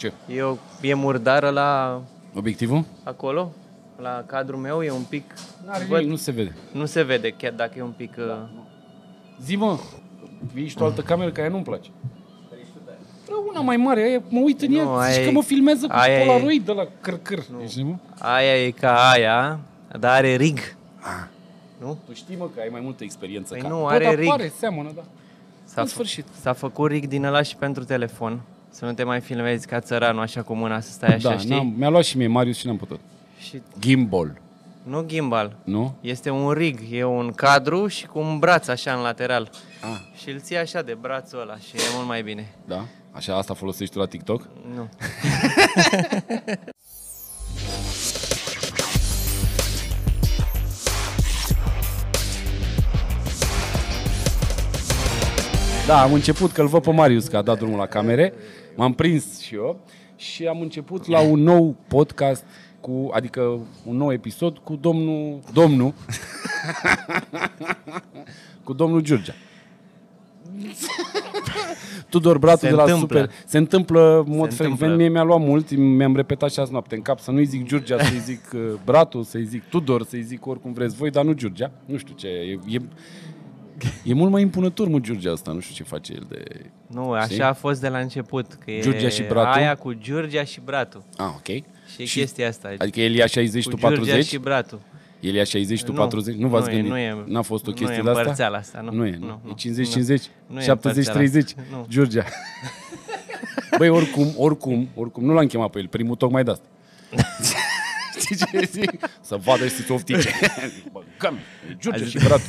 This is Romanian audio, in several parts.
Ce? E, o, e murdară la Obiectivul? acolo, la cadrul meu, e un pic... N-are Văd- nimic, nu se vede. Nu se vede, chiar dacă e un pic... Uh, Zi, mă, ești o altă cameră care nu-mi place. Bă, una mai mare, aia, mă uit în Nu, ea, aia zici e- că mă filmează cu aia e- Polaroid de la căr-căr. Ești nebun? aia e ca aia, dar are rig. Nu? Tu știi, mă, că ai mai multă experiență. Păi ca... nu, Bă, are dar rig. pare, seamănă, da. S-a, În fă- sfârșit. s-a făcut rig din ăla și pentru telefon. Să nu te mai filmezi ca țăranul așa cu mâna să stai așa, da, știi? n-am, mi-a luat și mie Marius și n-am putut. Și Gimbal, nu gimbal. nu? Este un rig, e un cadru și cu un braț așa în lateral. Ah, Și îl ții așa de brațul ăla și e mult mai bine. da? Așa, asta folosești tu la TikTok? Nu. Da, am început că-l văd pe Marius că a dat drumul la camere. M-am prins și eu și am început la un nou podcast cu, adică un nou episod cu domnul, domnul, cu domnul Giurgia. Tudor Bratu Se de la întâmplă. Super. Se întâmplă în mod Se frecvent. întâmplă. Mie mi-a luat mult, mi-am repetat și azi noapte în cap să nu-i zic Giurgia, să-i zic uh, Bratu, să-i zic Tudor, să-i zic oricum vreți voi, dar nu Giurgia. Nu știu ce, e, e, e mult mai impunător, mă, Giurgia asta, nu știu ce face el de... Nu, așa Știi? a fost de la început. Că e Giurgia și Bratu? Aia cu Giurgia și Bratu. Ah, ok. Și, și chestia asta. Adică el ia 60, cu tu Giurgia 40? și Bratu. El ia 60, tu Nu, 40? Nu v-ați nu e, gândit? nu e. N-a fost o Nu chestie e de asta? împărțeala asta, nu. Nu e, Nu, nu. nu, E 50-50? nu e împărțeala 70-30? asta. Nu. Giurgia. Băi, oricum, oricum, oricum, nu l-am chemat pe el, primul tocmai de asta. Știi ce zic? Să vadă și să oftice. Băgăm, Giurgia și Bratu.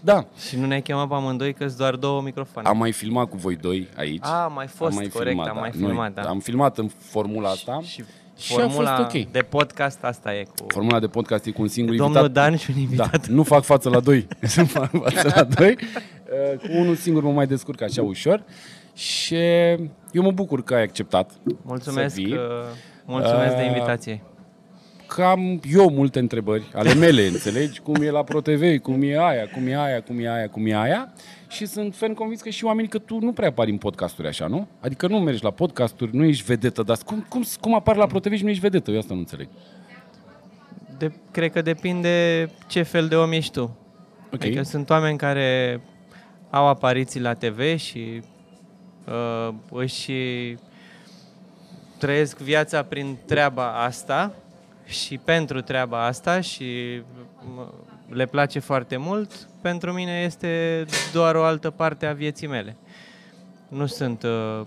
Da, Și nu ne-ai chemat pe amândoi că doar două microfoane. am mai filmat cu voi doi aici. A, am mai fost, corect, am mai Noi filmat, da. Am filmat în formula asta. Și Și a formula fost ok. de podcast asta e cu Formula de podcast e cu un singur domnul invitat. Dan și un Da, invitat. nu fac față la doi. nu fac față la doi. Uh, Cu unul singur mă mai descurc așa ușor. Și eu mă bucur că ai acceptat Mulțumesc, să vii. uh, mulțumesc de Uh, invitație. Că am eu multe întrebări ale mele, înțelegi? Cum e la ProTV, cum e aia, cum e aia, cum e aia, cum e aia. Și sunt ferm convins că și oamenii că tu nu prea apari în podcasturi așa, nu? Adică nu mergi la podcasturi, nu ești vedetă, dar cum, cum, cum apari la ProTV și nu ești vedetă? Eu asta nu înțeleg. De, cred că depinde ce fel de om ești tu. Ok. Adică sunt oameni care au apariții la TV și uh, își trăiesc viața prin treaba asta și pentru treaba asta și mă, le place foarte mult. Pentru mine este doar o altă parte a vieții mele. Nu sunt... Uh,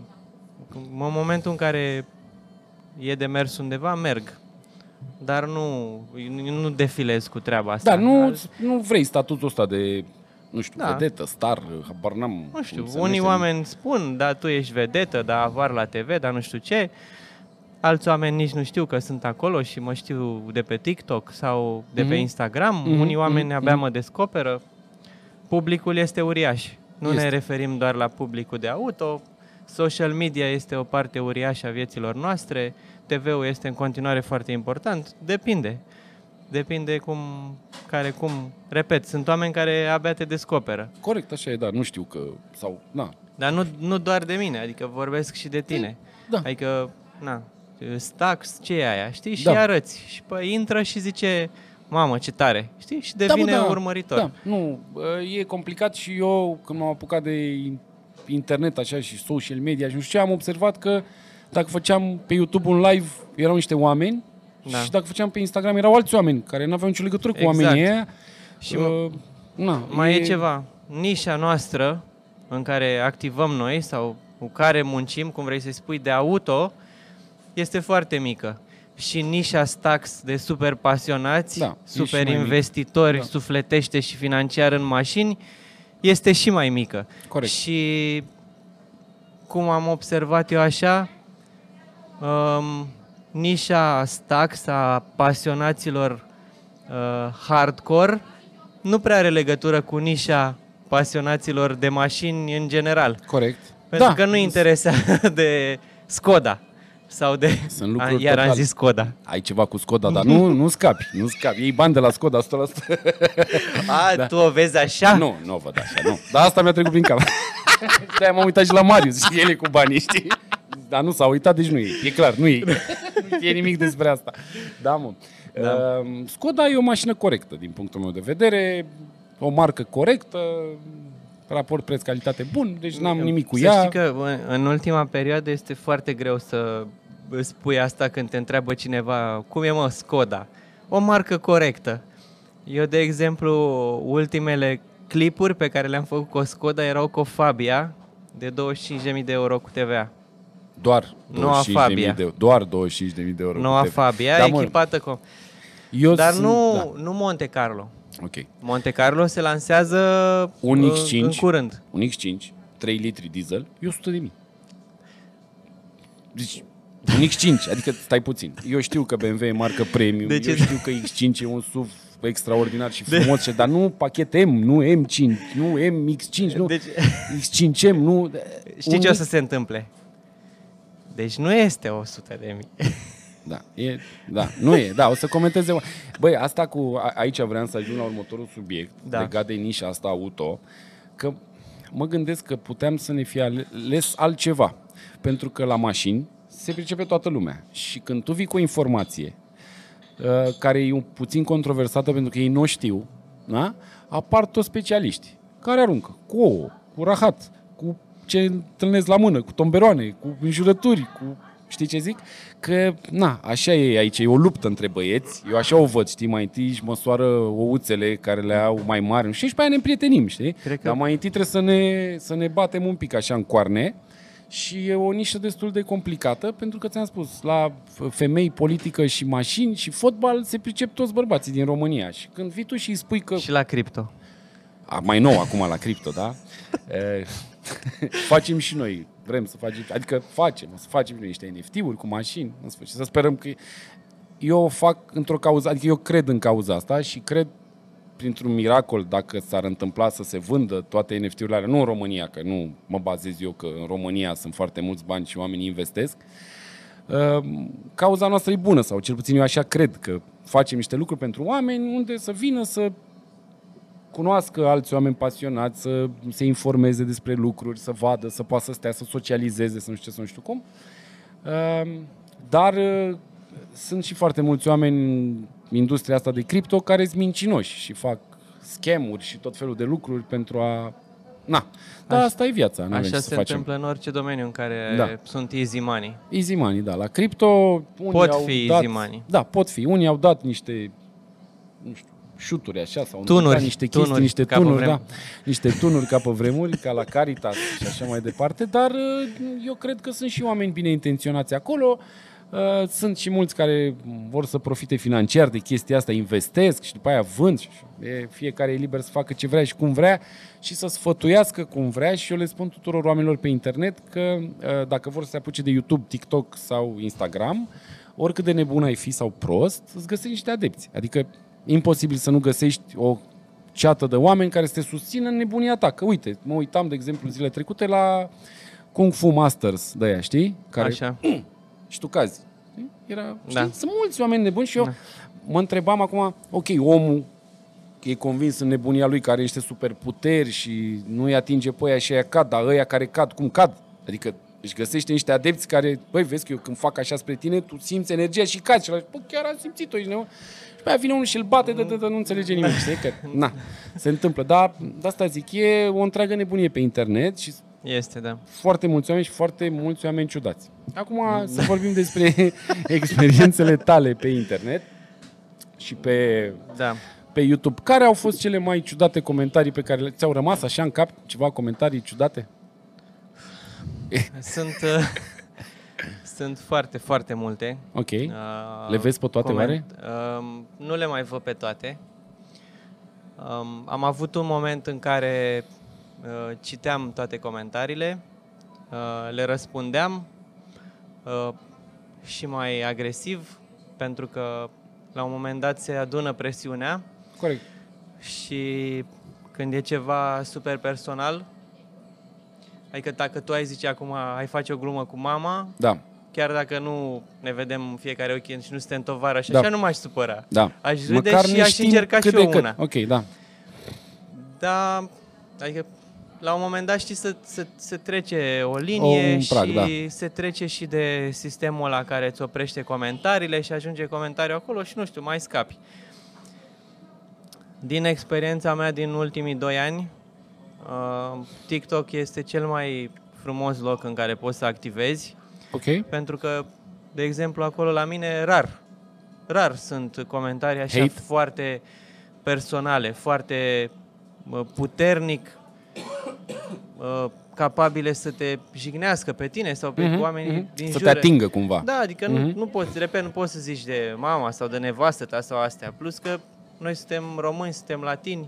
în momentul în care e de mers undeva, merg. Dar nu, nu defilez cu treaba asta. Da, nu, nu vrei statutul ăsta de, nu știu, Da. vedetă, star, habar n-am. Nu știu, cum se unii numește. oameni spun, da, tu ești vedetă, da, avar la TV, dar nu știu ce. Alți oameni nici nu știu că sunt acolo și mă știu de pe TikTok sau de pe Mhm. Instagram. Mhm, Unii oameni mhm, abia mhm. mă descoperă. Publicul este uriaș. Nu Este. ne referim doar la publicul de auto. Social media este o parte uriașă a vieților noastre. TV-ul este în continuare foarte important. Depinde. Depinde cum, care cum. Repet, sunt oameni care abia te descoperă. Corect, așa e, da, nu știu că, sau, na, Dar nu, nu doar de mine, adică vorbesc și de tine. da. Adică, na, stax, ce e aia, știi? Și Da. arăți. Și păi intră și zice, mamă, ce tare, știi? Și Da, mă, devine da, urmăritor. Da, nu, e complicat și eu, când m-am apucat de internet așa și social media și nu știu ce, am observat că dacă făceam pe YouTube un live, erau niște oameni Da. și dacă făceam pe Instagram, erau alți oameni care nu aveau nicio legătură cu Exact. oamenii ăia. Și Uh, na, Mai e ceva, nișa noastră în care activăm noi sau cu care muncim, cum vrei să spui, de auto, este foarte mică. Și nișa Stax de super pasionați, Da, e și super mai mică. investitori, Da. sufletește și financiar în mașini, este și mai mică. Corect. Și cum am observat eu așa, um, nișa Stax a pasionaților uh, hardcore nu prea are legătură cu nișa pasionaților de mașini în general. Corect. Pentru da, că nu interesează de Skoda sau de... Sunt lucruri A, iar am total- zis Skoda. Ai ceva cu Skoda, dar nu, nu scapi, nu scapi. Iei bani de la Skoda 100%. A, Da. tu o vezi așa? Nu, nu o văd așa, nu. Dar asta mi-a trecut prin cap. De-aia m-am uitat și la Marius și el e cu banii, știi? Dar nu s-a uitat, deci nu e. E clar, nu e. nu știe nimic despre asta. Da, mă. Da. Uh, Skoda e o mașină corectă, din punctul meu de vedere. O marcă corectă, raport preț-calitate bun, deci n-am nimic cu să ea. Știi că în- în ultima perioadă este foarte greu să spui asta când te întreabă cineva cum e mă Skoda. O marcă corectă. Eu, de exemplu, ultimele clipuri pe care le-am făcut cu o Skoda erau cu o Fabia de 25.000 de euro cu TVA. Doar Noua 25.000 Fabia. de euro. Doar 25.000 de euro. Noua cu TV. Fabia, Da, mă, echipată cu... eu Dar sunt, nu, Da. nu Monte Carlo. Ok. Monte Carlo se lansează Un uh, X5. în curând. Un X5, 3 litri diesel, e 100 de mii. Deci, un X5, adică stai puțin. Eu știu că BMW e marcă premium, De de ce? eu știu că X5 e un SUV extraordinar și frumos, și, dar nu pachet M, nu M5, nu MX5, nu Deci- X5M, nu... Știi ce o să se întâmple? Deci nu este 100 de mii. Da, e, da, nu e, da, o să comenteze. Băi, asta cu, a, aici vreau să ajung la următorul subiect, Da. da. legat de nișa asta auto, că mă gândesc că puteam să ne fie ales altceva. Pentru că la mașini se pricepe toată lumea. Și când tu vii cu o informație uh, care e un puțin controversată pentru că ei nu o știu, da? apar toți specialiști care aruncă cu ouă, cu rahat, cu ce întâlnesc la mână, cu tomberoane, cu înjurături, cu... Știi ce zic? Că, na, așa e aici, e o luptă între băieți, eu așa o văd, știi, mai întâi își măsoară ouțele care le au mai mari, și și pe aia ne împrietenim, știi? Cred că- Dar mai întâi trebuie să ne, să ne batem un pic așa în coarne și e o nișă destul de complicată, pentru că ți-am spus, la f- femei, politică și mașini și fotbal se pricep toți bărbații din România. Și când vii tu și îi spui că... Și la cripto. A, mai nou acum la cripto, da? E, facem și noi. Vrem să facem, adică facem, o să facem și noi niște NFT-uri cu mașini, în sfârșit. Să sperăm că eu o fac într-o cauză, adică eu cred în cauza asta și cred printr-un miracol dacă s-ar întâmpla să se vândă toate NFT-urile alea, nu în România, că nu mă bazez eu că în România sunt foarte mulți bani și oamenii investesc, uh, cauza noastră e bună sau cel puțin eu așa cred că facem niște lucruri pentru oameni unde să vină să cunoască alți oameni pasionați, să se informeze despre lucruri, să vadă, să poată să stea, să socializeze, să nu știu ce, să nu știu cum. Uh, Dar uh, sunt și foarte mulți oameni în industria asta de cripto care sunt mincinoși și fac scamuri și tot felul de lucruri pentru a... Na, dar Așa- asta e viața, nu avem Așa ce se să facem. întâmplă în orice domeniu în care Da. sunt easy money. Easy money, da. La cripto unii Pot au fi dat, easy money. Da, pot fi. Unii au dat niște nu știu, șuturi așa sau Tunuri, întâmplat niște chestii, tunuri, niște ca pe tunuri, vremuri. da, niște tunuri ca pe vremuri, ca la Caritas și așa mai departe, dar uh, eu cred că sunt și oameni bine intenționați acolo. Uh, Sunt și mulți care vor să profite financiar de chestia asta, investesc și după aia vând. Și e, fiecare e liber să facă ce vrea și cum vrea și să sfătuiască cum vrea și eu le spun tuturor oamenilor pe internet că uh, dacă vor să se apuce de YouTube, TikTok sau Instagram, oricât de nebun ai fi sau prost, îți găsești niște adepți. Adică imposibil să nu găsești o ceată de oameni care să te susțină în nebunia ta. Că uite, mă uitam, de exemplu, zile trecute la Kung Fu Masters de aia, știi? Care Așa. și tu cazi. Știi? Era, știi? Da. Sunt mulți oameni nebuni și eu Da. mă întrebam acum, ok, omul e convins în nebunia lui care este superputeri și nu îi atinge pe aia și aia cad, dar ăia care cad, cum cad? Adică își găsește niște adepți care, băi, vezi că eu când fac așa spre tine, tu simți energia și cazi. Și la bă, chiar am simțit-o, ești nebun. Și pe aia vine unul și îl bate, de, de, de, nu înțelege nimic, știi? Că, na, se întâmplă. Dar, de asta zic, e o întreagă nebunie pe internet și Este, da. foarte mulți oameni și foarte mulți oameni ciudați. Acum să vorbim despre experiențele tale pe internet și pe, Da. pe YouTube. Care au fost cele mai ciudate comentarii pe care le- ți-au rămas așa în cap? Ceva comentarii ciudate? Sunt, uh, sunt foarte, foarte multe. Ok. Uh, Le vezi pe toate, oare? Um, nu le mai văd pe toate. Um, am avut un moment în care uh, citeam toate comentariile, uh, le răspundeam uh, și mai agresiv, pentru că la un moment dat se adună presiunea Corect. și când e ceva super personal, adică dacă tu ai zice acum, ai face o glumă cu mama, Da, chiar dacă nu ne vedem în fiecare weekend și nu suntem tovarăși, Da. așa nu m-aș supăra. da. Aș râde Măcar și ne aș știm încerca cât și de eu cât. una. Ok, da. Da, adică la un moment dat, știi, se, se, se trece o linie un prag, și da. se trece și de sistemul la care îți oprește comentariile și ajunge comentariul acolo și, nu știu, mai scapi. Din experiența mea din ultimii doi ani, uh, TikTok este cel mai frumos loc în care poți să activezi, Ok? pentru că, de exemplu, acolo la mine, rar, rar sunt comentarii așa Hate? foarte personale, foarte mă, puternic uh, capabile să te jignească pe tine sau pe Mhm, oamenii mhm. din Să jur. te atingă cumva. Da, adică nu, Mhm. nu poți, repet, nu poți să zici de mama sau de nevastă ta sau astea. Plus că noi suntem români, suntem latini,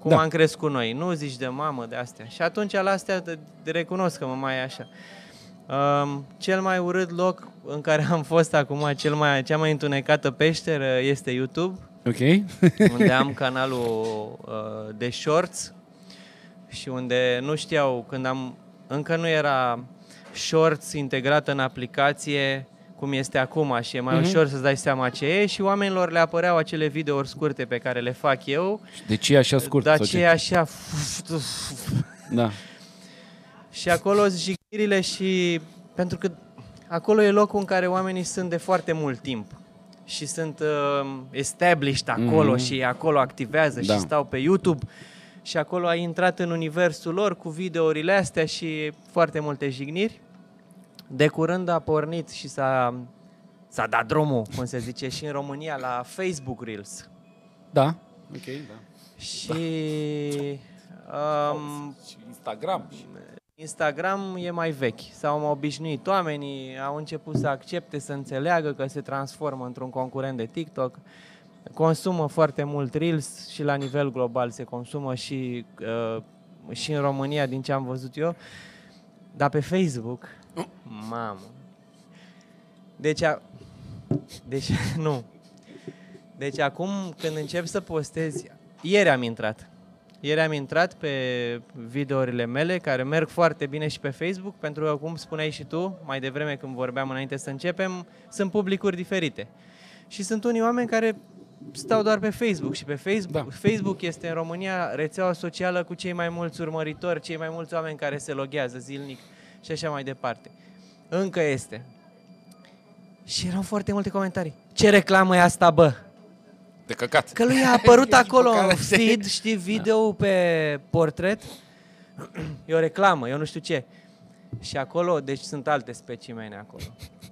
cum Da. am crescut noi. Nu zici de mamă, de astea. Și atunci la astea de, de recunosc că mă mai e așa. Um, cel mai urât loc în care am fost acum, cel mai, cea mai întunecată peșteră este YouTube, Ok? unde am canalul uh, de shorts și unde nu știau când am încă nu era shorts integrat în aplicație cum este acum și e mai Mhm. ușor să-ți dai seama ce e și oamenilor le apăreau acele videouri scurte pe care le fac eu, De ce e așa scurt? dar sau ce e așa Da. și acolo sunt jignirile și pentru că acolo e locul în care oamenii sunt de foarte mult timp și sunt uh, established acolo Mhm. și acolo activează Da. și stau pe YouTube și acolo ai intrat în universul lor cu videourile astea și foarte multe jigniri. De curând a pornit și s-a, s-a dat drumul, cum se zice, și în România la Facebook Reels. Da. Ok, da. Și um, Și Instagram. și- Instagram e mai vechi. S-au mai obișnuit oamenii, au început să accepte, să înțeleagă că se transformă într-un concurent de TikTok. Consumă foarte mult Reels și la nivel global se consumă și, uh, și în România, din ce am văzut eu. Dar pe Facebook, mamă. Deci, a, deci nu. Deci acum când încep să postezi, ieri am intrat. Ieri am intrat pe videourile mele, care merg foarte bine și pe Facebook, pentru că, cum spuneai și tu, mai devreme când vorbeam înainte să începem, sunt publicuri diferite. Și sunt unii oameni care stau doar pe Facebook și pe Facebook, Da. Facebook este în România rețeaua socială cu cei mai mulți urmăritori, cei mai mulți oameni care se loghează zilnic și așa mai departe. Încă este. Și erau foarte multe comentarii. Ce reclamă e asta, bă? De căcat. Că lui a apărut Ești acolo pe în care- feed, știi, video pe portret. E o reclamă, eu nu știu ce. Și acolo, deci sunt alte specimene acolo.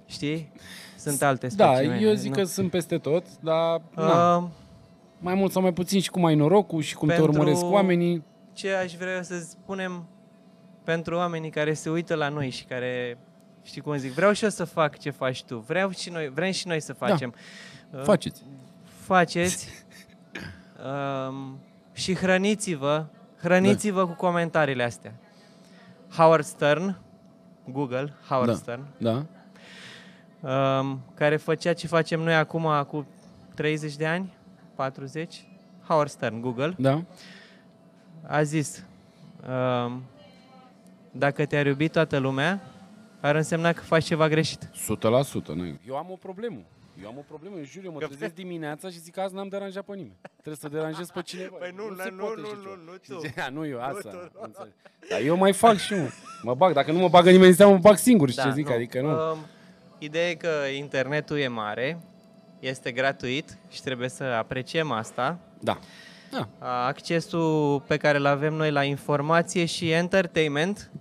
Știi? Sunt alte Da, specimene. eu zic nu. că sunt peste tot, dar na, Uh, mai mult sau mai puțin și cum ai norocul și cum Pentru- te urmăresc oamenii. ce aș vrea să spunem pentru oamenii care se uită la noi și care, știi cum zic, vreau și eu să fac ce faci tu, vreau și noi, vrem și noi să facem. Uh, Faceți. Faceți um, și hrăniți-vă, hrăniți-vă cu comentariile astea. Howard Stern, Google, Howard Da. Stern, Da? um, care făcea ce facem noi acum cu 30 de ani, 40, Howard Stern, Google, Da? a zis um, dacă te-ar iubi toată lumea, ar însemna că faci ceva greșit. 100%. Nu. Eu am o problemă. Eu am o problemă, eu jur, eu mă trezesc dimineața și zic că azi n-am deranjat pe nimeni. Trebuie să deranjez pe cineva. Păi nu, se nu, poate nu, așa nu, ceva. nu Și tu. zice, "A, nu eu, asta. înțeleg. Dar eu mai fac și eu. Mă bag, dacă nu mă bagă nimeni în seamă, mă bag singur, și ce zic, adică nu. Um, ideea e că internetul e mare, este gratuit și trebuie să apreciem asta. Da. Da. Accesul pe care îl avem noi la informație și entertainment,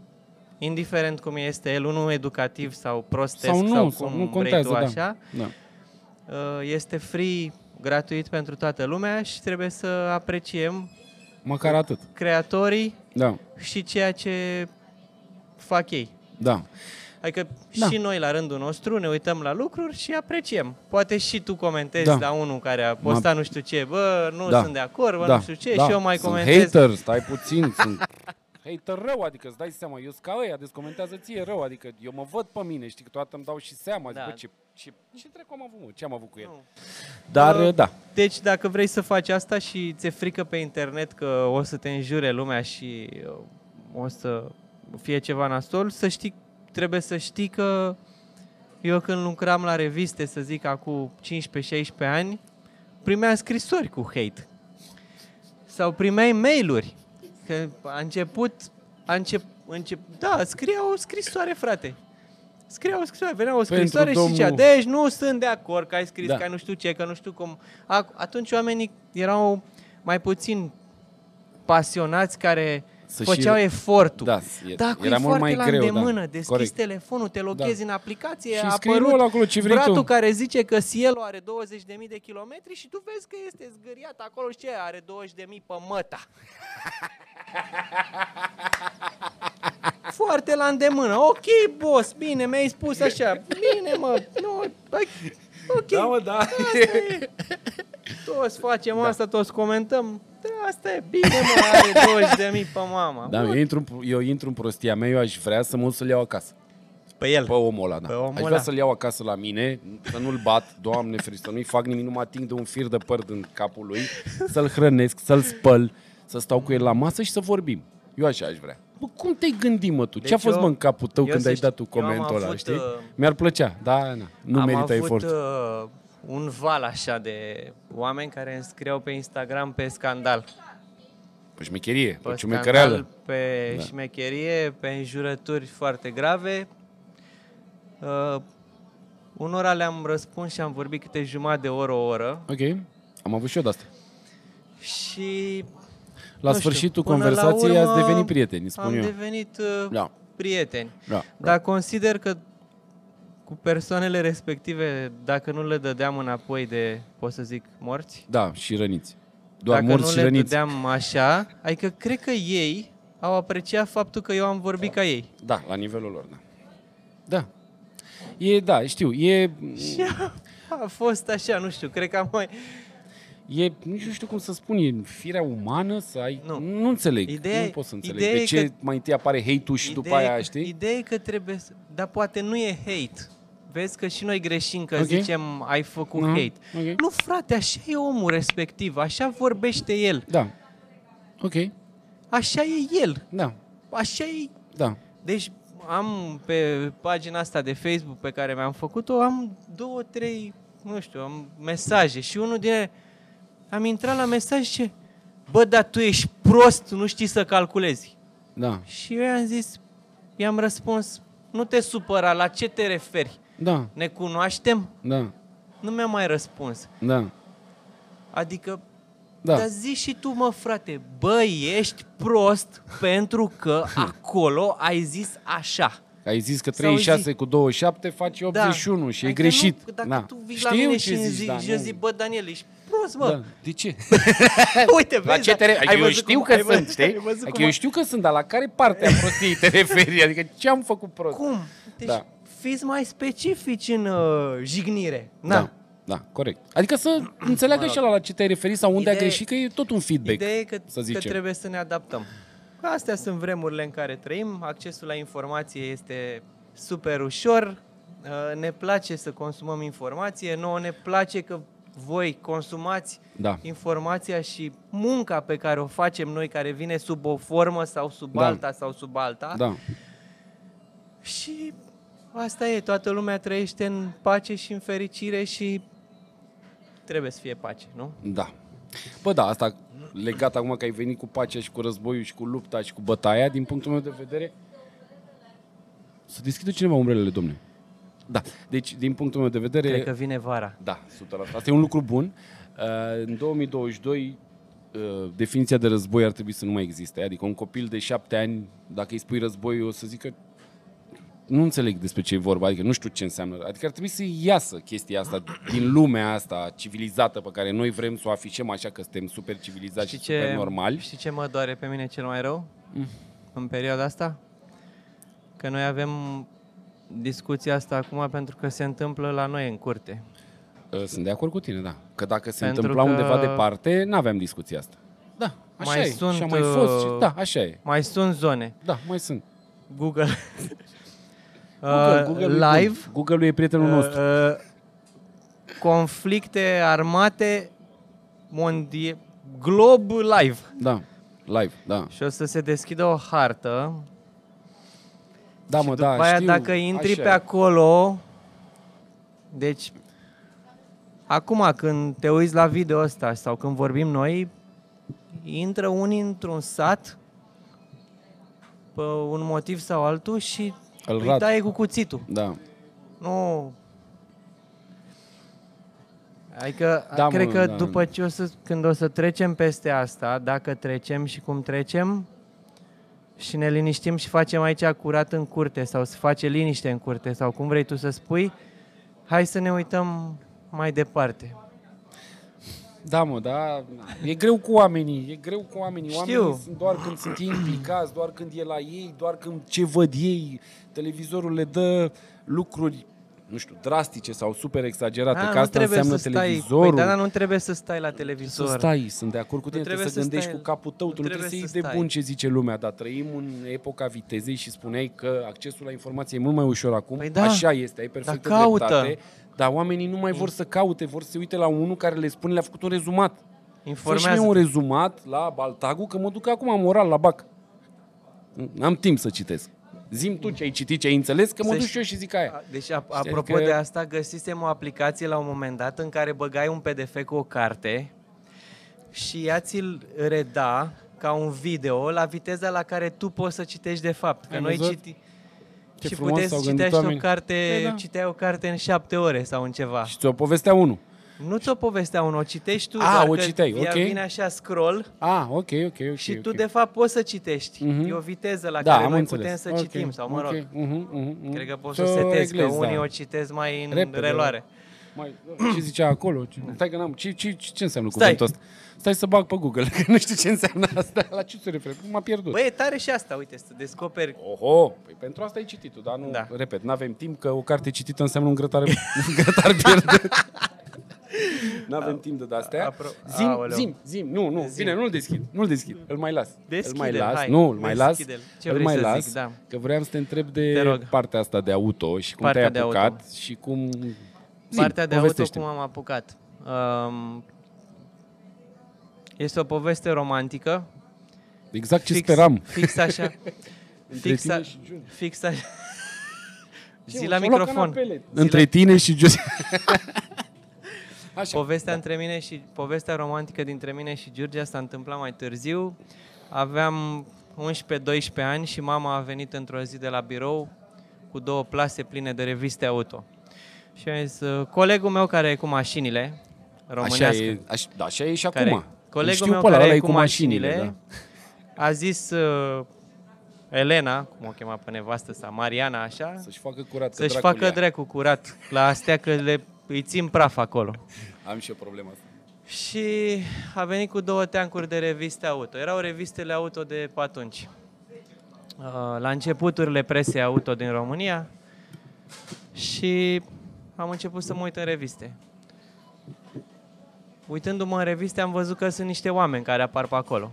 indiferent cum este el, unul educativ sau prostesc Sau nu, sau sau cum nu vrei contează, tu da. așa, Da. Uh, este free, gratuit pentru toată lumea și trebuie să apreciem Măcar atât. creatorii Da. și ceea ce fac ei. Da. Adică Da. și noi la rândul nostru ne uităm la lucruri și apreciem. Poate și tu comentezi Da. la unul care a postat nu știu ce, bă, nu Da. sunt de acord, bă, da. nu știu ce, da. și eu mai sunt comentez. hater, stai puțin, sunt hater rău, adică îți dai seama, eu sunt ca ăia, deci comentează ție rău, adică eu mă văd pe mine, știi, că toată îmi dau și seama, zic, Da. bă, ce, ce, ce trecu am avut, mă, ce am avut cu el. Nu. Dar, Uh, da, Deci dacă vrei să faci asta și ți-e frică pe internet că o să te înjure lumea și uh, o să fie ceva nasol, să știi, trebuie să știi că eu când lucram la reviste, să zic, acum 15-16 ani, primeam scrisori cu hate. Sau primeai mail-uri Că a început, a încep, încep, da, scria o scrisoare, frate. Scria o scrisoare, venea o scrisoare și zicea, domnul- deci nu sunt de acord că ai scris, Da. că ai nu știu ce, că nu știu cum. A, atunci oamenii erau mai puțin pasionați care Să făceau și- efortul. Da, e- da, cu era e mult foarte mai la greu, da. îndemână, deschizi Corect. telefonul, te loghezi în aplicație, Și a scrii apărut lui ăla acolo ce vrei bratul tu. care zice că Cielo are 20.000 de kilometri și tu vezi că este zgâriat acolo și ce are 20.000 pe măta. Foarte la îndemână. Ok, boss, bine, mi-ai spus așa. Bine, mă, nu, hai, ok. Da, mă, da. Toți facem asta, toți comentăm. Da, asta e bine, mă, are 20.000 pe mama. Da, eu intru, în- eu intru în prostia mea, eu aș vrea să mă duc să-l iau acasă. Pe el. Pe omul ăla, da. Pe omul aș vrea ăla. să-l iau acasă la mine, să nu-l bat, doamne ferește, să nu-i fac nimic, nu mă ating de un fir de păr din capul lui, să-l hrănesc, să-l spăl, să stau cu el la masă și să vorbim. Eu așa aș vrea. Bă, cum te-ai gândit, mă, tu? Deci Ce a fost, eu- mă, în capul tău eu când să ai știi, dat tu eu am comentul ăla, avut, știi? uh, Mi-ar plăcea, da, na, nu Am merită avut efort. uh, un val așa de oameni care îmi scriau pe Instagram pe scandal. Pe șmecherie, pe Pe ciumecăreală. scandal, pe Da. șmecherie, pe înjurături foarte grave. Uh, unora le-am răspuns și am vorbit câte jumătate de oră, o oră. Ok, am avut și eu de asta. Și La nu știu, sfârșitul până la conversației urmă ați devenit prieteni, spun am eu. devenit uh, Da, prieteni. da. Dar consider că cu persoanele respective, dacă nu le dădeam înapoi de, pot să zic, morți, Da, și răniți. Doar dacă morți nu și le răniți. dădeam așa, adică cred că ei au apreciat faptul că eu am vorbit ca ei. Da, la nivelul lor, da. Da. E, da, știu, e, Și a fost așa, nu știu, cred că am mai... e, nici nu știu cum să spun, e firea umană să ai, Nu. nu, nu înțeleg, Ideea nu e- pot să înțeleg. ideea De e ce că- mai întâi apare hate-ul și după aia, știi? Ideea e că trebuie să... Dar poate nu e hate. Vezi că și noi greșim că Ok. zicem ai făcut Mhm, hate. ok. Nu, frate, așa e omul respectiv, așa vorbește el, Da. Ok, așa e el, da, așa e da. Deci am pe pagina asta de Facebook pe care mi-am făcut-o, am două, trei, nu știu, am mesaje și unul din ele, am intrat la mesaj și zice, bă, dar tu ești prost, nu știi să calculezi. Da, Și eu i-am zis, i-am răspuns, nu te supăra, la ce te referi? da, Ne cunoaștem? da, Nu mi-a mai răspuns. da, Adică, da. dar zi și tu, mă, frate, bă, ești prost pentru că acolo ai zis așa. Ai zis că Sau 36 zi. cu 27 face 81 și e Adică greșit. Nu, dacă da. tu vii Știu la mine ce și îmi zici, zici, da, și eu nu. zic, bă, Daniel, ești prost, mă. Da. De ce? Uite, vezi, La ce te re- ai adică eu văzut știu cum- că ai sunt, văzut- știi? ai văzut Adică cum eu a- știu că sunt, dar la care parte a prostiei te referi? Adică ce am făcut prost? Cum? Deci, Da. fiți mai specifici în uh, jignire. Na. Da, da, corect. Adică să înțeleagă și ăla la ce te-ai referit sau unde a Ideea- greșit, că e tot un feedback, Ideea e că, să că zicem. trebuie să ne adaptăm. Că Astea sunt vremurile în care trăim, accesul la informație este super ușor, uh, ne place să consumăm informație, nouă ne place că voi consumați Da. informația și munca pe care o facem noi, care vine sub o formă sau sub Da. alta sau sub alta. Da, Și asta e, toată lumea trăiește în pace și în fericire și trebuie să fie pace, nu? da. Bă, da, asta legat acum că ai venit cu pacea și cu războiul și cu lupta și cu bătaia, din punctul meu de vedere, să deschidă cineva umbrelele, domne. Da, deci, din punctul meu de vedere... Cred că vine vara. Da, 100%. Asta e un lucru bun. Uh, În 2022, uh, definiția de război ar trebui să nu mai existe. Adică un copil de șapte ani, dacă îi spui război, o să zică nu înțeleg despre ce e vorba, adică nu știu ce înseamnă. Adică ar trebui să iasă chestia asta din lumea asta civilizată pe care noi vrem să o afișăm așa că suntem super civilizați și Știi super ce, normali. știi ce mă doare pe mine cel mai rău în perioada asta? Că noi avem discuția asta acum pentru că se întâmplă la noi în curte. Uh, Sunt de acord cu tine, da. Că dacă se Pentru întâmpla că- undeva departe, n-aveam discuția asta. Da, așa Mai e. sunt, și a mai fost. Și, uh, da, așa e. Mai sunt zone. Da, mai sunt. Google. Google, Uh, Google live. Google e prietenul nostru. Uh, uh, conflicte armate mondie, glob live. Da, live, da. Și o să se deschidă o hartă Da, și mă, după da, aia știu, dacă intri așa pe e. acolo, deci acum când te uiți la video ăsta sau când vorbim noi, intră unii într-un sat pe un motiv sau altul și Îl îi rat. taie cu cuțitul. Da. Nu. Adică, Da, da, cred mă, că da. după ce o să, când o să trecem peste asta, dacă trecem și cum trecem, și ne liniștim și facem aici curat în curte sau să face liniște în curte sau cum vrei tu să spui, hai să ne uităm mai departe. Da, mă, da. E greu cu oamenii, e greu cu oamenii. Știu. Oamenii sunt doar când sunt ei implicați, doar când e la ei, doar când ce văd ei. Televizorul le dă lucruri, nu știu, drastice sau super exagerate, Ah, că nu asta trebuie înseamnă să stai, televizorul. Păi, da, dar nu trebuie să stai la televizor. Să stai, sunt de acord cu tine, Nu trebuie, trebuie să să gândești stai- cu capul tău, tu nu nu trebuie să trebuie iei să de stai. bun ce zice lumea, dar trăim în epoca vitezei și spuneai că accesul la informație e mult mai ușor acum, Păi da. așa este, ai perfectă Dar caută. dreptate, dar oamenii nu mai vor să caute, vor să se uite la unul care le spune, le-a făcut un rezumat. Fă și Informează. mie un rezumat la Baltagu, că mă duc acum moral la bac. N-am timp să citesc. Zim tu ce ai citit, ce ai înțeles, că mă Să duc ș- și eu și zic aia. A- Deci, a- Știi, apropo adică- de asta, găsisem o aplicație la un moment dat în care băgai un PDF cu o carte și ea ți-l reda ca un video la viteza la care tu poți să citești de fapt. Că Ai noi văzut? citi... Ce și frumos puteai să s-au gândit citești o oamenii. carte, Păi da. citeai o carte în șapte ore sau în ceva. Și ți-o povestea unul. Nu ți-o povestea unul, o citești tu, A, doar o că citeai, ea ok. vine așa scroll Ah, ok, ok, ok. și ok. tu de fapt poți să citești. Mhm. E o viteză la da, care am noi înțeles. putem să Ok, citim sau mă rog. ok, mhm, mhm, mhm. Cred că poți Să să setezi, că reglezi, unii da. o citesc mai în Repede, reloare. Mai, ce zicea acolo? Ce- Stai că n-am. Ce, ce, ce, ce înseamnă Stai. cuvântul ăsta? Stai să bag pe Google, că nu știu ce înseamnă asta. La ce se referă? M-a pierdut. Băi, e tare și asta, uite, să descoperi. Oho, păi pentru asta ai citit dar nu, Da. repet, nu avem timp, că o carte citită înseamnă un grătar, un grătar pierdut. Nu avem timp de astea. Apro- Zim, Aoleu. zim, zim, nu, nu, Zim. bine, nu-l deschid, nu-l deschid, îl mai las. îl mai Deschide-l, las, hai, nu, îl mai las, deschide-l. Ce îl vrei mai să las, zic, da. că vreau să te întreb de Te rog. partea asta de auto și cum Partea te-ai de apucat auto. și cum... Zim, Partea de auto, povestește-mi. cum am apucat. Um, este o poveste romantică. Exact ce speram. Fix așa. Între fix, tine a, și Giurgia. fix așa. Ce, Zi mă, la și-au luat microfon. canapele. Zi Între la- tine și Giurgia. Așa. Povestea da. între mine și povestea romantică dintre mine și Giurgia s-a întâmplat mai târziu. Aveam 11-12 ani și mama a venit într-o zi de la birou cu două plase pline de reviste auto. Și a zis, "Uh, colegul meu care e cu mașinile, Așa românească, e, așa, da, așa e și care, acum. colegul Știu meu pe ăla, care ăla e e cu cu mașinile, mașinile, a zis uh, Elena, cum o chema pe nevastă sa, Mariana, așa, Să-și facă curat. că să-și dracul facă ia. dracu curat la astea că le, îi țin praf acolo. Am și eu problema asta. Și a venit cu două teancuri de reviste auto. Erau revistele auto de pe atunci. Uh, La începuturile presei auto din România și am început să mă uit în reviste. Uitându-mă în reviste am văzut că sunt niște oameni care apar pe acolo.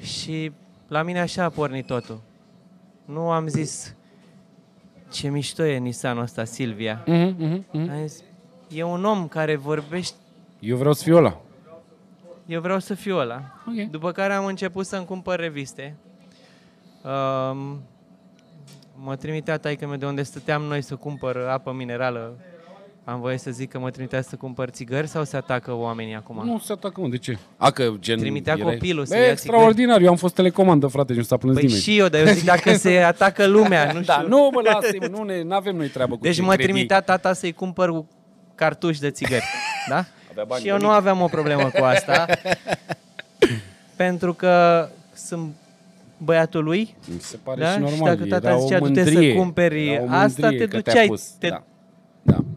Și la mine așa a pornit totul. Nu am zis ce mișto e Nissanul ăsta, Silvia. Mhm, mhm, mhm. Am zis, e un om care vorbește Eu vreau să fiu ăla. eu vreau să fiu ăla. Ok. După care am început să-mi cumpăr reviste. Um, mă trimitea taică meu de unde stăteam noi să cumpăr apă minerală. Am voie să zic că mă trimitea să cumpăr țigări sau se atacă oamenii acum? Nu se atacă, mă, de ce? A, că gen... Trimitea erai- copilul să Bă, ia extraordinar, eu am fost telecomandă, frate, și nu s-a plâns Păi nimeni. și eu, dar eu zic dacă se atacă lumea, nu știu. Da, nu, mă, lasă nu ne avem noi treabă cu deci ce mă crede ei. trimitea tata să-i cumpăr cu cartuși de țigări. Da? Avea bani și eu de nu mic. aveam o problemă cu asta. pentru că sunt băiatul lui Mi se pare Da? și Și normal. dacă tata era o zicea, du-te să mândrie, cumperi era o asta, mândrie te că te-a duceai, pus. te- Da. Da.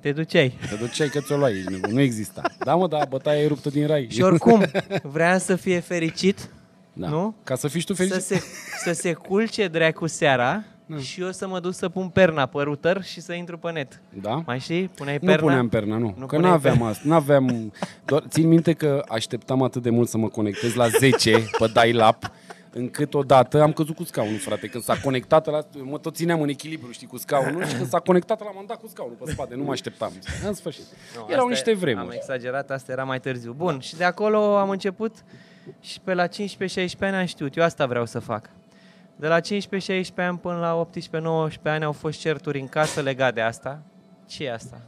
Te duceai. Te duceai că ți-o luai, ești nebun. nu exista. Da, mă, da, bătaia e ruptă din rai. Și oricum, vrea să fie fericit, da. nu? Ca să fii și tu să fericit. se, să se culce dracu seara și eu să mă duc să pun perna pe router și să intru pe net. Da? Mai știi? Puneai Nu perna. puneam perna, nu. Nu că nu puneai aveam perna. asta. Nu aveam... Doar, țin minte că așteptam atât de mult să mă conectez la 10 pe dial-up, încât odată am căzut cu scaunul, frate. Când s-a conectat, la, mă tot țineam în echilibru, știi, cu scaunul și când s-a conectat, l-am dat cu scaunul pe spate. Nu mă așteptam. În sfârșit. Nu, Erau asta niște e- vremuri. Am exagerat, asta era mai târziu. Bun, și de acolo am început și pe la 15-16 ani am știut, eu asta vreau să fac. De la 15-16 ani până la 18-19 ani au fost certuri în casă legat de asta. ce e asta?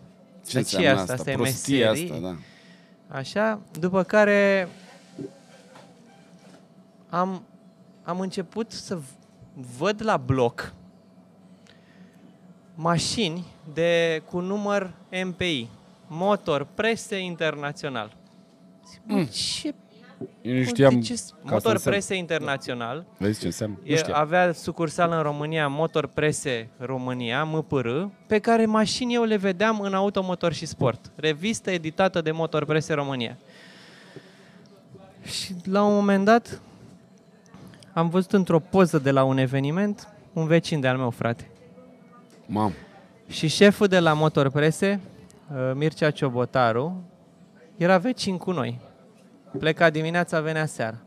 Ce Dar ce e înseamnă asta? Asta e Prostia meserie? asta, da. Așa, după care am, am început să v- văd la bloc mașini de, cu număr MPI, motor prese internațional. Zic, bă, Mm. ce Eu nu știam ce, ca asta motor înseamnă. prese internațional. Vezi ce înseamnă? Nu E, știam. avea sucursală în România, Motor Prese România, MPR, pe care mașini eu le vedeam în Automotor și Sport. Revistă editată de Motor Prese România. Și la un moment dat am văzut într-o poză de la un eveniment un vecin de-al meu, frate. Mam. Și șeful de la Motor Prese, uh, Mircea Ciobotaru, era vecin cu noi. Pleca dimineața, venea seara.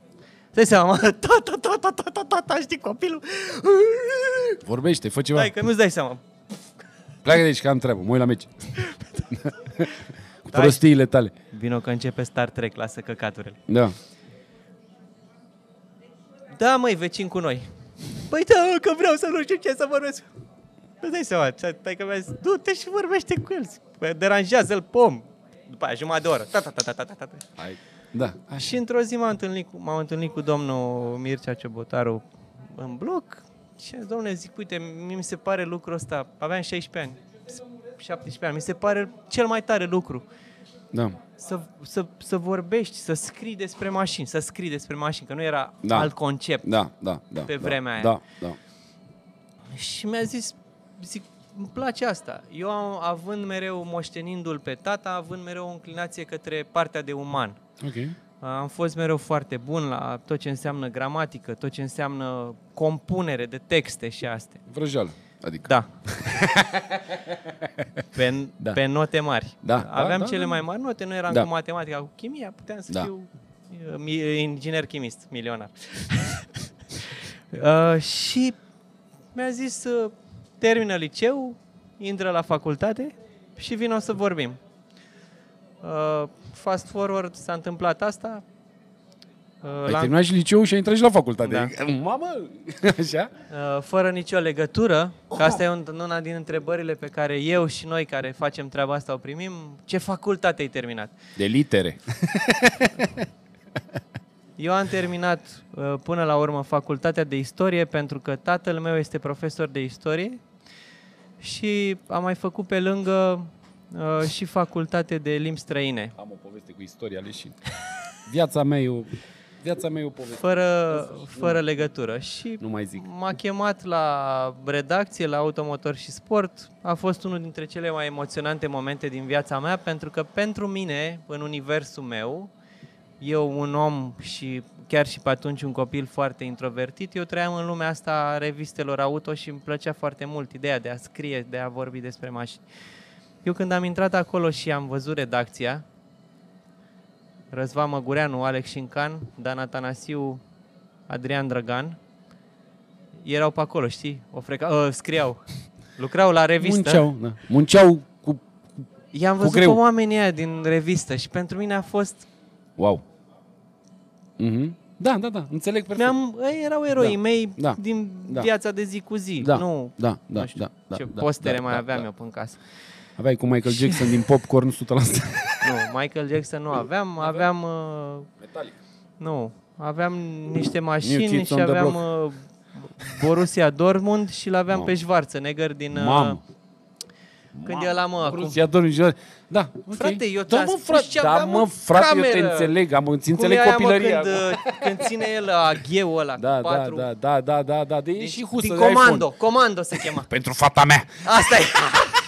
Dai seama, mă, tata, tata, tata, tata, știi, copilul. Vorbește, fă ceva. Dai, că nu-ți dai seama. Pleacă de aici că am treabă. Mă uit la meci. Cu Dai. prostiile tale. Vino că începe Star Trek, lasă căcaturile. Da. Da, măi, vecin cu noi. Păi da, că vreau să nu știu ce să vorbesc. Îți dai seama, tai că mi-a zis, du-te și vorbește cu el. Păi, Deranjează-l, pom. După aia, jumătate de oră. Ta, ta, ta, ta, ta, ta, ta. Hai. Da. Așa. Și într-o zi m-am întâlnit, cu, m-am întâlnit cu domnul Mircea Ciobotaru în bloc și am zis, domnule, zic, uite, mie mi se pare lucrul ăsta, aveam 16 ani, 17 ani, mi se pare cel mai tare lucru. Da. Să, să, să vorbești, să scrii despre mașini, să scrii despre mașini, că nu era Da. alt concept. Da, da, da. Pe da, vremea aia. Da, da. Și mi-a zis, zic, îmi place asta. Eu am, având mereu, moștenindu-l pe tata, având mereu o înclinație către partea de uman. Ok. Am fost mereu foarte bun la tot ce înseamnă gramatică, tot ce înseamnă compunere de texte și astea. Vrăjeală. Adică. Da. pe, Da. da. pe note mari. Da, da, Aveam da, cele da. mai mari note, nu eram Da. cu matematica, cu chimia, puteam să Da. fiu uh, mi- inginer chimist, milionar. uh, și mi-a zis, uh, termină liceu, intră la facultate și vino să vorbim. Uh, fast forward, s-a întâmplat asta. Uh, Ai l-am- terminat și liceul și ai intrat și la facultate. Da. Mamă! Așa? Uh, fără nicio legătură, că asta e un- una din întrebările pe care eu și noi care facem treaba asta o primim. Ce facultate ai terminat? De litere. Eu am terminat uh, până la urmă facultatea de istorie pentru că tatăl meu este profesor de istorie și am mai făcut pe lângă uh, și facultate de limbi străine. Am o poveste cu istoria leșin. Viața mea e o, viața mea e o poveste. Fără, fără legătură. Și Nu mai zic. M-a chemat la redacție, la Automotor și Sport. A fost unul dintre cele mai emoționante momente din viața mea, pentru că pentru mine, în universul meu, eu un om și chiar și pe atunci un copil foarte introvertit, eu trăiam în lumea asta a revistelor auto și îmi plăcea foarte mult ideea de a scrie, de a vorbi despre mașini. Eu când am intrat acolo și am văzut redacția, Răzvan Măgureanu, Alex Șincan, Dan Atanasiu, Adrian Drăgan, erau pe acolo, știi? O freca... uh, scriau. Lucrau la revistă. Munceau, da. Munceau cu... I-am cu văzut greu. pe oamenii aia din revistă și pentru mine a fost... Wow. Mhm. Da, da, da. Înțeleg perfect. Mi-am, ei erau eroii Da, mei da, din da. viața de zi cu zi. Da, Nu, da, da, nu știu da, da, ce da, postere da, mai da, aveam da. eu până casă. Aveai cu Michael Jackson din popcorn 100%. Nu, Michael Jackson nu aveam. Aveam... Uh, Metalic. nu, aveam niște New mașini Kids și on the aveam Block. uh, Borussia Dortmund și l-aveam Mamă. pe Schwarzenegger din... Uh, Mamă. Când e la mă acum. Rusia, Dortmund, Da, ok. Frate, eu da, ți-am mă, spus frate, ce da, aveam mă, în frate, eu te cameră. înțeleg, am, îți Cum înțeleg e aia, copilăria. Mă, când, uh, când ține el agheul ăla Da, cu da, patru... da, da, da, da, da, de din, și husă din de iPhone. comando, comando se chema. Pentru fata mea. Asta e.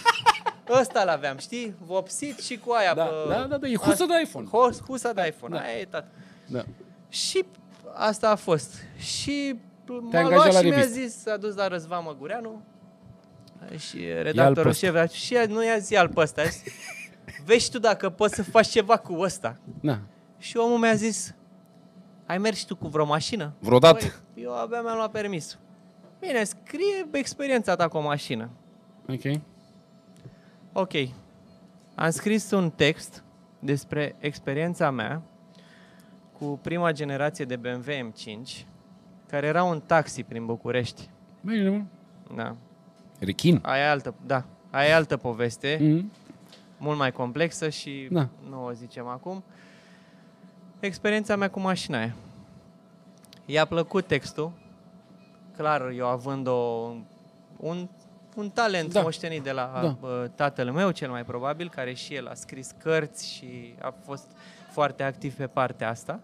Ăsta l-aveam, știi? Vopsit și cu aia Da, pe... da, da, da, e husă de iPhone. Hus, husa de iPhone, Da. aia e tot. Da. Și asta a fost. Și m-a angajat luat la și mi-a revistă. zis, s-a dus la Răzvan Măgureanu și redactorul ăsta. șef, a zis, și nu i-a zis al pe ăsta, a zis, vezi tu dacă poți să faci ceva cu ăsta. Da. Și omul mi-a zis, ai mers și tu cu vreo mașină? Vreodată? Băi, eu abia mi-am luat permis. Bine, scrie experiența ta cu o mașină. Ok. Ok. Am scris un text despre experiența mea cu prima generație de BMW M5, care era un taxi prin București. Bine, mă. Da. Rechin. Aia e altă, da. Aia e altă poveste, Mhm. mult mai complexă și Da. nu o zicem acum. Experiența mea cu mașina aia. I-a plăcut textul, clar, eu având o, un, un talent Da. da. moștenit de la Da. da. tatăl meu, cel mai probabil, care și el a scris cărți și a fost foarte activ pe partea asta.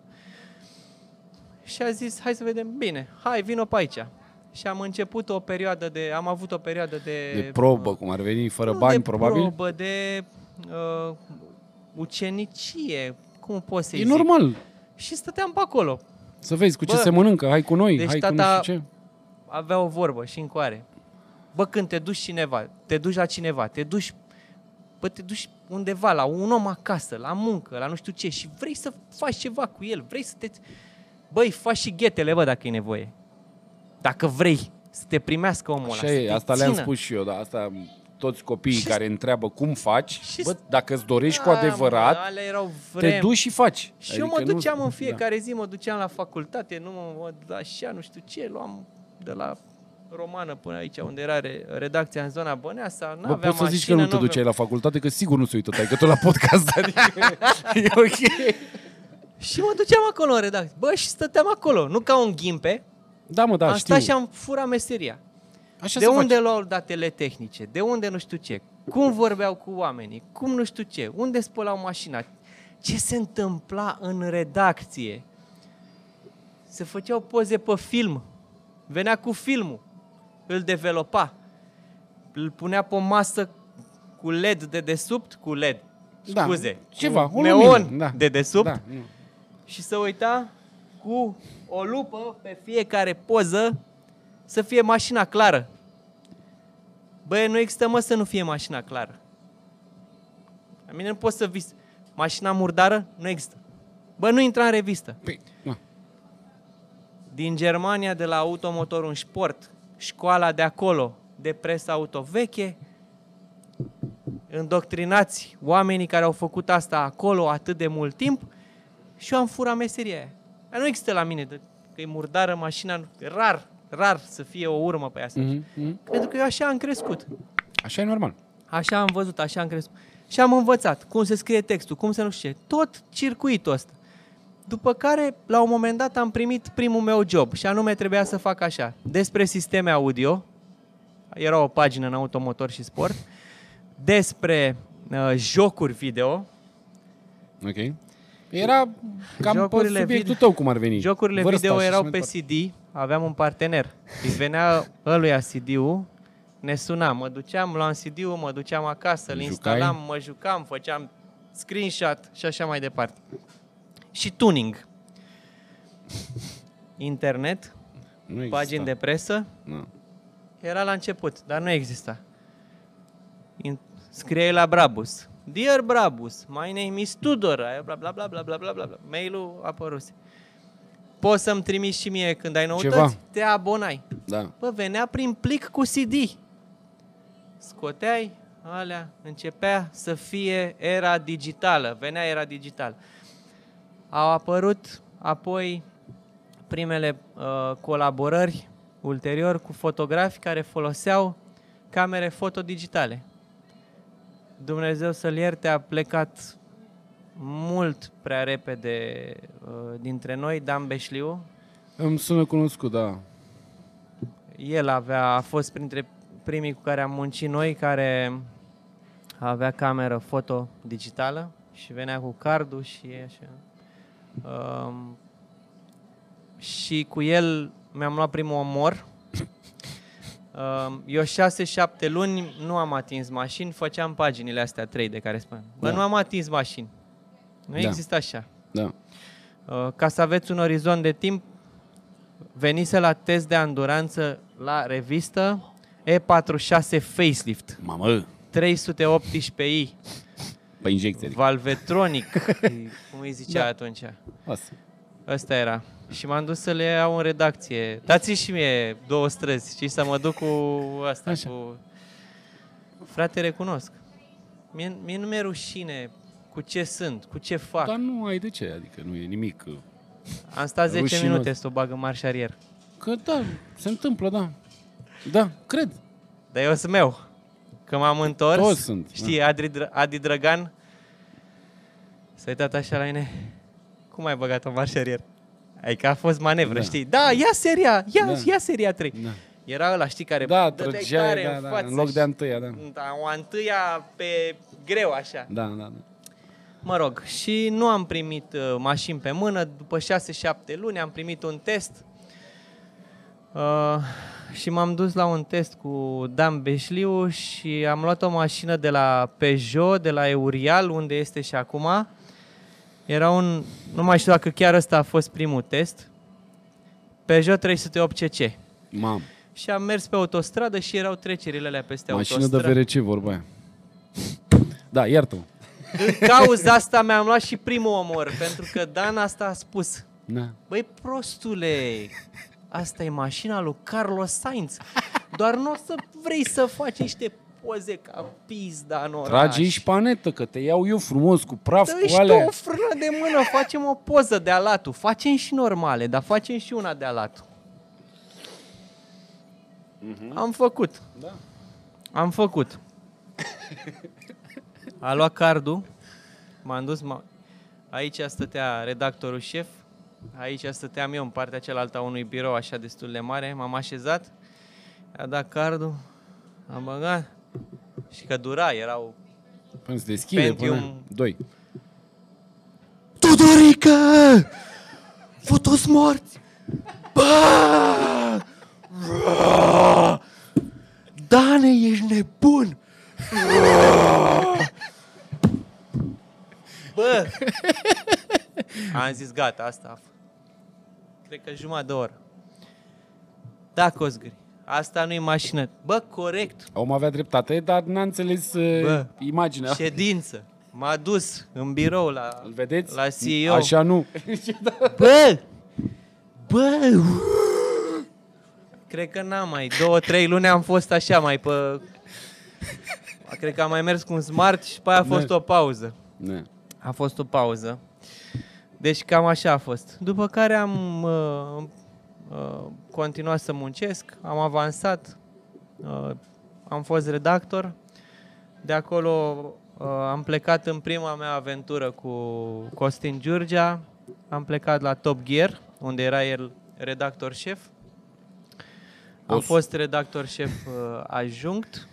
Și a zis, hai să vedem, bine, hai, vino pe aici. Și am început o perioadă de, am avut o perioadă de... De probă, cum ar veni, fără nu bani, de probabil. probă, de uh, ucenicie, cum poți să-i E zic. normal Și stăteam pe acolo. să vezi cu ce Bă, se mănâncă, hai cu noi, deci hai cu tata- nu știu ce. avea o vorbă și în coare. Bă, când te duci cineva, te duci la cineva, te duci, bă, te duci undeva, la un om acasă, la muncă, la nu știu ce și vrei să faci ceva cu el, vrei să te... Băi, faci și ghetele, bă, dacă e nevoie. Dacă vrei să te primească omul ăla, Așa să e, te asta le-am țină. spus și eu, da, asta toți copiii Și- care întreabă cum faci, Și- bă, dacă îți dorești cu Da, adevărat, mă, alea erau te vremi. duci și faci. Și eu mă Adică nu- duceam în da. fiecare zi, mă duceam la facultate, nu mă mă așa, nu știu ce, luam de la romană până aici, unde era re- redacția în zona Băneasa, Bă, n-aveam poți să zici că mașină, nu te n-aveam- duceai la facultate, că sigur nu se uită tai, că tu la podcast, adică e ok. Și mă duceam acolo în redacție. Bă, și stăteam acolo, nu ca un ghimpe. Da, mă, da, am știu. stat și am furat meseria. Așa de se unde face. luau datele tehnice? De unde nu știu ce? Cum vorbeau cu oamenii? Cum nu știu ce? Unde spălau mașina? Ce se întâmpla în redacție? Se făceau poze pe film. Venea cu filmul. Îl developa. Îl punea pe o masă cu LED de desubt, cu LED. Da, Scuze. ceva, cu o neon lumină, da. de desubt Da, nu. și să uita cu o lupă pe fiecare poză să fie mașina clară. Băi, nu există mă să nu fie mașina clară. La mine nu poți să vis. Mașina murdară nu există. Bă, nu intra în revistă. Păi, na. Din Germania, de la Automotor un Sport, școala de acolo, de presă auto veche, îndoctrinați oamenii care au făcut asta acolo atât de mult timp și eu am furat meseria aia. Dar nu există la mine, de, că e murdară mașina, nu- rar, rar să fie o urmă pe asta. Mhm, mhm. Pentru că eu așa am crescut. Așa e normal. Așa am văzut, așa am crescut. Și am învățat cum se scrie textul, cum se nu știu ce. Tot circuitul ăsta. După care, la un moment dat, am primit primul meu job și anume trebuia să fac așa. Despre sisteme audio, era o pagină în automotor și sport, despre uh, jocuri video, Ok. Era cam Jocurile pe subiectul video- tău cum ar veni. Jocurile Vârsta video și erau așa pe mai departe. CD, aveam un partener. Îi venea ăluia CD-ul, ne suna, mă duceam, luam CD-ul, mă duceam acasă, îl Jucai? instalam, mă jucam, făceam screenshot și așa mai departe. Și tuning. Internet, Nu exista. pagini de presă, Nu. era la început, dar nu exista. In- Scriei la Brabus. Dear Brabus, my name is Tudor, aia bla bla bla bla bla bla bla. bla. Mail-ul apăruse. Poți să-mi trimiți și mie când ai noutăți? Ceva. Te abonai. Da. Bă, venea prin plic cu CD. Scoteai alea, începea să fie era digitală, venea era digitală. Au apărut apoi primele uh, colaborări ulterior cu fotografi care foloseau camere fotodigitale. Dumnezeu să-l ierte, a plecat mult prea repede uh, dintre noi, Dan Beșliu, Îmi sună cunoscut, da. el avea, a fost printre primii cu care am muncit noi, care avea cameră foto digitală și venea cu cardul și așa. Um, și cu el mi-am luat primul omor. Um, eu 6-7 luni nu am atins mașini, făceam paginile astea 3 de care spuneam. Bă, Da. nu am atins mașini. Nu Da. există așa. Da. Uh, Ca să aveți un orizont de timp, venise la test de anduranță la revistă E46 Facelift, Mamă, 318i, pe injecție. adică. Valvetronic, cum îi zicea Da. atunci. Asta. Ăsta era. Și m-am dus să le iau în redacție. Dați și mie două străzi și să mă duc cu asta, Așa. cu... Frate, recunosc. Mie, mie nu mi-e rușine cu ce sunt, cu ce fac. Dar nu ai de ce, adică nu e nimic. Am stat 10 Rușinos. minute să o bag în marș arier. Că da, se întâmplă, da. Da, cred. Dar eu sunt meu. Că m-am întors, Toți sunt, știi, Adi, Dr- Adi Drăgan s-a uitat așa la mine. Cum ai băgat-o în marș arier? Adică a fost manevră, Da. știi? Da, ia seria, ia, Da. ia seria 3. Da. Era ăla, știi, care Da, dădeai trăgea, tare da, în da, față în loc și- de a întâia, da. Da, o întâia pe greu, așa. Da, da, da. Mă rog, și nu am primit uh, mașini pe mână. După 6-7 luni am primit un test uh, și m-am dus la un test cu Dan Beșliu și am luat o mașină de la Peugeot, de la Eurial, unde este și acum. Era un, nu mai știu dacă chiar ăsta a fost primul test, Peugeot 308 CC. Mam, Și am mers pe autostradă și erau trecerile alea peste mașină de autostradă. VRC, vorba aia. Da, iartă În cauza asta mi-am luat și primul omor, pentru că Dan asta a spus. Da. Băi, prostule, asta e mașina lui Carlos Sainz. Doar nu o să vrei să faci niște poze ca pizda în oraș. Trage și panetă, că te iau eu frumos cu praf, Dă cu și tu alea. o frână de mână, facem o poză de alatul. Facem și normale, dar facem și una de alatul. Am făcut. Da. Am făcut. A luat cardul, m-am dus, m- aici stătea redactorul șef, aici stăteam eu în partea cealaltă a unui birou așa destul de mare, m-am așezat, a dat cardul, am băgat și că dura, erau Până se deschide, Pentium. până... Doi. Tudorică! Fotos morți! Bă! Bă! Dane, ești nebun! Bă! Am zis, gata, asta a f- Cred că jumătate de oră. Da, Cosgri, asta nu-i mașină. Bă, corect, Om avea dreptate, dar n-a înțeles uh, Bă, imaginea. ședință. M-a dus în birou la, Îl vedeți? la CEO. Așa nu. Bă! Bă! Cred că n-am mai. Două, trei luni am fost așa mai pe... Cred că am mai mers cu un smart și pe aia a fost Da. o pauză. Ne. A fost o pauză. Deci cam așa a fost. După care am uh, uh, continuat să muncesc, am avansat, uh, am fost redactor. De acolo uh, am plecat în prima mea aventură cu Costin Giurgea. Am plecat la Top Gear, unde era el redactor șef. Am Os. fost redactor șef uh, adjunct.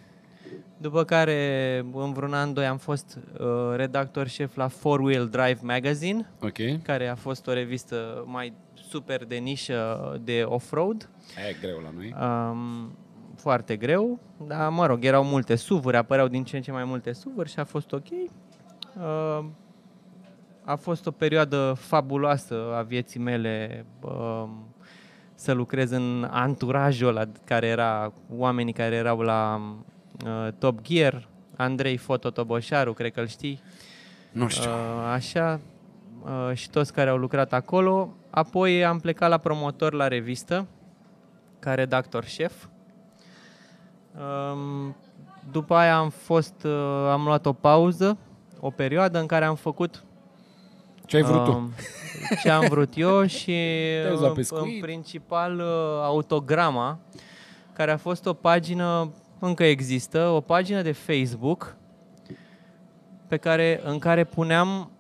După care, în vreun an, doi, am fost uh, redactor șef la Four Wheel Drive Magazine, Ok. care a fost o revistă mai super de nișă de off-road. E greu la noi. Um, foarte greu, dar mă rog, erau multe suvuri, apăreau din ce în ce mai multe suvuri și a fost ok. Uh, a fost o perioadă fabuloasă a vieții mele um, să lucrez în anturajul ăla care era, oamenii care erau la uh, Top Gear, Andrei Fototoboșaru, cred că îl știi. Nu știu. Uh, așa, uh, și toți care au lucrat acolo. Apoi am plecat la promotor la revistă, ca redactor șef. Um, după aia am fost, uh, am luat o pauză, o perioadă în care am făcut Ce ai vrut tu? um, ce am vrut eu și Te-ai dus la în, pescuit? în principal uh, Autograma, care a fost o pagină, încă există, o pagină de Facebook pe care, în care puneam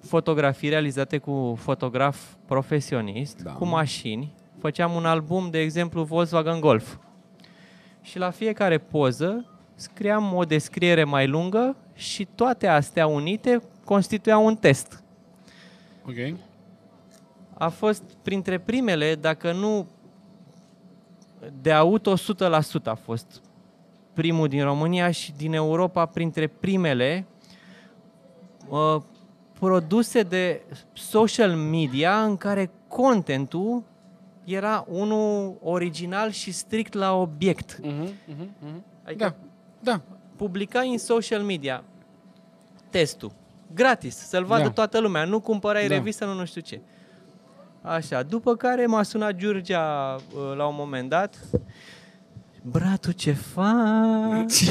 fotografii realizate cu fotograf profesionist, Da. cu mașini. Făceam un album, de exemplu, Volkswagen Golf. Și la fiecare poză scriam o descriere mai lungă și toate astea unite constituiau un test. Ok. A fost printre primele, dacă nu de auto 100% a fost primul din România și din Europa printre primele uh, produse de social media în care contentul era unul original și strict la obiect. Uh-huh, uh-huh, uh-huh. Adică Da, da. publicai în social media testul, gratis, să-l vadă Da. toată lumea, nu cumpărai Da. revistă, nu, nu știu ce. Așa, după care m-a sunat Giurgea uh, la un moment dat. Bratu, ce faci?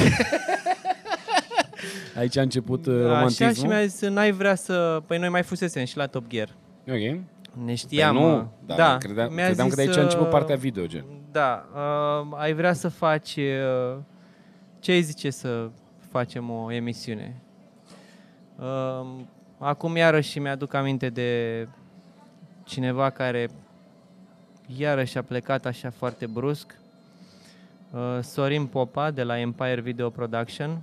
Aici a început uh, Așa și romantismul. mi-a zis, n-ai vrea să... Păi noi mai fusesem și la Top Gear. Ok. Ne știam. Păi uh, nu, dar da, credeam, mi-a credeam că de zis, aici a început uh, partea video, gen. Da, uh, ai vrea să faci... Uh, ce ai zice să facem o emisiune? Uh, acum iarăși mi-aduc aminte de cineva care iarăși a plecat așa foarte brusc, uh, Sorin Popa de la Empire Video Production,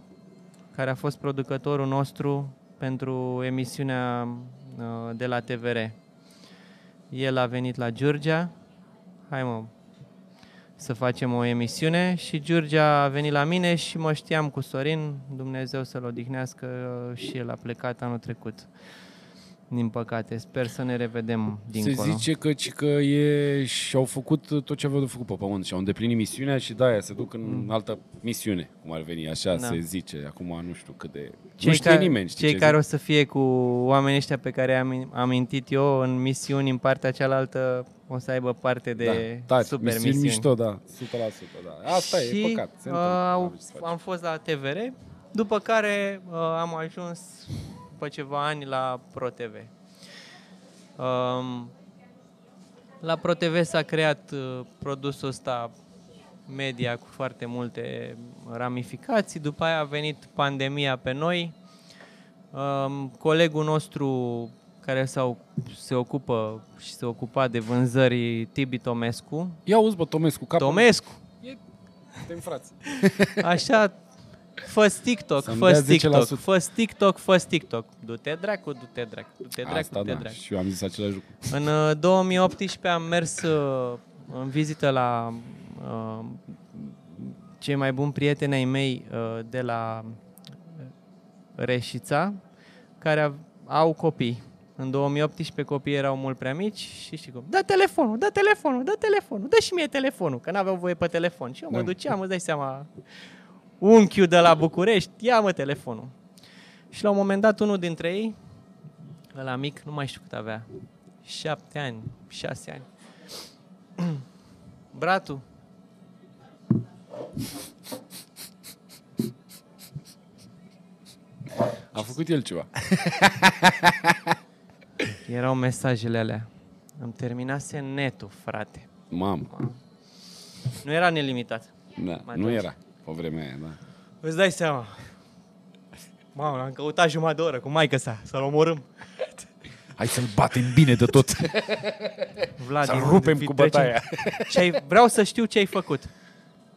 care a fost producătorul nostru pentru emisiunea uh, de la TVR. El a venit la Georgia, hai mă, să facem o emisiune și Giurgia a venit la mine și mă știam cu Sorin, Dumnezeu să-l odihnească și el a plecat anul trecut. Din păcate, sper să ne revedem dincolo. Se zice că, că e, și-au făcut tot ce aveau de făcut pe pământ și au îndeplinit misiunea și da, se duc în mm. altă misiune, cum ar veni, așa da. se zice. Acum nu știu cât de... Cei nu știe care, nimeni, știi Cei care zic? o să fie cu oamenii ăștia pe care am amintit eu în misiuni în partea cealaltă o să aibă parte de da, tari, super misiuni. misiuni. mișto, da, 100%, da. Asta și, e, e păcat. Se uh, am fost la TVR, după care uh, am ajuns după ceva ani la ProTV. Um, la ProTV s-a creat uh, produsul ăsta media cu foarte multe ramificații, după aia a venit pandemia pe noi. Um, colegul nostru care s-au, se ocupă și se ocupa de vânzări Tibi Tomescu. Ia uzi, bă, Tomescu, capul. Tomescu! E... Suntem frați. Așa, fă TikTok, fă TikTok, fă TikTok, fă TikTok. Du-te dracu, du-te dracu, du-te dracu, Asta, du-te da. dracu. Și eu am zis același lucru. În 2018 uh, am mers uh, în vizită la uh, cei mai buni prieteni ai mei uh, de la Reșița, care au copii. În 2018 copiii erau mult prea mici și știi cum, dă telefonul, dă telefonul, dă telefonul, dă și mie telefonul, că n-aveau voie pe telefon. Și eu da. mă duceam, îți dai seama, unchiul de la București, ia-mă telefonul. Și la un moment dat unul dintre ei, la mic, nu mai știu cât avea, șapte ani, șase ani. Bratu. A făcut el ceva. Erau mesajele alea. Îmi terminase netul, frate. Mamă. Nu era nelimitat. Da, nu era pe vremea aia, da. Îți dai seama. Mamă, am căutat jumătate de oră cu maică sa, să-l omorâm. Hai să-l batem bine de tot. Vlad, să-l rupem cu bătaia. Ce ai, vreau să știu ce ai făcut.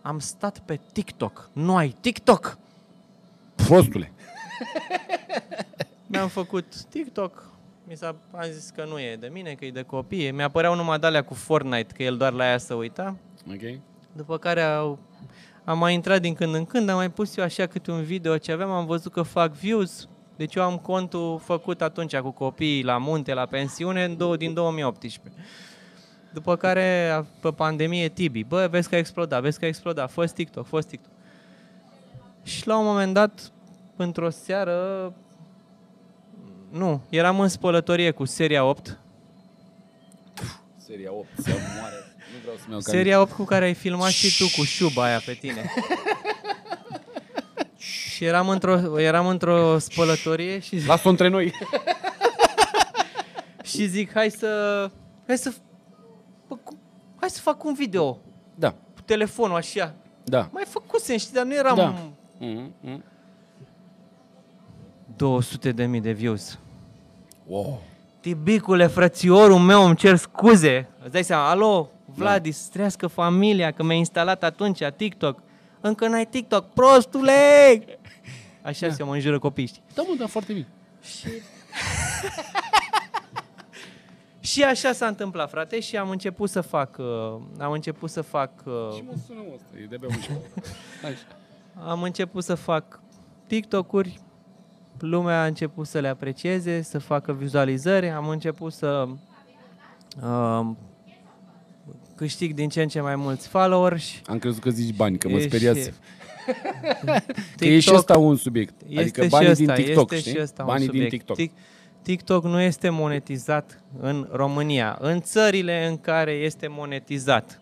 Am stat pe TikTok. Nu ai TikTok? Prostule. Mi-am făcut TikTok. Mi s-a, am zis că nu e de mine, că e de copii. Mi-a păreau numai de cu Fortnite, că el doar la ea să uita. Ok. După care au am mai intrat din când în când, am mai pus eu așa câte un video ce aveam, am văzut că fac views. Deci eu am contul făcut atunci cu copiii la munte, la pensiune, în două, din 2018. După care, pe pandemie, Tibi, bă, vezi că a explodat, vezi că a explodat, fost TikTok, fost TikTok. Și la un moment dat, într-o seară, nu, eram în spălătorie cu seria 8. Seria 8, se moare vreau să-mi iau Seria 8 cu care ai filmat și tu cu șuba aia pe tine. și eram într-o, eram într-o spălătorie și... Zic, Las-o între noi. și zic, hai să... Hai să... Hai să fac un video. Da. Cu telefonul așa. Da. Mai făcusem, știi, dar nu eram... Da. Mm-hmm. 200 de mii de views. Wow. Tibicule, frățiorul meu, îmi cer scuze. Îți dai seama, alo, Vlad, da. trească familia, că mi-a instalat atunci TikTok. Încă n-ai TikTok, prostule! Așa da. se mă înjură copiii. Da, mă, da, foarte bine. Și... și așa s-a întâmplat, frate, și am început să fac... Uh, am început să fac... Uh, și mă sună ăsta, e de-abia Am început să fac TikTok-uri, lumea a început să le aprecieze, să facă vizualizări, am început să uh, câștig din ce în ce mai mulți followers. Am crezut că zici bani, că mă speriați. că e și ăsta un subiect. Este adică banii ăsta, din TikTok, este știi? Și ăsta banii un subiect. din TikTok. TikTok nu este monetizat în România. În țările în care este monetizat,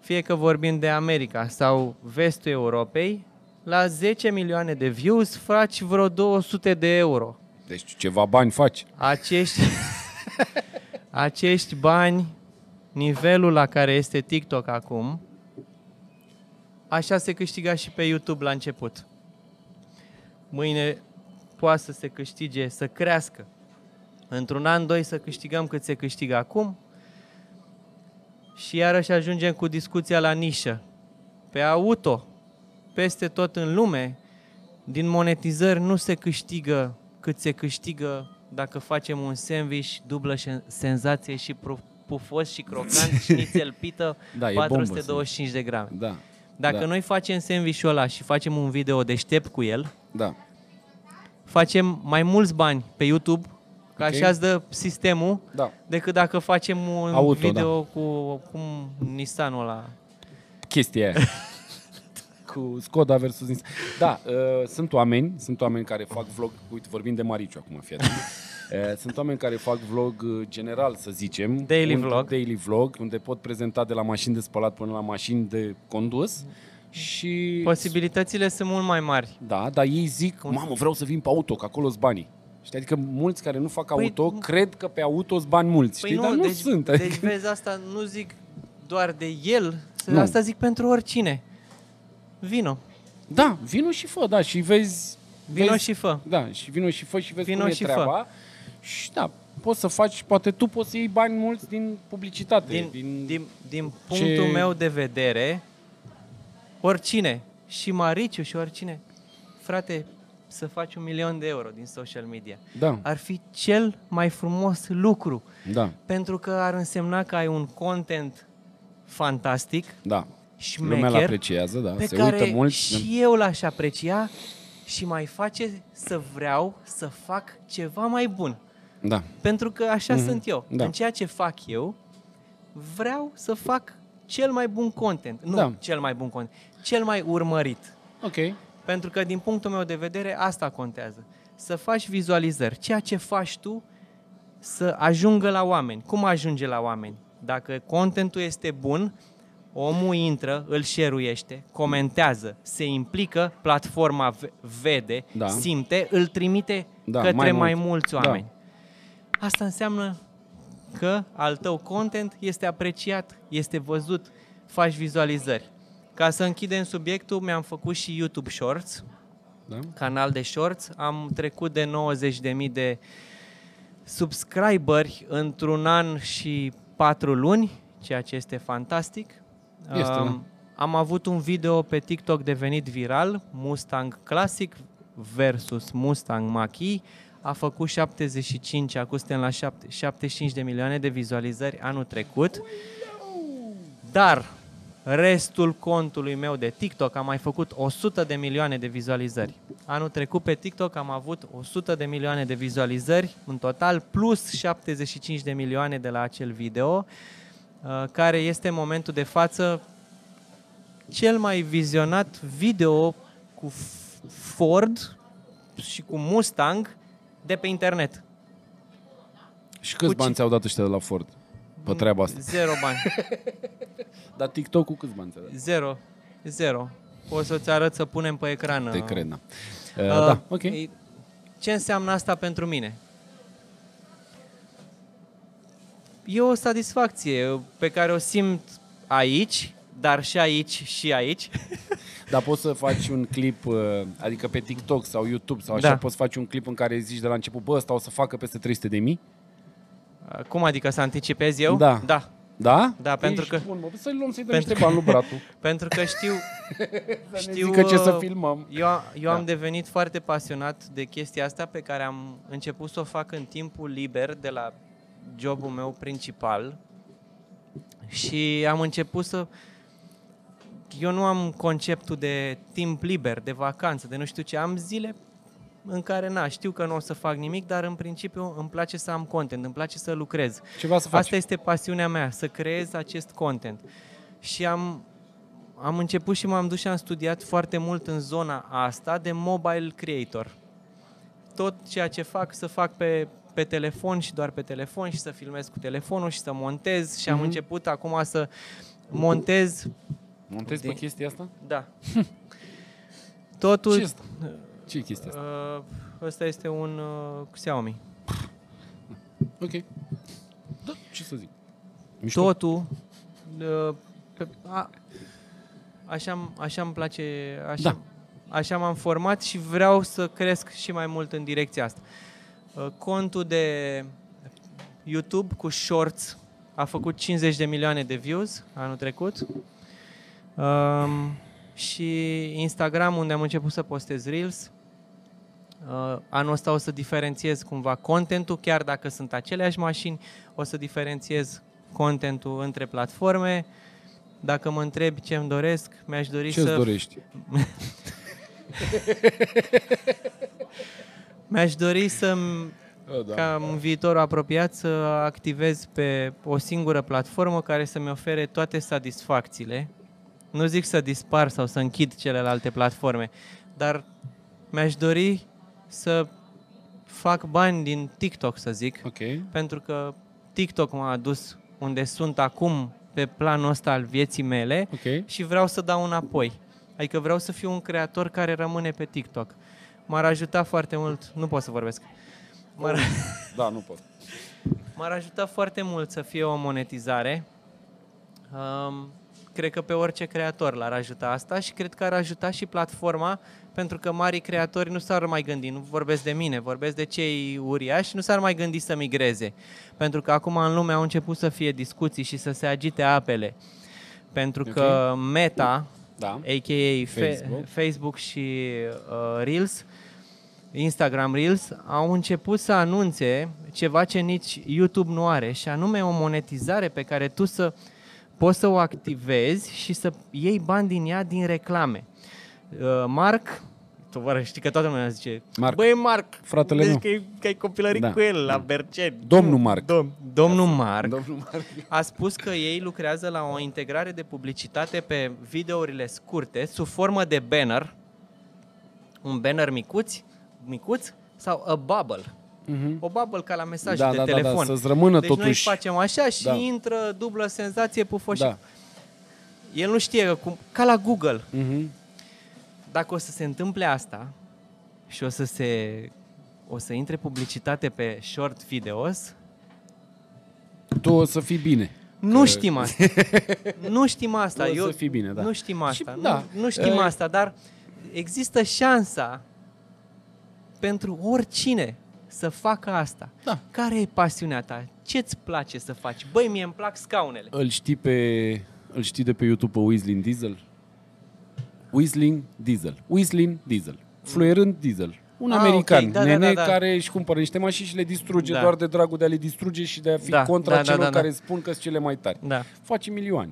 fie că vorbim de America sau vestul Europei, la 10 milioane de views faci vreo 200 de euro. Deci ceva bani faci. Acești, acești bani nivelul la care este TikTok acum, așa se câștiga și pe YouTube la început. Mâine poate să se câștige, să crească într-un an, doi să câștigăm cât se câștigă acum și iarăși ajungem cu discuția la nișă. Pe auto, peste tot în lume, din monetizări nu se câștigă cât se câștigă dacă facem un sandwich dublă șen- senzație și pru- pufos și crocant și nițel pită Da, e bombă 425 de grame. Da. Dacă da. noi facem sandwich-ul ăla și facem un video deștept cu el, Da. facem mai mulți bani pe YouTube, că Ok. așa îți dă sistemul, Da. decât dacă facem un Auto, video cu cum Nissanul ăla. chestia aia. cu Skoda versus Nissan. Da, uh, sunt oameni, sunt oameni care fac vlog, uite, vorbim de Mariciu acum, fii atent. Uh, sunt oameni care fac vlog uh, general, să zicem. Daily un vlog. Daily vlog, unde pot prezenta de la mașini de spălat până la mașini de condus. Și Posibilitățile sunt mult mai mari. Da, dar ei zic, mamă, vreau să vin pe auto, că acolo sunt banii. Știi? Adică mulți care nu fac Păi, auto nu- cred că pe auto sunt bani mulți, știi? dar nu deci, sunt. Adică... deci vezi asta, nu zic doar de el, Nu. asta zic pentru oricine. Vino. Da, vino și fă, da, și vezi... Vino vezi, și fă. Da, și vino și fă și vezi Vino cum e și fă. Treaba. Și da, poți să faci, poate tu poți să iei bani mulți din publicitate. Din, din, din, din punctul ce- meu de vedere, oricine, și Mariciu și oricine, frate, să faci un milion de euro din social media. Da, Ar fi cel mai frumos lucru, da, pentru că ar însemna că ai un content fantastic, da. Lumea îl șmecher, apreciază, da, pe se care uită mult. și eu l-aș aprecia și mai face să vreau să fac ceva mai bun. Da, Pentru că așa Mhm, sunt eu. da. În ceea ce fac eu, vreau să fac cel mai bun content. Nu Da. cel mai bun content, cel mai urmărit. ok. Pentru că din punctul meu de vedere asta contează. Să faci vizualizări. Ceea ce faci tu să ajungă la oameni. Cum ajunge la oameni? Dacă contentul este bun, omul intră, îl share comentează, se implică, platforma v- vede, Da. simte, îl trimite Da, către mai mai, mult. mulți Da. Oameni. Asta înseamnă că al tău content este apreciat, este văzut, faci vizualizări. Ca să închidem subiectul, mi-am făcut și YouTube Shorts, Da? canal de shorts. Am trecut de 90.000 de subscriberi într-un an și 4 luni, ceea ce este fantastic. Este, da. Um, Am avut un video pe TikTok devenit viral, Mustang Classic versus Mustang Mach-E. A făcut 75, acum suntem la 7, 75 de milioane de vizualizări anul trecut. Dar restul contului meu de TikTok am mai făcut 100 de milioane de vizualizări. Anul trecut pe TikTok am avut 100 de milioane de vizualizări în total, plus 75 de milioane de la acel video, uh, care este în momentul de față cel mai vizionat video cu F- Ford și cu Mustang de pe internet. Și câți Cu bani ce- ți-au dat ăștia de la Ford pe treaba asta? Zero bani. Dar TikTok-ul câți bani ți-a dat? Zero. Zero. O să-ți arăt să punem pe ecran. Te uh, cred, da. Uh, Uh, da, ok. e- Ce înseamnă asta pentru mine? E o satisfacție pe care o simt aici, dar și aici și aici. Dar poți să faci un clip, uh, adică pe TikTok sau YouTube sau așa, Da. poți să faci un clip în care zici de la început, bă, ăsta o să facă peste 300 de mii? Cum adică să anticipez eu? Da. Da. Da? Da, pentru Ești că- Bun, bă, să-i luăm să-i dăm pentru niște bani lui Bratu. Pentru că știu... Să ne știu zică ce să uh, filmăm. Eu, eu Da. am devenit foarte pasionat de chestia asta pe care am început să o fac în timpul liber de la jobul meu principal și am început să... Eu nu am conceptul de timp liber, de vacanță, de nu știu ce. Am zile în care, na, știu că nu o să fac nimic, dar în principiu îmi place să am content, îmi place să lucrez. Ceva să faci. Asta este pasiunea mea, să creez acest content. Și am, am început și m-am dus și am studiat foarte mult în zona asta de mobile creator. Tot ceea ce fac, să fac pe, pe telefon și doar pe telefon și să filmez cu telefonul și să montez și am Mhm. început acum să montez, Montezi pe de- chestia asta? da. Totul, Ce asta? Ce e chestia asta? uh, ăsta este un uh, Xiaomi. Ok. Da, ce să zic? Mișto. totul uh, pe, a, așa, așa îmi place, așa, Da. așa m-am format și vreau să cresc și mai mult în direcția asta. Uh, Contul de YouTube cu Shorts a făcut 50 de milioane de views anul trecut. Um, și Instagram, unde am început să postez Reels. Uh, anul ăsta o să diferențiez cumva contentul, chiar dacă sunt aceleași mașini, o să diferențiez contentul între platforme. Dacă mă întreb ce îmi doresc, mi-aș dori Ce-ți să... dorești? Mi-aș dori să Oh, da. ca în viitorul apropiat să activez pe o singură platformă care să-mi ofere toate satisfacțiile. Nu zic să dispar sau să închid celelalte platforme, dar mi-aș dori să fac bani din TikTok, să zic, Ok. pentru că TikTok m-a adus unde sunt acum pe planul ăsta al vieții mele Ok. și vreau să dau înapoi. Adică vreau să fiu un creator care rămâne pe TikTok. M-ar ajuta foarte mult, nu pot să vorbesc. M-ar, Da, nu pot. m-ar ajuta foarte mult să fie o monetizare. Um, cred că pe orice creator l-ar ajuta asta și cred că ar ajuta și platforma pentru că marii creatori nu s-ar mai gândi, nu vorbesc de mine, vorbesc de cei uriași, nu s-ar mai gândi să migreze. Pentru că acum în lume au început să fie discuții și să se agite apele. Pentru Ok. că Meta, Da. a.k.a. Facebook. Facebook, Facebook și uh, Reels, Instagram Reels, au început să anunțe ceva ce nici YouTube nu are, și anume o monetizare pe care tu să poți să o activezi și să iei bani din ea din reclame. Uh, Mark, tu vă știi că toată lumea zice, Marc. băi Marc, Fratele vezi meu. că, e- că ai copilărit Da. cu el la Berceni. Domnul Marc. Dom, domnul Marc Domnul Marc. a spus că ei lucrează la o integrare de publicitate pe videourile scurte sub formă de banner, un banner micuț, micuț sau a bubble. Mhm. O bubble ca la mesaj Da, de da, da, telefon. da, să-ți rămână deci noi totuși- facem așa și Da. intră dublă senzație pufoșic. Da. El nu știe cum, ca la Google. Mhm. Dacă o să se întâmple asta și o să se o să intre publicitate pe short videos, Tu o să fii bine. Nu știm asta. nu știm asta. O să Eu, fii bine, da. Nu știm asta. Și- nu, da. nu știm E- asta, dar există șansa pentru oricine să facă asta. Da. Care e pasiunea ta? Ce-ți place să faci? Băi, mie îmi plac scaunele. Îl știi pe îl știi de pe YouTube pe Whistling Diesel? Whistling Diesel. Whistling Diesel. Fluierând Diesel. Un Ah, american, ok. Da, da, nene, da, da. care își cumpără niște mașini și le distruge Da. doar de dragul de a le distruge și de a fi Da, contra da, da, celor da, da. care spun că sunt cele mai tari. Da. Face milioane.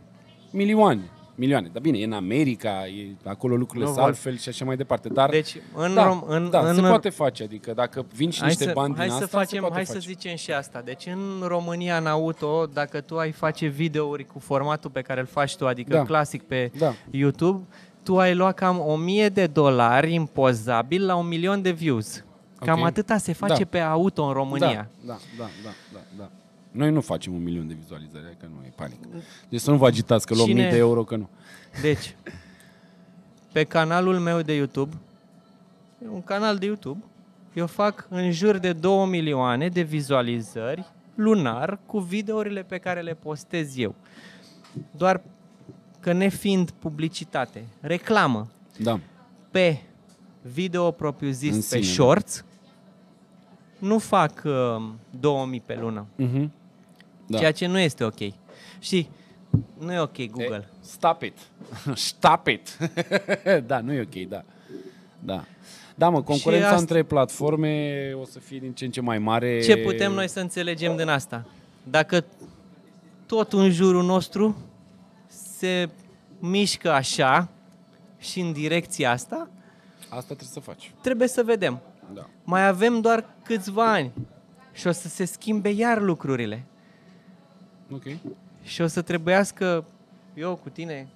Milioane. Milioane. Dar bine, e în America, e, acolo lucrurile Nu sunt vor. altfel și așa mai departe. Dar Deci, în, da, rom- în, da, în, se poate face. Adică dacă vin și Hai niște să, bani hai din să asta, se facem, poate hai face. să zicem și asta. Deci în România, în auto, dacă tu ai face videouri cu formatul pe care îl faci tu, adică Da. clasic pe Da. YouTube, tu ai luat cam 1000 de dolari impozabil la un milion de views. Cam Ok. atâta se face Da. pe auto în România. Da, da, da, da, da, da. Noi nu facem un milion de vizualizări, că nu e panică. Deci să nu vă agitați că luăm Cine- mii de euro, că nu. Deci, pe canalul meu de YouTube, e un canal de YouTube, eu fac în jur de 2 milioane de vizualizări lunar cu videourile pe care le postez eu. Doar că nefiind publicitate, reclamă Da. pe video propriu În zis pe sine, da. shorts, nu fac uh, 2000 pe lună, Mhm. Da. ceea ce nu este ok. Și nu e ok Google. E, stop it. Stop it. da, nu e ok, da. Da. Da, mă, concurența asta- între platforme o să fie din ce în ce mai mare. Ce putem noi să înțelegem din asta? Dacă tot în jurul nostru se mișcă așa și în direcția asta, Asta trebuie să faci. trebuie să vedem. Da. Mai avem doar câțiva ani și o să se schimbe iar lucrurile. Ok. Și o să trebuiască eu cu tine,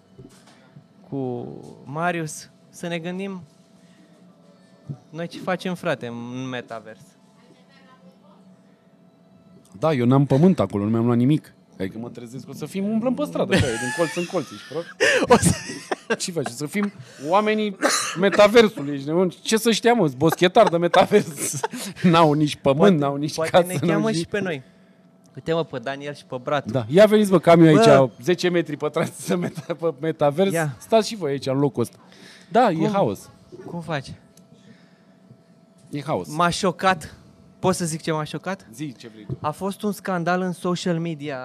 cu Marius, să ne gândim noi ce facem, frate, în metavers. Da, eu n-am pământ acolo, nu mi-am luat nimic. Adică mă trezesc, o să fim umblăm pe stradă, așa, din colț în colț, ești prost? O să... Ce faci? Să fim oamenii metaversului, ești nebun? Ce să știam, mă, boschetar de metavers. N-au nici pământ, n-au nici poate casă, ne n-au cheamă nici... și pe noi. Uite-mă pe Daniel și pe Bratu. Da, ia veniți, bă, că am eu aici Bă. 10 metri pătrați să meta, pe metavers. Ia. Stați și voi aici, în locul ăsta. Da, e Cum? haos. Cum faci? E haos. M-a șocat Pot să zic ce m-a șocat? Zi ce vrei tu. A fost un scandal în social media.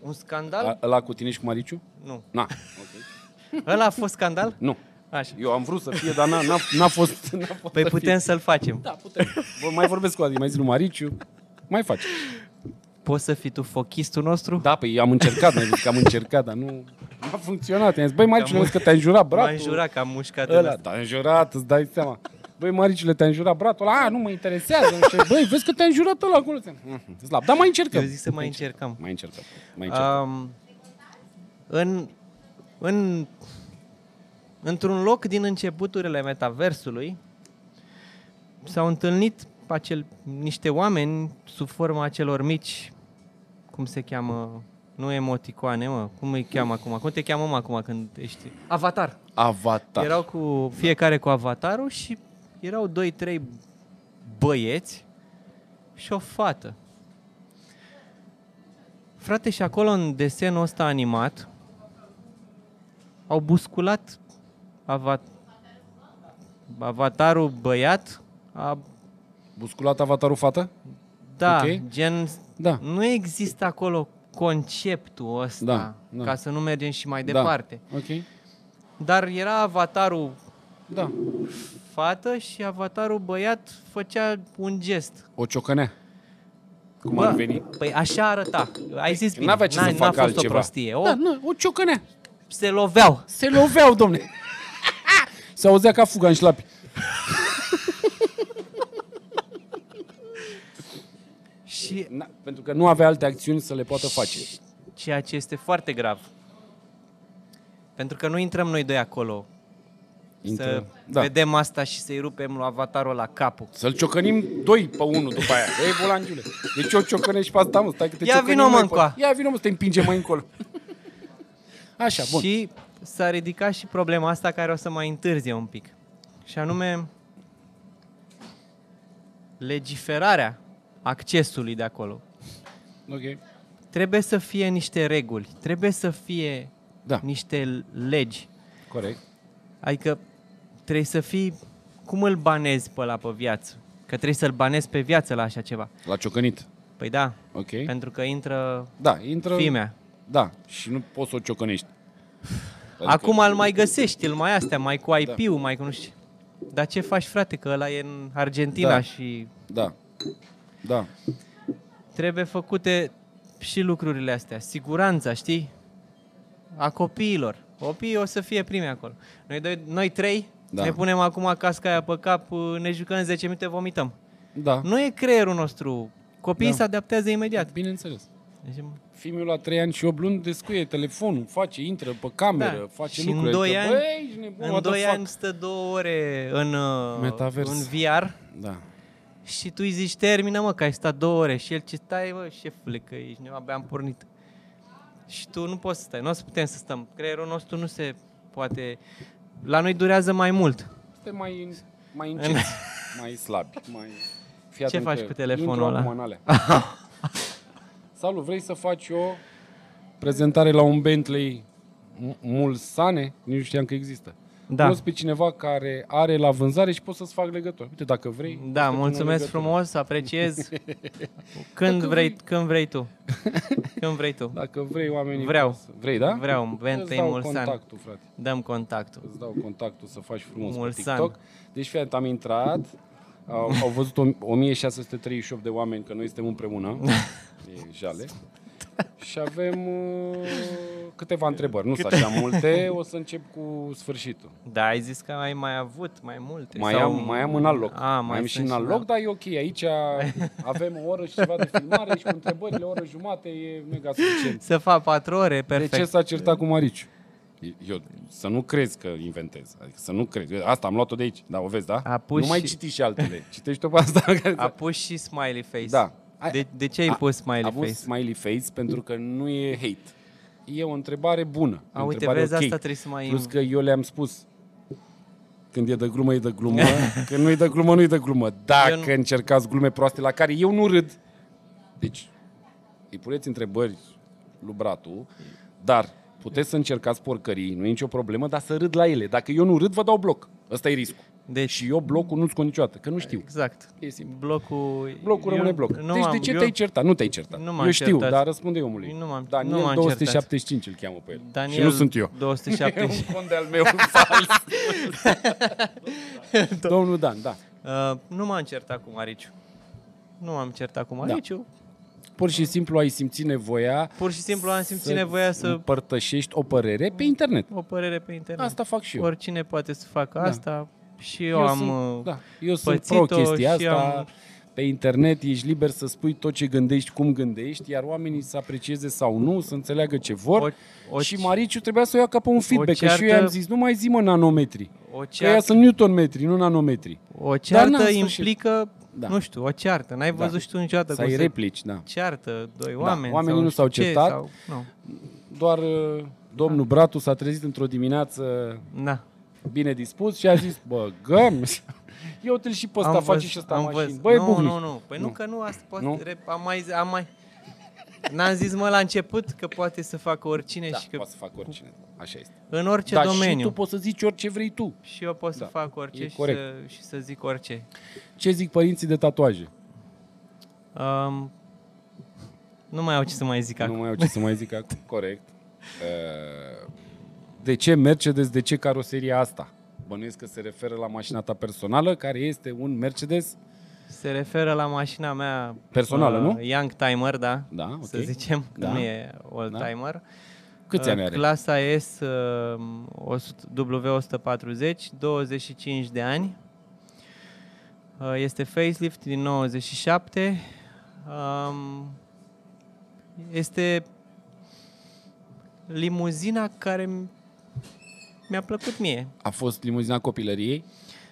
Un scandal? A, ăla cu tine și cu Mariciu? Nu. Na, ok. Ăla a fost scandal? Nu. Așa. Eu am vrut să fie, dar n-a, n-a, n-a fost. N-a fost Păi să putem să-l facem. Fie. Da, putem. Bă, mai vorbesc cu Adi, mai zi lui Mariciu. Mai faci. Poți să fii tu fochistul nostru? Da, păi am încercat, mai zis că am încercat, dar nu a funcționat. I-am zis, băi, Mariciu, Cam- că te-a înjurat bratul. M-a înjurat că am mușcat în Ăla, ăsta. te-a înjurat, îți dai seama. Băi, Mariciule, te-a înjurat bratul ăla. A, nu mă interesează. Nu știu. Băi, vezi că te-a înjurat ăla acolo. Mhm, Slab. Dar mai încercăm. Eu zic să mai încercăm. Mai încercăm. Mai încercăm. Um, în, în, într-un loc din începuturile metaversului s-au întâlnit acel, niște oameni sub forma acelor mici, cum se cheamă, nu emoticoane, mă, cum îi cheamă acum? Cum te cheamă mă acum când ești? Avatar. Avatar. Erau cu fiecare cu avatarul și erau doi, trei băieți și o fată. Frate, și acolo în desenul ăsta animat au busculat ava- avatarul băiat, a, Busculat avatarul fată? da, Ok. gen, Da. nu există acolo conceptul ăsta, Da, da. ca să nu mergem și mai Da. departe. Ok. Dar era avatarul Da. fată și avatarul băiat făcea un gest. O ciocănea. Cum Bă, ar veni? Păi așa arăta. Ai zis bine. N-avea ce N-a- să n-a facă fost altceva. o prostie. O, Da, nu, o ciocănea. Se loveau. Se loveau, domne. Se auzea ca fuga în șlapi. Și Na, pentru că nu avea alte acțiuni să le poată face. ceea ce este foarte grav. Pentru că nu intrăm noi doi acolo Intră. să Da. vedem asta și să-i rupem lui avatarul la capul. Să-l ciocănim doi pe unul după aia. Ei, bolangiule. Deci o ciocănești pe asta, mă. Stai că te Ia ciocănim vino, mă, mai încoa. pe- Ia vino, mă, să te împingem mai încolo. Așa, bun. Și s-a ridicat și problema asta care o să mai întârzie un pic. Și anume legiferarea accesului de acolo. Ok. Trebuie să fie niște reguli, trebuie să fie Da, niște legi. corect. Adică trebuie să fii... Cum îl banezi pe ăla pe viață? Că trebuie să-l banezi pe viață la așa ceva. L-a ciocănit. Păi da, Ok. pentru că intră Da, intră... fimea. Da, și nu poți să o ciocănești. Adică- Acum îl mai găsești, îl mai astea, mai cu IP-ul, mai cu nu știu. Dar ce faci, frate, că ăla e în Argentina Da. și Da. Da. trebuie făcute și lucrurile astea. Siguranța, știi? A copiilor. Copiii o să fie primi acolo. Noi, doi, noi trei Da. ne punem acum casca aia pe cap, ne jucăm 10 minute, vomităm. Da. Nu e creierul nostru. Copiii Da. se adaptează imediat. Bineînțeles. Deci, Filmul la 3 ani și 8 luni descuie telefonul, face, intră pe cameră, Da. face Și lucruri. în doi Adică, ani- Băi, ești nebun, în what the 2 fuck? ani stă două ore în, uh, Metavers. în VR Da. Și tu îi zici, termină mă, că ai stat două ore. Și el, ce stai, mă, șefule, că ești, eu abia am pornit. Și tu nu poți să stai, nu o să putem să stăm. Creierul nostru nu se poate... La noi durează mai mult. Suntem mai, mai înceți, mai slabi. Mai... Fii Ce atent faci că cu telefonul intru ăla? acum în alea. Salut, vrei să faci o prezentare la un Bentley M- Mulsane? Nici nu știam că există. Da. Cunosc pe cineva care are la vânzare și pot să-ți fac legătură. Uite, dacă vrei. Da, poți să pun o mulțumesc legătură. frumos, apreciez. Când Dacă vrei, vrei. când vrei tu. Când vrei tu. Dacă vrei oamenii... Vreau. pot să- Vrei, da? Vreau, Îți Bentley dau Mulsan. contactul, frate. Dăm contactul. Îți dau contactul să faci frumos Mulsan. pe TikTok. Deci, fii atent, am intrat, au, au văzut o- 1638 de oameni că noi suntem împreună. E jale. Și avem uh, câteva întrebări, nu sunt așa multe, o să încep cu sfârșitul. Da, ai zis că ai mai avut mai multe. Mai, sau... am, mai am în alt loc. A, mai, mai am și sunt în alt loc, dar e ok. Aici avem o oră și ceva de filmare și cu întrebările, o oră jumate, e mega suficient. Să fac patru ore, perfect. De ce s-a certat cu Mariciu? Eu, să nu crezi că inventez. Adică să nu crezi. Eu, Asta am luat-o de aici. Da, o vezi, da? A pus nu mai și- citi și altele. Citești-o pe asta. care A ți- pus și smiley face. Da. Ai- De, de ce ai A- pus smiley a pus face? smiley face pentru că nu e hate. E o întrebare bună. E A, o uite, întrebare vezi, ok. asta trebuie să mai... Plus că eu le-am spus când e de glumă, e de glumă. Când nu e de glumă, nu e de glumă. Dacă Eu nu- încercați glume proaste la care eu nu râd, deci îi puneți întrebări lui Bratu, dar puteți să încercați porcării, nu e nicio problemă, dar să râd la ele. Dacă eu nu râd, vă dau bloc. Ăsta e riscul. Deci, Și eu blocul nu-ți scot niciodată, că nu știu. exact. E simplu. Blocul... Blocul eu rămâne bloc. Nu deci am, de ce eu, te-ai certat? Nu te-ai certat. Nu m-am eu știu, certat. dar răspunde omului. Nu m-am- Daniel nu m-am 275 îl cheamă pe el. Daniel și nu sunt eu. 270. E un cont de-al meu fals. Domnul Dan, da. Uh, nu m-am certat cu Mariciu. Nu m-am certat cu Mariciu. Pur și simplu ai simțit nevoia Pur și simplu am simțit nevoia să împărtășești o părere pe internet. o părere pe internet. Asta fac și eu. Oricine poate să facă Da. asta și eu, am sunt, uh, da, eu sunt pățit-o pro chestia și asta. am- Pe internet ești liber să spui tot ce gândești, cum gândești, iar oamenii să aprecieze sau nu, să înțeleagă ce vor. O- o- și Mariciu trebuia să o ia ca pe un feedback, că și eu ceartă- i-am zis, nu mai zi mă nanometri. o Că ea ceartă, sunt newtonmetri, nu nanometri. o ceartă n-am sfârșit. implică, Da. nu știu, o ceartă. N-ai Da. văzut și tu niciodată Să ai cum se replici, da. ceartă doi Da, oameni. oamenii sau nu știu s-au ce, certat. Sau, nu. Doar uh, domnul Bratu s-a trezit într-o dimineață Da. Bine dispus și a zis, bă, găm, eu te și pe ăsta face văzut- și ăsta am mașini. văzut. Băi, nu, bucnici. nu, nu. Păi nu, Nu. că nu, asta poate, Nu? rep, am mai, am mai... N-am zis, mă, la început că poate să facă oricine Da, și că poate să fac oricine. Așa este. în orice Dar domeniu. și tu poți să zici orice vrei tu. Și eu pot să Da, fac orice e și corect. să, și să zic orice. Ce zic părinții de tatuaje? Um, nu mai au ce să mai zic Nu acum. mai au ce să mai zic acum. Corect. Uh, De ce Mercedes, de ce caroseria asta? Bănuiesc că se referă la mașina ta personală, care este un Mercedes Se referă la mașina mea Personală, nu? Young Timer, da, Da, ok. să zicem, că Da. nu e old Da. timer. Câți Uh, ani are? Clasa S uh, 100 W140, 25 de ani. Uh, Este facelift din 97. Um, Este limuzina care m- mi-a plăcut mie. A fost limuzina copilăriei?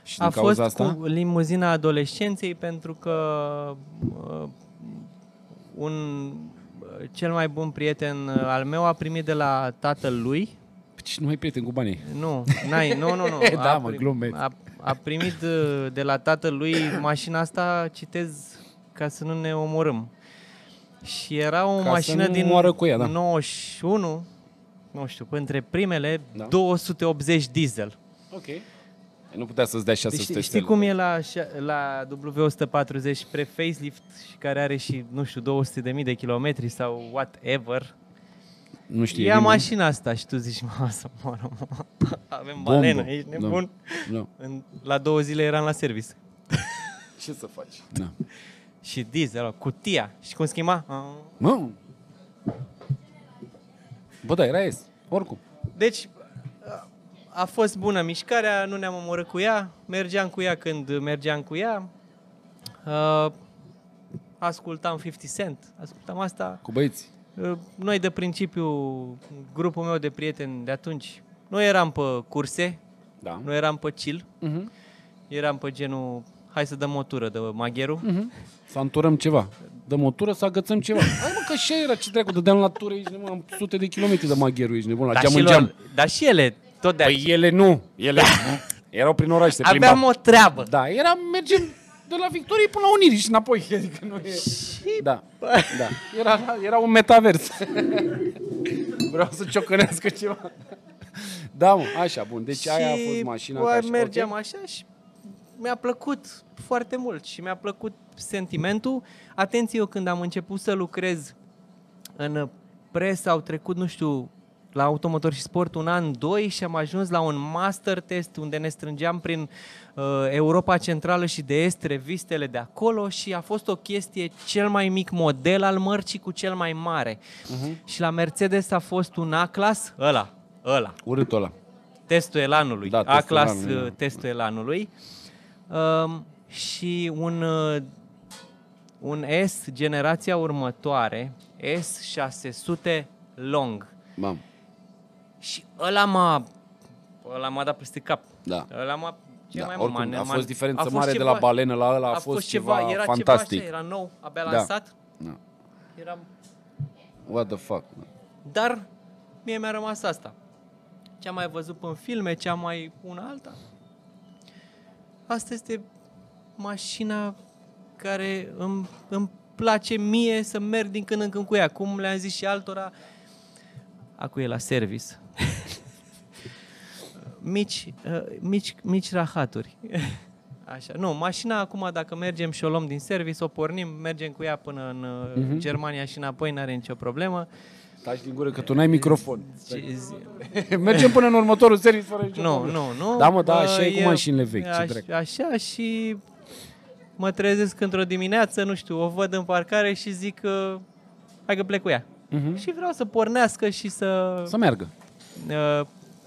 Și din A cauza fost asta? cu limuzina adolescenței pentru că uh, un uh, cel mai bun prieten uh, al meu a primit de la tatăl lui Și nu mai prieten cu banii. nu, n-ai, nu, nu, nu. Da, a, mă, glumesc. a, a primit uh, de la tatăl lui mașina asta, citez, ca să nu ne omorâm. Și era o Ca să mașină nu din moară cu ea, da. 91, nu știu, între primele, Da. 280 diesel. Ok. Nu putea să-ți dea 600 Deci, știi stele. cum e la, șa- la W140 pre-facelift și care are și, nu știu, 200.000 de kilometri sau whatever? Nu știe Ia nimeni. mașina asta și tu zici, mă, să moară, mă. Avem Bombă. balenă, ești Da. nebun? Nu. În, la două zile eram la service. Ce să faci? Da. Și diesel, cutia. Și cum schimba? Ah. Mă! Bă, da, era S. Oricum. Deci, a- a fost bună mișcarea, nu ne-am omorât cu ea, mergeam cu ea când mergeam cu ea. Uh, ascultam 50 Cent, ascultam asta. Cu băieți. Uh, Noi de principiu, grupul meu de prieteni de atunci, nu eram pe curse, Da. nu eram pe chill, Mhm. eram pe genul, hai să dăm o tură de magheru. Mhm. Să anturăm ceva. Dăm o tură să agățăm ceva. Hai mă, că și era ce dracu, dădeam la tură, ești nebun, am sute de kilometri de magheru, ești nebun, la Dar geam și, în geam. lor, dar și ele, tot de Păi ele nu, ele erau prin oraș, se Aveam plimbau. o treabă. Da, eram, mergem de la Victoriei până la Unirii și înapoi, adică nu e... Da, da, era, era un metavers. Vreau să ciocănească ceva. Da, mă, așa, bun, deci aia a fost mașina. bă, ca și- mergeam ok. așa și mi-a plăcut foarte mult și mi-a plăcut sentimentul. Atenție, eu când am început să lucrez în presă, au trecut, nu știu, la automotor și sport un an, doi și am ajuns la un master test unde ne strângeam prin uh, Europa Centrală și de Est revistele de acolo și a fost o chestie cel mai mic model al mărcii cu cel mai mare. Mhm. Și la Mercedes a fost un A-Class, ăla, ăla, Urâtul ăla. testul elanului, Da, da, testul A-class elanului, da. uh, testul elanului um, și un, uh, un S generația următoare, S600 Long. Bam, Și ăla m-a, ăla m-a dat peste cap. da. Ăla m-a, ce da. mai Oricum, m-a- a m-a- fost diferență a fost mare de ceva- la balenă la ăla, a, a fost ceva, era fantastic. ceva așa, era nou, abia Da. lansat. Da. Eram What the fuck? Dar mie mi-a rămas asta. Ce am mai văzut în filme, ce am mai una alta. Asta este mașina care îmi, îmi place mie să merg din când în când cu ea. Cum le-am zis și altora, acu e la service. mici, uh, mici, mici rahaturi. Așa. Nu, mașina acum, dacă mergem și o luăm din service, o pornim, mergem cu ea până în uh, Mhm. Germania și înapoi, n-are nicio problemă. Taci din gură că tu n-ai microfon. Și zi- Mergem până în următorul series fără nicio Nu, problemă. nu, nu. Da, mă, da, Bă, așa e cu eu- mașinile vechi, ce aș- drept. Așa și mă trezesc într-o dimineață, nu știu, o văd în parcare și zic că hai că plec cu ea. Mhm. Și vreau să pornească și să, Să meargă. uh,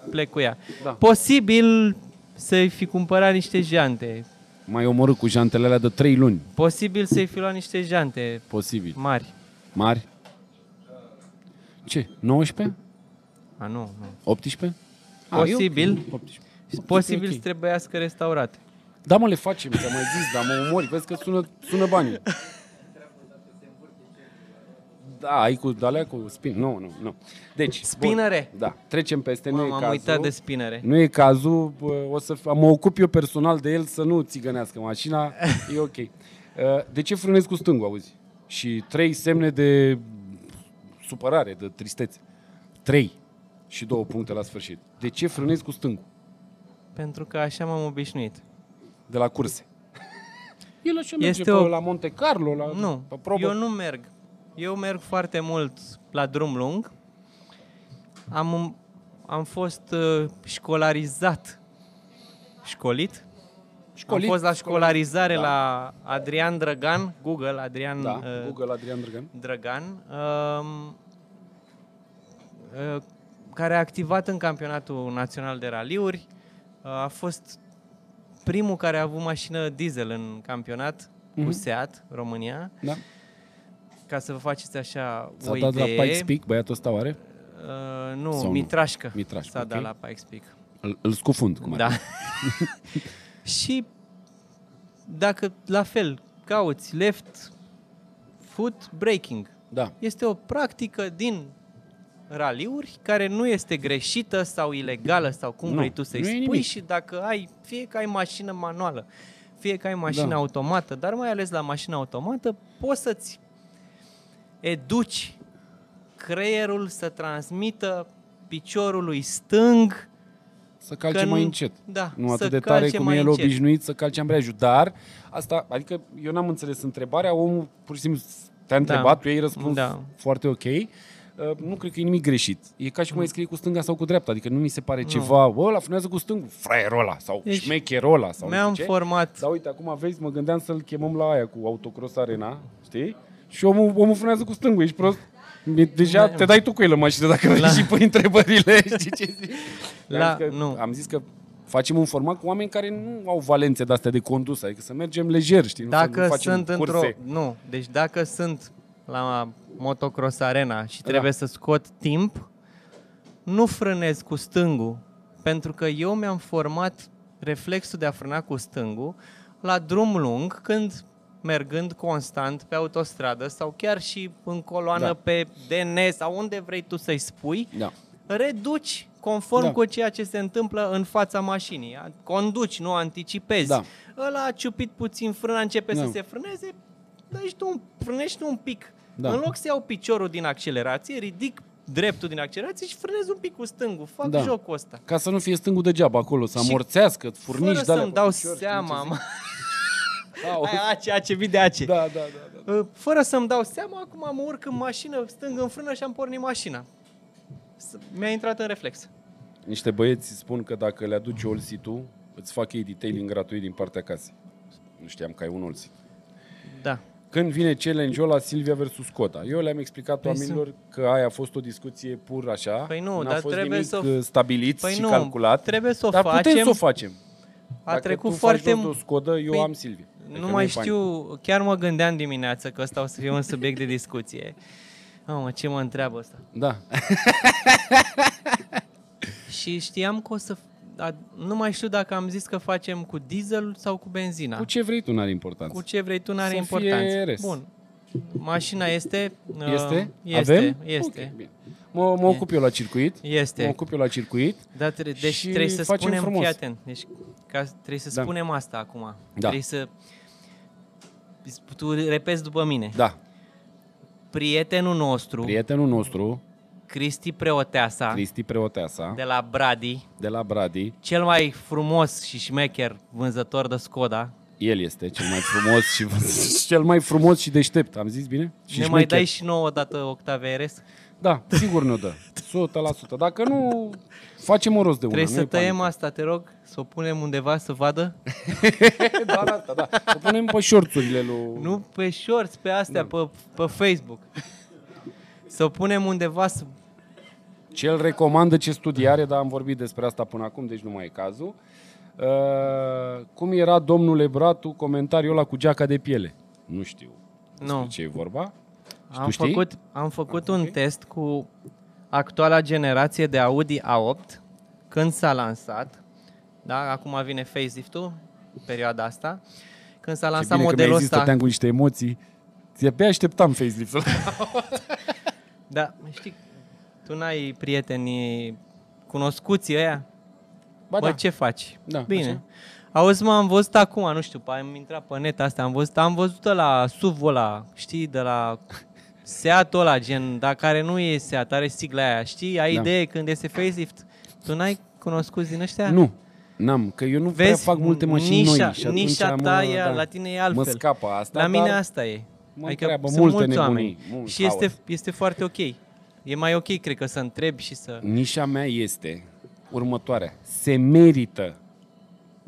plec cu ea. Da. Posibil să-i fi cumpărat niște jante. Mai omorât cu jantele alea de 3 luni. Posibil să-i fi luat niște jante Posibil. mari. Mari? Ce? 19? A, nu, nu. 18? Posibil. e ok. 18. Posibil ok. să trebuiască restaurate. Da, mă, le facem, ți-am mai zis, dar mă omori, vezi că sună, sună banii. Da, ai cu alea cu spin. Nu, nu, nu. Deci, Spinere. bun, da, trecem peste, nu Mă, e m-am cazul. uitat de spinere. Nu e cazul, bă, o să f- mă ocup eu personal de el să nu țigănească mașina, e ok. Uh, De ce frânezi cu stângul, auzi? Și trei semne de supărare, de tristețe. Trei și două puncte la sfârșit. De ce frânezi cu stângul? Pentru că așa m-am obișnuit. De la curse. El așa merge Este pe, o- la Monte Carlo, la Nu, pe probă. eu nu merg. Eu merg foarte mult la drum lung. Am, am fost uh, școlarizat. Școlit? Școlit, am fost la școlarizare da. la Adrian Drăgan, Google, Adrian Da, uh, Google Adrian Drăgan. Drăgan, um, uh, care a activat în campionatul național de raliuri. Uh, a fost primul care a avut mașină diesel în campionat cu Mhm. Seat, România. Da. Ca să vă faceți așa S-a o dat la idee. Pikes Peak, băiatul ăsta oare? Uh, nu, Sau nu? Mitrașcă. Mitrașcă, S-a ok. dat la Pikes Peak. Îl, îl scufund, cum ar Da. fi. și dacă la fel cauți left foot braking, Da. este o practică din raliuri care nu este greșită sau ilegală sau cum Nu, vrei tu să-i nu e spui nimic. și dacă ai, fie că ai mașină manuală, fie că ai mașină Da. automată, dar mai ales la mașină automată, poți să-ți educi creierul să transmită piciorului stâng Să calce Că mai nu- încet. da, nu să atât de tare calce cum mai e el încet. obișnuit să calce ambreiajul. Dar, asta, adică eu n-am înțeles întrebarea, omul pur și simplu te-a întrebat, tu i-ai răspuns Da. foarte ok. Uh, nu cred că e nimic greșit. E ca și cum ai scrie cu stânga sau cu dreapta. Adică nu mi se pare ceva, bă, ăla frânează cu stângul, fraierul ăla, sau Deci, șmecherul ăla, sau nu mi-am știu ce. format Dar uite, acum vezi, mă gândeam să-l chemăm la aia cu Autocross Arena, știi? Și omul, omul frânează cu stângul, ești prost? Mi- Deja Da. te dai tu cu el în mașină dacă vrei La- și pui întrebările, știi ce zic? La- am, zis că, nu. am zis că facem un format cu oameni care nu au valențe de-astea de condus, adică să mergem lejer, știi? Nu să Dacă nu facem sunt într-o... curse. Nu, deci dacă sunt la motocross arena și trebuie Da. să scot timp, nu frânez cu stângul, pentru că eu mi-am format reflexul de a frâna cu stângul la drum lung, când mergând constant pe autostradă sau chiar și în coloană Da. pe DN sau unde vrei tu să-i spui, Da. reduci conform Da. cu ceea ce se întâmplă în fața mașinii. Conduci, nu anticipezi. Da. Ăla a ciupit puțin frâna, începe Da. să se frâneze, deci tu un- frânești tu un pic. Da. În loc să iau piciorul din accelerație, ridic dreptul din accelerație și frânez un pic cu stângul. Fac Da. jocul ăsta. Ca să nu fie stângul degeaba acolo, să Și amorțească, furnici Fără de alea să-mi pe dau picior, știi seama, ce mă. zic? Au. Aia, ace, ace, vide ace. Da, da, da, da. Uh, Fără să-mi dau seama, acum mă urc în mașină, stâng în frână și am pornit mașina. S- Mi-a intrat în reflex. Niște băieți spun că dacă le aduci olsitul, îți fac ei detailing gratuit din partea casei. Nu știam că ai un olsit. Da. Când vine challenge-ul la Silvia versus Skoda, eu le-am explicat Păi oamenilor că aia a fost o discuție pur așa, Păi nu, n-a dar fost trebuie nimic să o- uh, stabilit Păi și nu, calculat, trebuie să o dar putem facem. să o facem. A Dacă trecut tu foarte faci jos de o mult. Skoda, eu Păi, am Silvia. Adică Nu mai e bani. știu, chiar mă gândeam dimineață că ăsta o să fie un subiect de discuție. Mamă, ce mă întreabă ăsta? Da. Și știam că o să... A, nu mai știu dacă am zis că facem cu diesel sau cu benzina. Cu ce vrei tu n-are importanță. Cu ce vrei tu n-are Să importanță. fie RS. Bun. Mașina este... uh, Este? Este. Avem? Este. Ok, bine. Mă, mă ocup eu la circuit. Este. Mă ocup eu la circuit. Da, tre- deci Și trebuie să facem spunem, frumos. fii atent, deci ca, trebuie să Da. spunem asta acum. Da. Trebuie să... Tu repeți după mine. Da. Prietenul nostru Prietenul nostru, Cristi Preoteasa, Cristi Preoteasa, de la Brady, de la Brady. cel mai frumos și șmecher vânzător de Skoda. El este cel mai frumos și cel mai frumos și deștept. Am zis bine? Și ne mai șmecher. dai și nouă odată Octavia RS? Da, sigur ne-o dă. 100%. Dacă nu, facem o rost de una. Trebuie să nu-i tăiem panică. asta, te rog, să o punem undeva să vadă. Da, da, da, da. O punem pe șorțurile lui... Nu pe shorts, pe astea, pe, pe Facebook. Să o punem undeva să... Ce el recomandă, ce studii are, dar am vorbit despre asta până acum, deci nu mai e cazul. Uh, cum era domnule Bratu comentariul ăla cu geaca de piele? Nu știu despre Nu. ce e vorba. Și Am tu știi? făcut, am făcut Ah, un ok. test cu actuala generație de Audi A8 când s-a lansat. Da, acum vine facelift-ul, perioada asta. Când s-a Ce lansat bine că mi-ai modelul zis, ăsta. stăteam cu niște emoții. Ți-abia așteptam facelift-ul. Da, știi, tu n-ai prieteni cunoscuți ăia? Ba Bă, da. ce faci? Da, Bine. așa. Auzi, mă, am văzut acum, nu știu, pe- am intrat pe net asta, am văzut, am văzut la SUV-ul ăla, știi, de la Seat-ul ăla, gen, dar care nu e Seat, are sigla aia, știi? Ai Da. idee când este facelift? Tu n-ai cunoscut din ăștia? Nu, n-am, că eu nu prea Vezi, fac multe mașini nișa, noi. Și atunci nișa mă- ta e, da. la tine e altfel. Mă scapă asta, La mine dar asta e. mă adică întreabă sunt multe mulți nebunii, oameni. mult și este, haos. este foarte ok. E mai ok, cred că, să întrebi și să... Nișa mea este următoarea. Se merită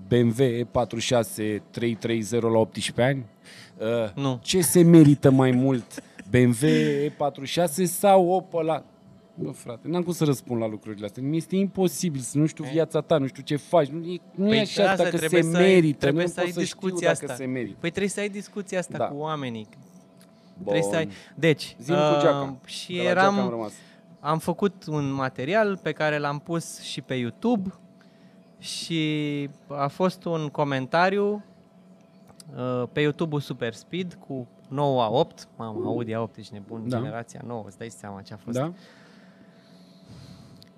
BMW E46 330 la 18 ani? Uh, Nu. Ce se merită mai mult? BMW E46 sau Opel la... Bă, frate, n-am cum să răspund la lucrurile astea. Mi este imposibil să nu știu viața ta, nu știu ce faci. Nu e, nu Păi e așa asta, dacă se trebuie să ai- merită. trebuie nu să ai pot să știu discuția dacă asta. se merită. Păi trebuie să ai discuția asta Da. cu oamenii. Bun. Trebuie să ai... Deci, Zi-mi cu geaca. și De la geaca am eram... rămas. Am făcut un material pe care l-am pus și pe YouTube și a fost un comentariu uh, pe YouTube-ul Super Speed cu 9 A8, mamă, Audi A8, ești nebun, Da. generația nouă, îți dai seama ce a fost. Da?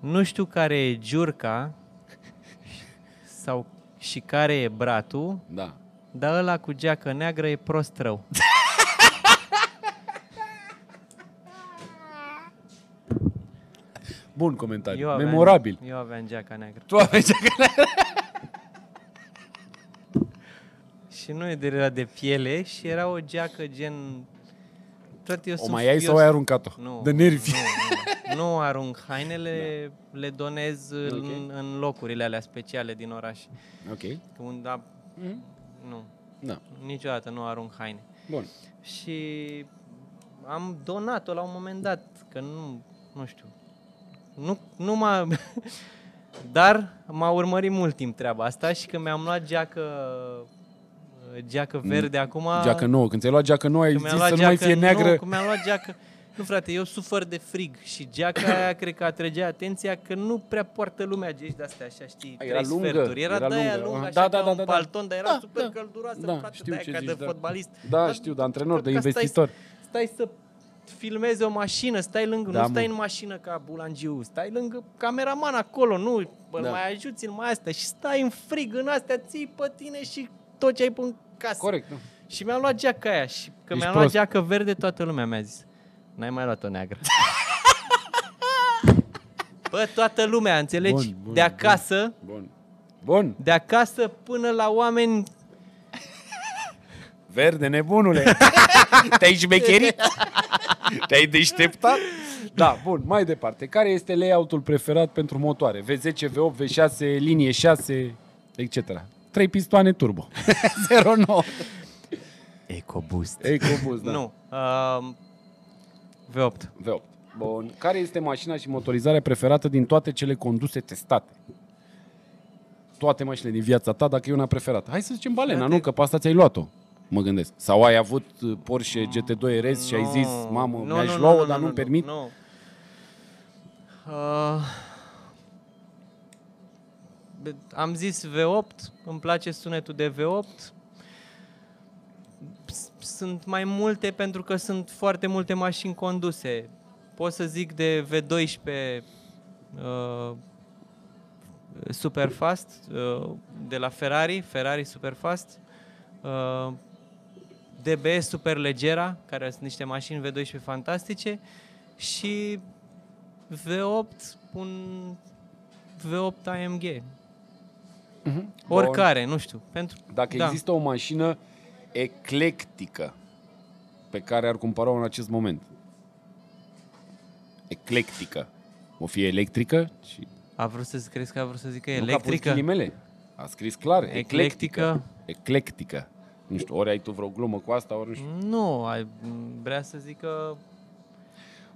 Nu știu care e Giurca sau și care e Bratu, Da. dar ăla cu geacă neagră e prost rău. Bun comentariu. Eu aveam, Memorabil. Eu aveam geaca neagră. Tu aveai geaca Și nu e de era de piele și era o geacă gen... Frate, eu O sunt, mai ai eu sau ai aruncat-o? Nu, De nervi. Nu, nu. nu arunc hainele, le donez în, Ok. în locurile alea speciale din oraș. Ok. Unde, a- Mhm. nu, Da. niciodată nu arunc haine. Bun. Și am donat-o la un moment dat, că nu, nu știu, nu, nu m-a... Dar m-a urmărit mult timp treaba asta și când mi-am luat geacă, geacă verde acum... Mm. Geacă nouă. Când ți-ai luat geacă nouă, ai Când zis mi-am luat să nu mai geacă, fie neagră. Nu, când mi-am luat geacă... Nu, frate, eu sufăr de frig și geaca aia cred că atrăgea atenția că nu prea poartă lumea gești de-astea, așa, știi, A, era trei lungă, sferturi. Era, era de aia lungă. lungă, Aha. așa, Da, ca da, da, un da, da. palton, dar era Da, super da. călduroasă, Da, frate, știu de aia ce ca zici, de da. fotbalist. Da, Dar știu, de antrenor, de că stai- investitor. Stai să filmezi o mașină, stai lângă, Da, nu stai mă. în mașină ca bulangiu, stai lângă cameraman acolo, nu, îl Da. mai ajuți în mai astea și stai în frig în astea, ții pe tine și tot ce ai pe în casă. Corect, nu. Și mi-am luat geaca aia și că Ești mi-am prost. luat geacă verde, toată lumea mi-a zis, n-ai mai luat-o neagră. Bă, toată lumea, înțelegi? Bun, bun, de acasă, Bun. Bun. de acasă până la oameni Verde, nebunule. Te-ai șmecherit? Te-ai deșteptat? Da, bun, mai departe. Care este layout-ul preferat pentru motoare? V10, V8, V6, linie 6, etc. 3 pistoane turbo. 09. EcoBoost. EcoBoost, da. Nu. Uh, V8. V8. Bun. Care este mașina și motorizarea preferată din toate cele conduse testate? Toate mașinile din viața ta, dacă e una preferată. Hai să zicem balena, Frate. nu? Că pe asta ți-ai luat-o. Mă gândesc. Sau ai avut uh, Porsche GT2 RS și ai zis, mamă, Nu, mi-aș nu, lua-o, nu, dar nu, nu-mi permit? Nu. Uh, be- am zis V8, îmi place sunetul de V8. S- Sunt mai multe pentru că sunt foarte multe mașini conduse. Pot să zic de V12 uh, Superfast uh, de la Ferrari, Ferrari Superfast. Uh, DBS Superleggera, care sunt niște mașini V12 fantastice și V8, un V8 AMG. Mhm. Oricare, nu știu. Pentru, Dacă da. există o mașină eclectică pe care ar cumpăra-o în acest moment. Eclectică. O fie electrică și A vrut să crezi că a vrut să zică nu că a pus electrică? ghilimele. A scris clar, eclectică. Eclectică. Eclectică. Nu știu, ori ai tu vreo glumă cu asta, ori nu știu. Nu, ai, vrea să zică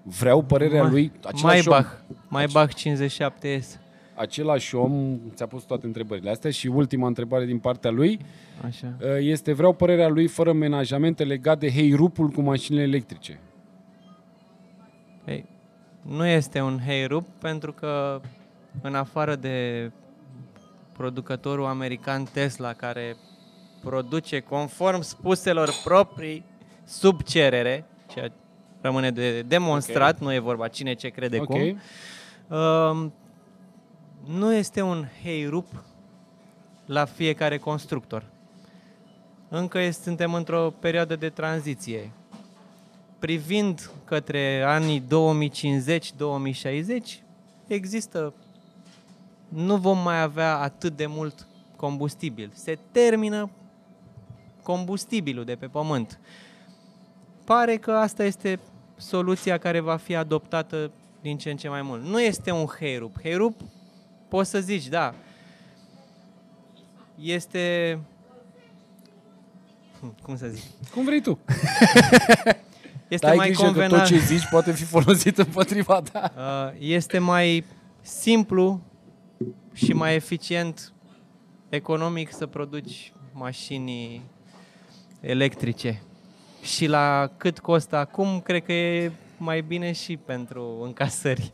Vreau părerea Ma- lui, același om, Maybach, Maybach 57S. Același om ți-a pus toate întrebările astea și ultima întrebare din partea lui Așa. uh, este vreau părerea lui fără menajamente legat de heirupul cu mașinile electrice. Ei, nu este un heirup pentru că în afară de producătorul american Tesla care produce conform spuselor proprii sub cerere, ceea rămâne de demonstrat, okay. nu e vorba cine ce crede ok. cum. Um, nu este un heirup la fiecare constructor. Încă este, suntem într-o perioadă de tranziție. Privind către anii 2050-2060, există nu vom mai avea atât de mult combustibil. Se termină combustibilul de pe pământ. Pare că asta este soluția care va fi adoptată din ce în ce mai mult. Nu este un heirup. Heirup, poți să zici, da, este... Hm, Cum să zic? Cum vrei tu. Este Dar ai mai grijă că tot convenabil. ce zici poate fi folosit împotriva ta. Uh, este mai simplu și mai eficient economic să produci mașini electrice. Și la cât costă acum, cred că e mai bine și pentru încasări.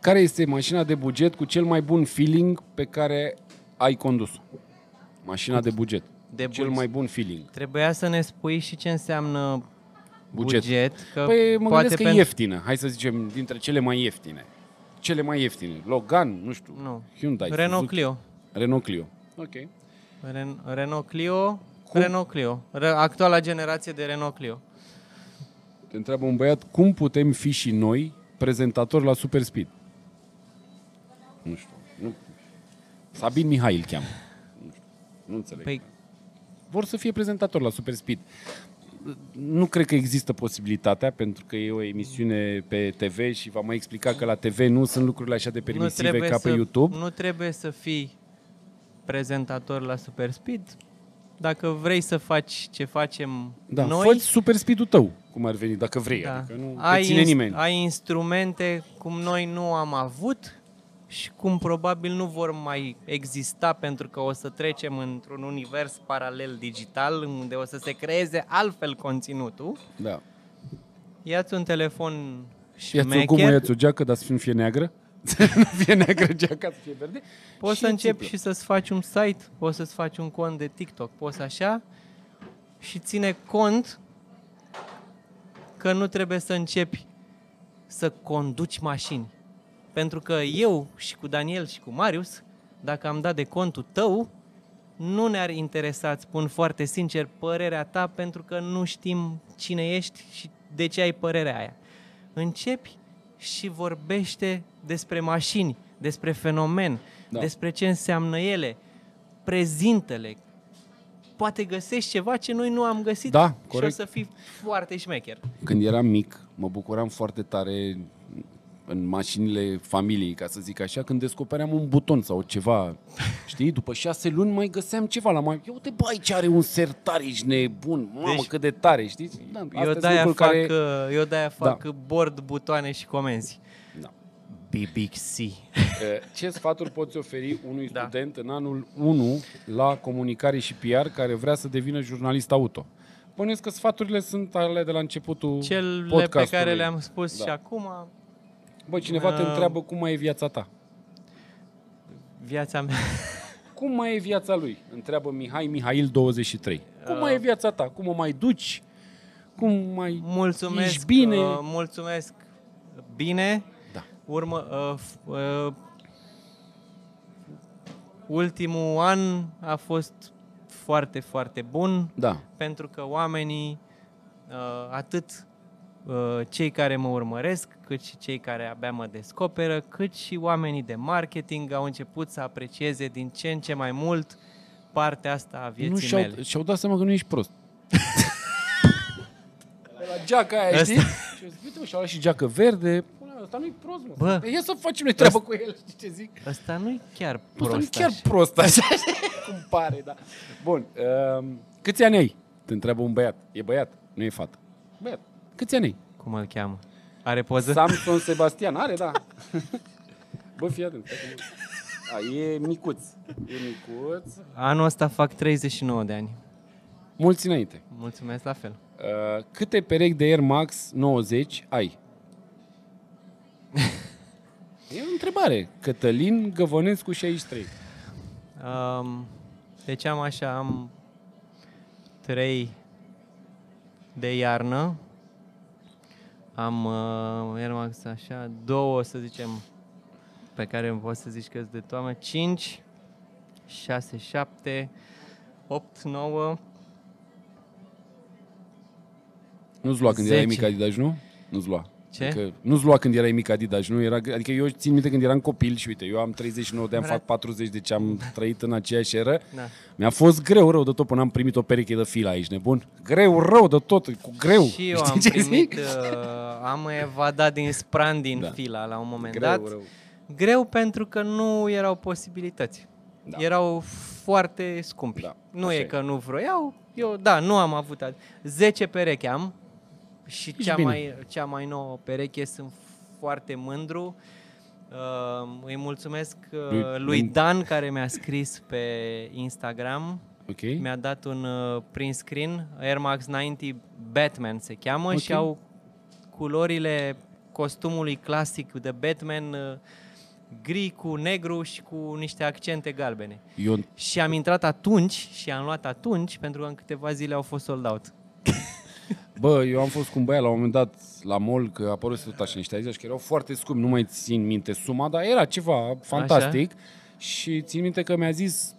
Care este mașina de buget cu cel mai bun feeling pe care ai condus? Mașina de buget. De cel buget. mai bun feeling. Trebuia să ne spui și ce înseamnă Buget. buget. că Păi mă poate gândesc că e pentru- ieftină. Hai să zicem dintre cele mai ieftine. Cele mai ieftine. Logan, nu știu. Nu. Hyundai. Renault Suzuki. Clio. Renault Clio. Ok. Ren- Renault Clio. Cum? Renault Clio. Re- actuala generație de Renault Clio. Te întreabă un băiat, cum putem fi și noi prezentatori la Super Speed? Nu știu. Nu. Sabin Mihai îl cheamă. Nu știu. Nu înțeleg. Păi, Vor să fie prezentator la Super Speed. Nu cred că există posibilitatea, pentru că e o emisiune pe TV și va mai explica că la TV nu sunt lucrurile așa de permisive ca pe să, YouTube. Nu trebuie să fii prezentator la Super Speed. Dacă vrei să faci ce facem Da, noi, fă Super Speed-ul tău, cum ar veni, dacă vrei. da, Adică nu ai, te ține ins- nimeni. ai instrumente cum noi nu am avut și cum probabil nu vor mai exista pentru că o să trecem într-un univers paralel digital unde o să se creeze altfel conținutul. Da. Ia-ți un telefon Ia-ți o gumă, șmecher, ia-ți o geacă, dar să nu fie neagră. nu fie neagră geaca, să fie verde. Poți să și începi țiplă. și să-ți faci un site, poți să-ți faci un cont de TikTok, poți așa și ține cont că nu trebuie să începi să conduci mașini. Pentru că eu și cu Daniel și cu Marius, dacă am dat de contul tău, nu ne-ar interesa, îți spun foarte sincer, părerea ta pentru că nu știm cine ești și de ce ai părerea aia. Începi și vorbește despre mașini, despre fenomen, Da. da. despre ce înseamnă ele, prezintă-le. Poate găsești ceva ce noi nu am găsit Da, și corect. o să fii foarte șmecher. Când eram mic, mă bucuram foarte tare în mașinile familiei, ca să zic așa, când descopeream un buton sau ceva, știi? După șase luni mai găseam ceva la mai... Eu uite, bă, aici are un sertar, ești nebun, mamă, Deci- cât de tare, știi? Da, astea Eu sunt de-aia lucruri fac, care... care... eu de-aia fac Da. board, butoane și comenzi. Da. BBC. Eh, Ce sfaturi poți oferi unui Da. student în anul 1 la comunicare și PR care vrea să devină jurnalist auto? Bănuiesc că sfaturile sunt ale de la începutul Cele pe podcastului. care le-am spus Da. și acum, Bă, cineva te Uh, întreabă cum mai e viața ta. viața mea. Cum mai e viața lui? Întreabă Mihai Mihail 23. Cum Uh. mai e viața ta? Cum o mai duci? Cum mai Mulțumesc. ești bine? Uh, mulțumesc. Bine. Da. Urmă, uh, f- uh, ultimul an a fost foarte, foarte bun Da. pentru că oamenii uh, atât uh, cei care mă urmăresc, cât și cei care abia mă descoperă, cât și oamenii de marketing au început să aprecieze din ce în ce mai mult partea asta a vieții nu și-au, mele. și-au dat seama că nu ești prost. la geaca aia, Asta- știi? Și eu zic, uite mă, și-au luat și geacă verde. Pune, ăsta nu-i prost, mă. Bă. Ia să facem noi treabă cu el, știi ce zic? Ăsta nu-i chiar Ăsta prost nu-i chiar așa. prost, așa cum pare, da. Bun, um, câți ani ai? Te întreabă un băiat. E băiat, nu e fată. Băiat, câți ani ai? Cum îl cheamă? Are poză? Samson Sebastian, are, da. Bă, fii atent. stai că- A, e micuț. E micuț. Anul ăsta fac 39 de ani. Mulți înainte. Mulțumesc la fel. Uh, câte perechi de Air Max 90 ai? e o întrebare. Cătălin Găvănescu 63. Um, deci am așa, am trei de iarnă, am uh, Air Max așa, două să zicem pe care poți să zici că sunt de toamnă, 5, 6, 7, 8, 9, Nu-ți lua când erai 10. mic Adidas, nu? Nu-ți lua. Ce? Adică nu-ți lua când erai mic Adidas, nu? Era, adică eu țin minte când eram copil și uite, eu am 39 de ani, fac 40 de ce am trăit în aceeași eră. Da. Mi-a fost greu rău de tot până am primit o pereche de fila aici, nebun. Greu, rău de tot, cu greu. Și eu Știi am ce primit, zic? uh, am evadat din spran din Da. fila la un moment Greu, dat. rău. Greu pentru că nu erau posibilități. Da. Erau foarte scumpi. Da, nu așa e e. că nu vroiau, eu, da, nu am avut. ad- 10 perechi am și Ești cea bine. mai, cea mai nouă pereche sunt foarte mândru. Uh, îi mulțumesc uh, Lui- lui Dan care mi-a scris pe Instagram. Ok. Mi-a dat un uh, print screen, Air Max 90 Batman se cheamă Ok. și au culorile costumului clasic de Batman uh, gri cu negru și cu niște accente galbene. Eu, Și am intrat atunci și am luat atunci pentru că în câteva zile au fost sold out. Bă, eu am fost cu un băiat la un moment dat la mall, că a apărut tot așa niște Adidas, că erau foarte scumpi, nu mai țin minte suma, dar era ceva fantastic. Și țin minte că mi-a zis,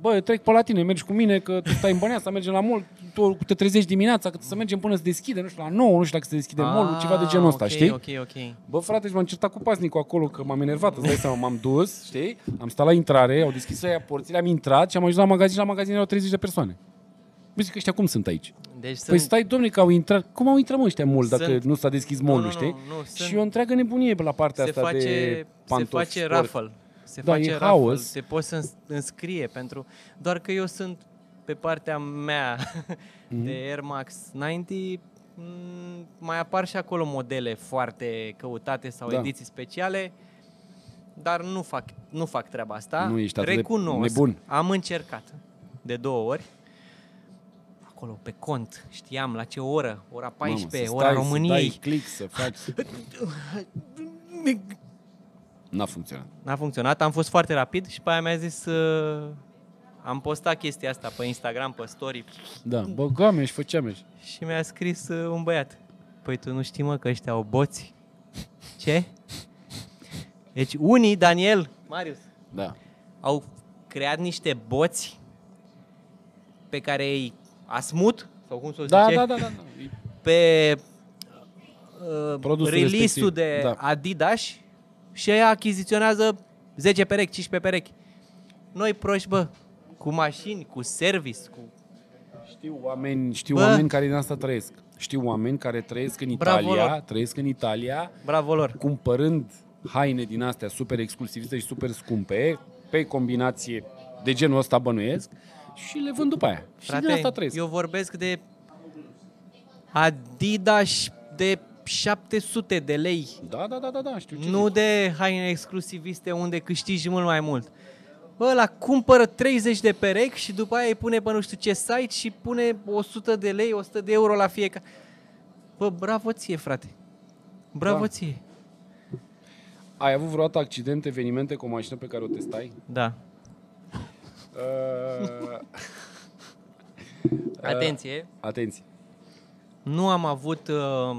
bă, eu trec pe la tine, mergi cu mine, că tu stai în Băneasa, mergem la mall, tu te trezești dimineața, că să mergem până se deschide, nu știu, la 9, nu știu dacă se deschide mall ceva de genul ăsta, Ah, ok, știi? Ok, ok. Bă, frate, și m-am certat cu pasnicul acolo, că m-am enervat, îți dai seama, m-am dus, știi? Am stat la intrare, au deschis aia porțile, am intrat și am ajuns la magazin și la magazin erau 30 de persoane. Bă, zic, ăștia cum sunt aici? Deci Păi sunt... stai, domne, că au intrat. Cum au intrat mă ăștia mult dacă Sunt- nu s-a deschis Nu, mall nu, știi? nu, nu, și sunt- o întreagă nebunie pe la partea se asta face, de se pantofi face sport. raffle. Se Da, face e raffle. haos. Se poți să îns- înscrie pentru... Doar că eu sunt pe partea mea Mhm. de Air Max 90 m, mai apar și acolo modele foarte căutate sau Da. ediții speciale, dar nu fac, nu fac treaba asta. Nu ești atât de Recunosc, nebun. am încercat de două ori. Acolo, pe cont, știam la ce oră, ora 14, Mamă, să ora stai, Să României. dai click, să faci... N-a funcționat. N-a funcționat, am fost foarte rapid și pe aia mi-a zis uh, am postat chestia asta pe Instagram, pe story Da, băgame și făceam și... și mi-a scris uh, un băiat. Păi tu nu știi mă că ăștia au boți? Ce? Deci unii, Daniel, Marius, Da. au creat niște boți pe care îi asmut, sau cum să o Da, zice, da, da, da. da. pe uh, Produsul release-ul respectiv, de da. Adidas și ea achiziționează 10 perechi, 15 perechi. Noi proști, bă, cu mașini, cu service, cu... Știu oameni, știu Bă. oameni care din asta trăiesc. Știu oameni care trăiesc în Bravo Italia, lor. trăiesc în Italia, Bravo lor! cumpărând haine din astea super exclusiviste și super scumpe, pe combinație de genul ăsta bănuiesc, și le vând după aia. și din asta trăiesc. eu vorbesc de Adidas de 700 de lei, Da, da, da, da, da, știu ce nu zici. de haine exclusiviste unde câștigi mult mai mult. Bă, ăla cumpără 30 de perechi și după aia îi pune pe nu știu ce site și pune 100 de lei, 100 de euro la fiecare. Bă, bravo ție, frate. Bravo Da. ție. Ai avut vreodată accident, evenimente cu o mașină pe care o testai? Da. Uh, Atenție. atenție. Nu am avut uh,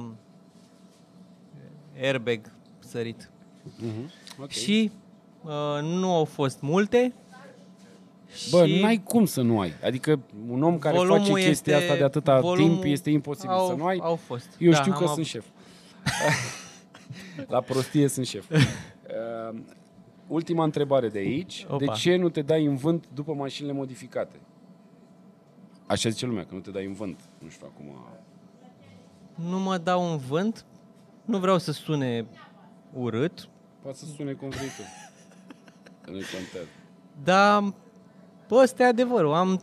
airbag sărit. Uh-huh. Okay. Și uh, nu au fost multe Bă, Și n-ai cum să nu ai. Adică un om care volumul face chestia este- asta de atâta volumul timp este imposibil au, să nu ai. Au fost. Eu Da, știu am că avut- sunt șef. La prostie sunt șef. Uh, ultima întrebare de aici. Opa. De ce nu te dai în vânt după mașinile modificate? Așa zice lumea, că nu te dai în vânt. Nu știu acum. Nu mă dau în vânt. Nu vreau să sune urât. Poate să sune cum vrei tu. Că nu-i contează. Dar, bă, ăsta e adevărul. Am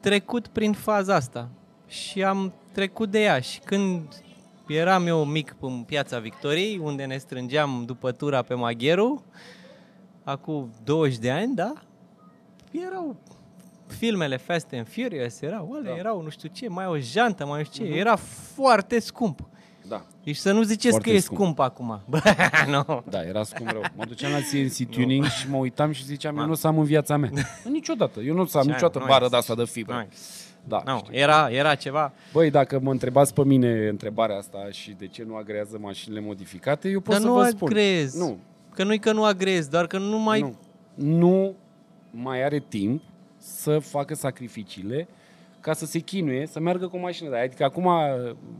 trecut prin faza asta. Și am trecut de ea. Și când eram eu mic în piața Victoriei, unde ne strângeam după tura pe Magheru, acum 20 de ani, da? Erau filmele Fast and Furious, erau, alea, Da. erau nu știu ce, mai o jantă, mai nu știu ce. Era foarte scump. Da. Deci să nu ziceți Foarte că e scump. scump acum. Bă, nu. Da, era scump rău. Mă duceam la CNC Tuning și mă uitam și ziceam, eu nu o să am în viața mea. Niciodată. Eu nu o să am Ce ai, niciodată nu bară ai. de asta de fibră. Hai. Da, Nu, știu. era, era ceva. Băi, dacă mă întrebați pe mine întrebarea asta și de ce nu agrează mașinile modificate, eu pot Dar să nu vă spun. agrezi. Nu, Că nu-i că nu agrezi, doar că nu mai... nu. Nu mai are timp să facă sacrificiile ca să se chinuie, să meargă cu o mașină de aia. Adică acum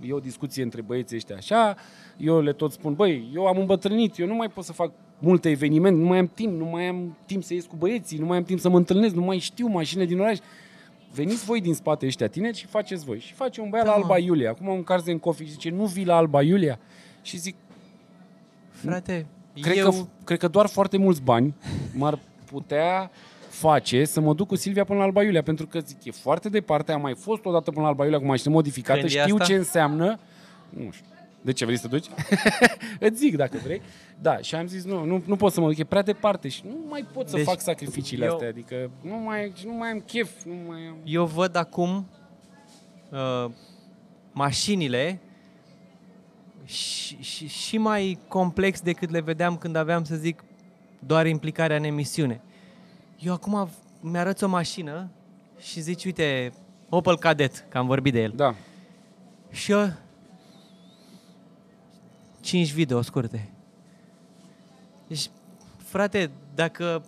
e o discuție între băieții ăștia așa, eu le tot spun, băi, eu am îmbătrânit, eu nu mai pot să fac multe evenimente, nu mai am timp, nu mai am timp să ies cu băieții, nu mai am timp să mă întâlnesc, nu mai știu mașinile din oraș. Veniți voi din spate ăștia tineri și faceți voi. Și face un băiat Da, la mă. Alba Iulia. Acum un cars în coffee și zice, nu vii la Alba Iulia? Și zic, Frate, Cred, eu... că, cred că doar foarte mulți bani m-ar putea face să mă duc cu Silvia până la Alba Iulia, pentru că zic, e foarte departe, am mai fost odată până la Alba Iulia cu mașină modificată, Când e știu asta? ce înseamnă. Nu știu. De ce vrei să te duci? Îți zic dacă vrei. Da, și am zis, nu, nu, nu pot să mă duc, e prea departe și nu mai pot să Deci, fac sacrificiile eu- astea, adică nu mai, nu mai am chef, nu mai am... Eu văd acum uh, mașinile și, și, și mai complex decât le vedeam când aveam, să zic, doar implicarea în emisiune. Eu acum mi-arăți o mașină și zici, uite, Opel Cadet, că am vorbit de el. Da, Și eu... 5 video scurte. Deci, frate, dacă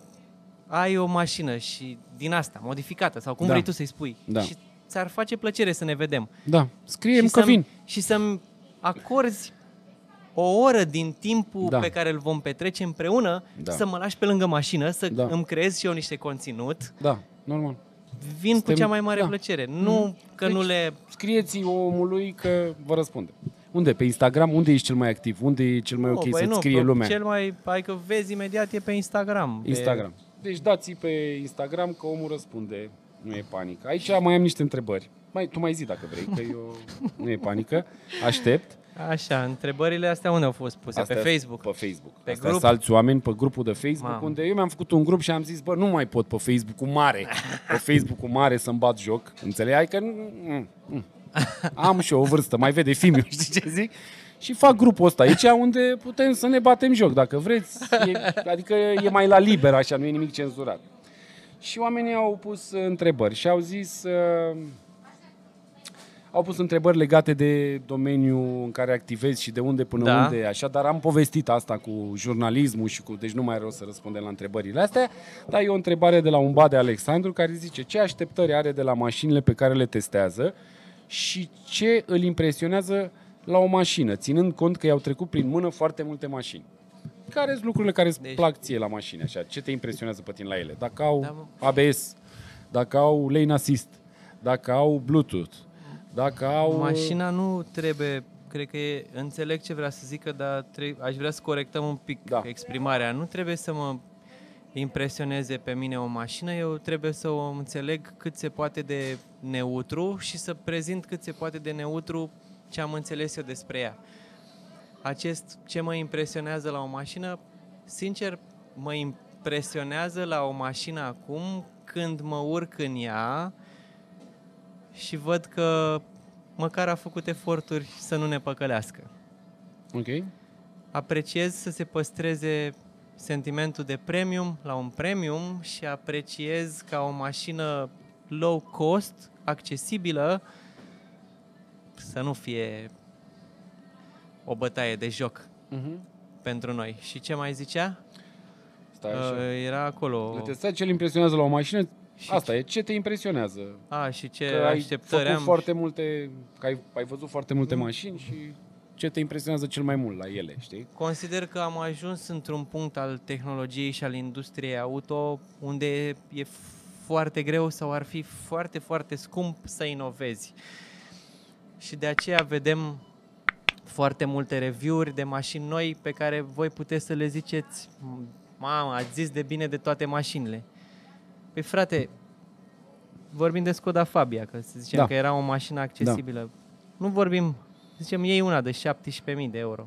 ai o mașină și din asta, modificată, sau cum Da. vrei tu să-i spui, Da. și ți-ar face plăcere să ne vedem. da, scrie-mi și că să-mi- vin. Și să-mi acorzi o oră din timpul Da. pe care îl vom petrece împreună, Da. să mă lași pe lângă mașină, să Da. îmi creez și eu niște conținut, Da, normal. vin Suntem- cu cea mai mare da. plăcere. Nu că nu Deci- le... Scrieți omului că vă răspunde. Unde? Pe Instagram? Unde ești cel mai activ? Unde e cel mai Nu, ok băi, să-ți nu, scrie pe- lumea? Cel mai, adică vezi imediat e pe Instagram. pe- Instagram. Deci dați pe Instagram că omul răspunde. Nu e panică. Aici mai am niște întrebări. Mai, tu mai zi dacă vrei, că eu nu e panică. Aștept. Așa, întrebările astea unde au fost puse? Astea pe sunt Facebook. Pe Facebook. Pe Astea grup? sunt alți oameni pe grupul de Facebook, Mamă. unde eu mi-am făcut un grup și am zis, bă, nu mai pot pe Facebook-ul mare. Pe Facebook-ul mare să-mi bat joc. Înțelegi? Hai că nu, nu, nu. am și eu o vârstă, mai vede filmul, știi ce zic? Și fac grupul ăsta aici unde putem să ne batem joc, dacă vreți. E, adică e mai la liber așa, nu e nimic cenzurat. Și oamenii au pus uh, întrebări și au zis... Uh, au pus întrebări legate de domeniul în care activezi și de unde până Da. unde, așa, dar am povestit asta cu jurnalismul și cu, deci nu mai are rost să răspundem la întrebările astea, dar e o întrebare de la un ba de Alexandru care zice ce așteptări are de la mașinile pe care le testează și ce îl impresionează la o mașină, ținând cont că i-au trecut prin mână foarte multe mașini. Care sunt lucrurile care îți Deci- plac ție la mașini, așa? Ce te impresionează pe tine la ele? Dacă au Da, mă. ABS, dacă au lane assist, dacă au Bluetooth, dacă au... Mașina nu trebuie, cred că e, înțeleg ce vrea să zică, dar tre- aș vrea să corectăm un pic Da. exprimarea. Nu trebuie să mă impresioneze pe mine o mașină, eu trebuie să o înțeleg cât se poate de neutru și să prezint cât se poate de neutru ce am înțeles eu despre ea. Acest ce mă impresionează la o mașină, sincer, mă impresionează la o mașină acum când mă urc în ea și văd că măcar a făcut eforturi să nu ne păcălească. Ok. Apreciez să se păstreze sentimentul de premium la un premium și apreciez ca o mașină low cost, accesibilă, să nu fie o bătaie de joc Uh-huh. pentru noi. Și ce mai zicea? Stai așa. Uh, era acolo. Le testați ce îl impresionează la o mașină, Și Asta e, ce te impresionează? A, și ce Că ai așteptări făcut am. foarte multe, că ai, ai văzut foarte multe mașini și ce te impresionează cel mai mult la ele, știi? Consider că am ajuns într-un punct al tehnologiei și al industriei auto unde e foarte greu sau ar fi foarte, foarte scump să inovezi. Și de aceea vedem foarte multe review-uri de mașini noi pe care voi puteți să le ziceți mamă, ați zis de bine de toate mașinile. Păi frate, vorbim de Skoda Fabia, că să zicem Da. că era o mașină accesibilă. Da. Nu vorbim, zicem, iei una de 17.000 de euro.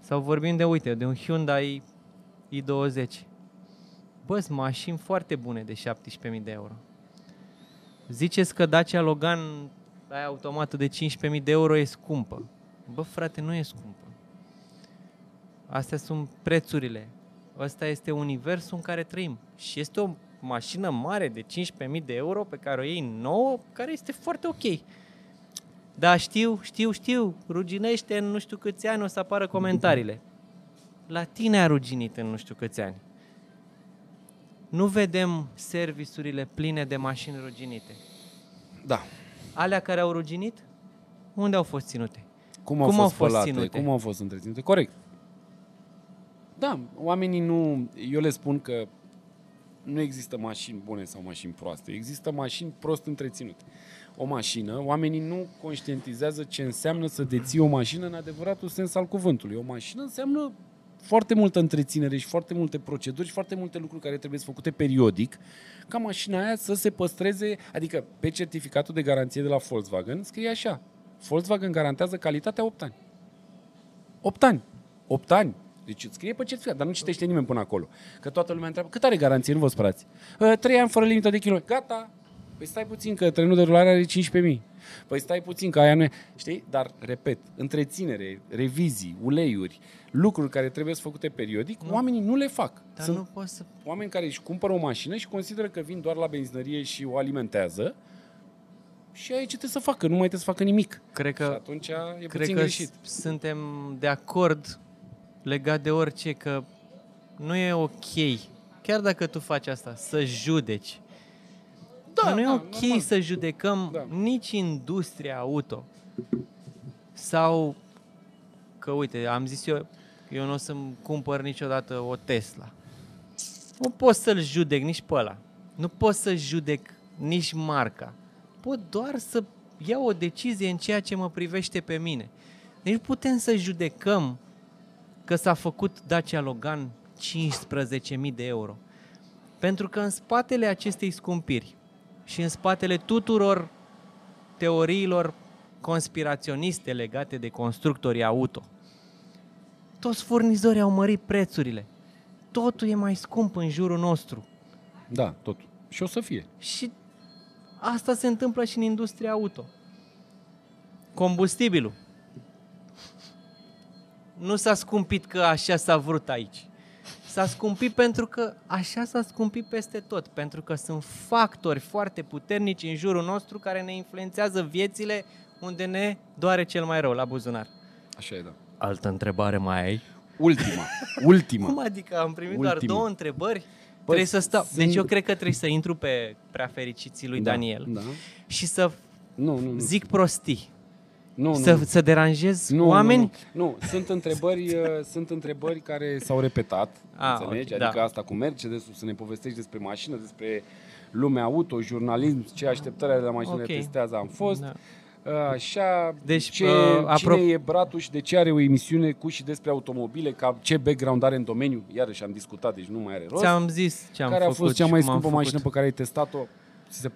Sau vorbim de, uite, de un Hyundai i20. Bă, sunt mașini foarte bune de 17.000 de euro. Ziceți că Dacia Logan, aia automată de 15.000 de euro, e scumpă. Bă, frate, nu e scumpă. Astea sunt prețurile. Ăsta este universul în care trăim. Și este o mașină mare de 15.000 de euro pe care o iei nouă, care este foarte ok. Da, știu, știu, știu, ruginește în nu știu câți ani, o să apară comentariile. La tine a ruginit în nu știu câți ani. Nu vedem serviciurile pline de mașini ruginite. Da. Alea care au ruginit, unde au fost ținute? Cum au Cum au fost fost spălate, ținute? cum au fost întreținute. Corect. Da, oamenii nu... Eu le spun că nu există mașini bune sau mașini proaste. Există mașini prost întreținute. O mașină, oamenii nu conștientizează ce înseamnă să deții o mașină în adevăratul sens al cuvântului. O mașină înseamnă foarte multă întreținere și foarte multe proceduri și foarte multe lucruri care trebuie făcute periodic ca mașina aia să se păstreze, adică pe certificatul de garanție de la Volkswagen scrie așa, Volkswagen garantează calitatea 8 ani. 8 ani. 8 ani. Deci îți scrie pe certificat, dar nu citește nimeni până acolo. Că toată lumea întreabă, cât are garanție, nu vă spărați? 3 ani fără limită de kilometri. Gata. Păi stai puțin că trenul de rulare are 15.000. Păi stai puțin că aia nu e... Știi? Dar, repet, întreținere, revizii, uleiuri, lucruri care trebuie să făcute periodic, nu. oamenii nu le fac. Dar Sunt nu poți să... oameni care își cumpără o mașină și consideră că vin doar la benzinărie și o alimentează și aici trebuie să facă, nu mai trebuie să facă nimic. Cred Și că, atunci e cred puțin că greșit. s- suntem de acord legat de orice că nu e ok, chiar dacă tu faci asta, să judeci. Da, Dar nu e da, ok normal. să judecăm Da. nici industria auto. Sau că, uite, am zis eu, eu nu o să-mi cumpăr niciodată o Tesla. Nu pot să-l judec nici pe ăla. Nu pot să judec nici marca. Pot doar să iau o decizie în ceea ce mă privește pe mine. Deci nu putem să judecăm că s-a făcut Dacia Logan 15.000 de euro. Pentru că în spatele acestei scumpiri și în spatele tuturor teoriilor conspiraționiste legate de constructorii auto, toți furnizorii au mărit prețurile. Totul e mai scump în jurul nostru. Da, tot. Și o să fie. Și asta se întâmplă și în industria auto. Combustibilul. Nu s-a scumpit că așa s-a vrut aici. S-a scumpit pentru că așa s-a scumpit peste tot, pentru că sunt factori foarte puternici în jurul nostru care ne influențează viețile unde ne doare cel mai rău la buzunar. Așa e, da. Altă întrebare mai ai? Ultima. Ultima. Cum adică am primit doar Ultima. două întrebări? trebuie să stau. sunt- Deci eu cred că trebuie să intru pe prea fericiții lui da, Daniel Da. și să Nu, nu, nu. zic prostii. Nu, nu, să, nu. să deranjez Nu, oameni? Nu, nu. nu. Sunt, întrebări, uh, sunt întrebări care s-au repetat, Ah, înțelegi? ok, adică da. asta cu Mercedes, să ne povestești despre mașină, despre lumea auto, jurnalism, ce așteptări ale la mașină Ok. testează am fost. Da. Uh, Așa, Deci, ce, uh, apro- cine e Bratuș, de ce are o emisiune cu și despre automobile, ca ce background are în domeniu, iarăși am discutat, deci nu mai are rost. Ți-am zis ce am care a făcut fost cea și mai cum am scumpă făcut. mașină pe care ai testat-o? Se...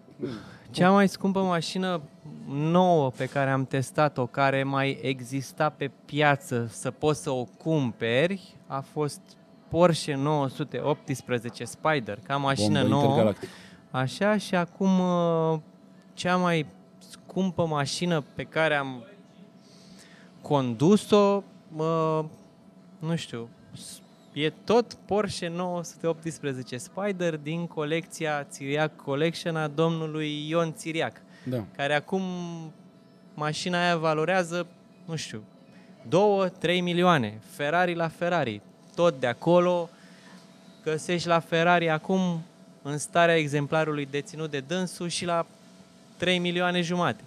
Cea mai scumpă mașină nouă pe care am testat-o, care mai exista pe piață să poți să o cumperi, a fost Porsche 918 Spider, ca mașină Bombă nouă. intergalactică. Așa și acum uh, cea mai scumpă mașină pe care am condus-o, uh, nu știu, s- e tot Porsche 918 Spider din colecția Țiriac Collection a domnului Ion Țiriac, Da. care acum mașina aia valorează, nu știu, 2-3 milioane. Ferrari la Ferrari, tot de acolo, găsești la Ferrari acum în starea exemplarului deținut de dânsul și la 3 milioane jumate.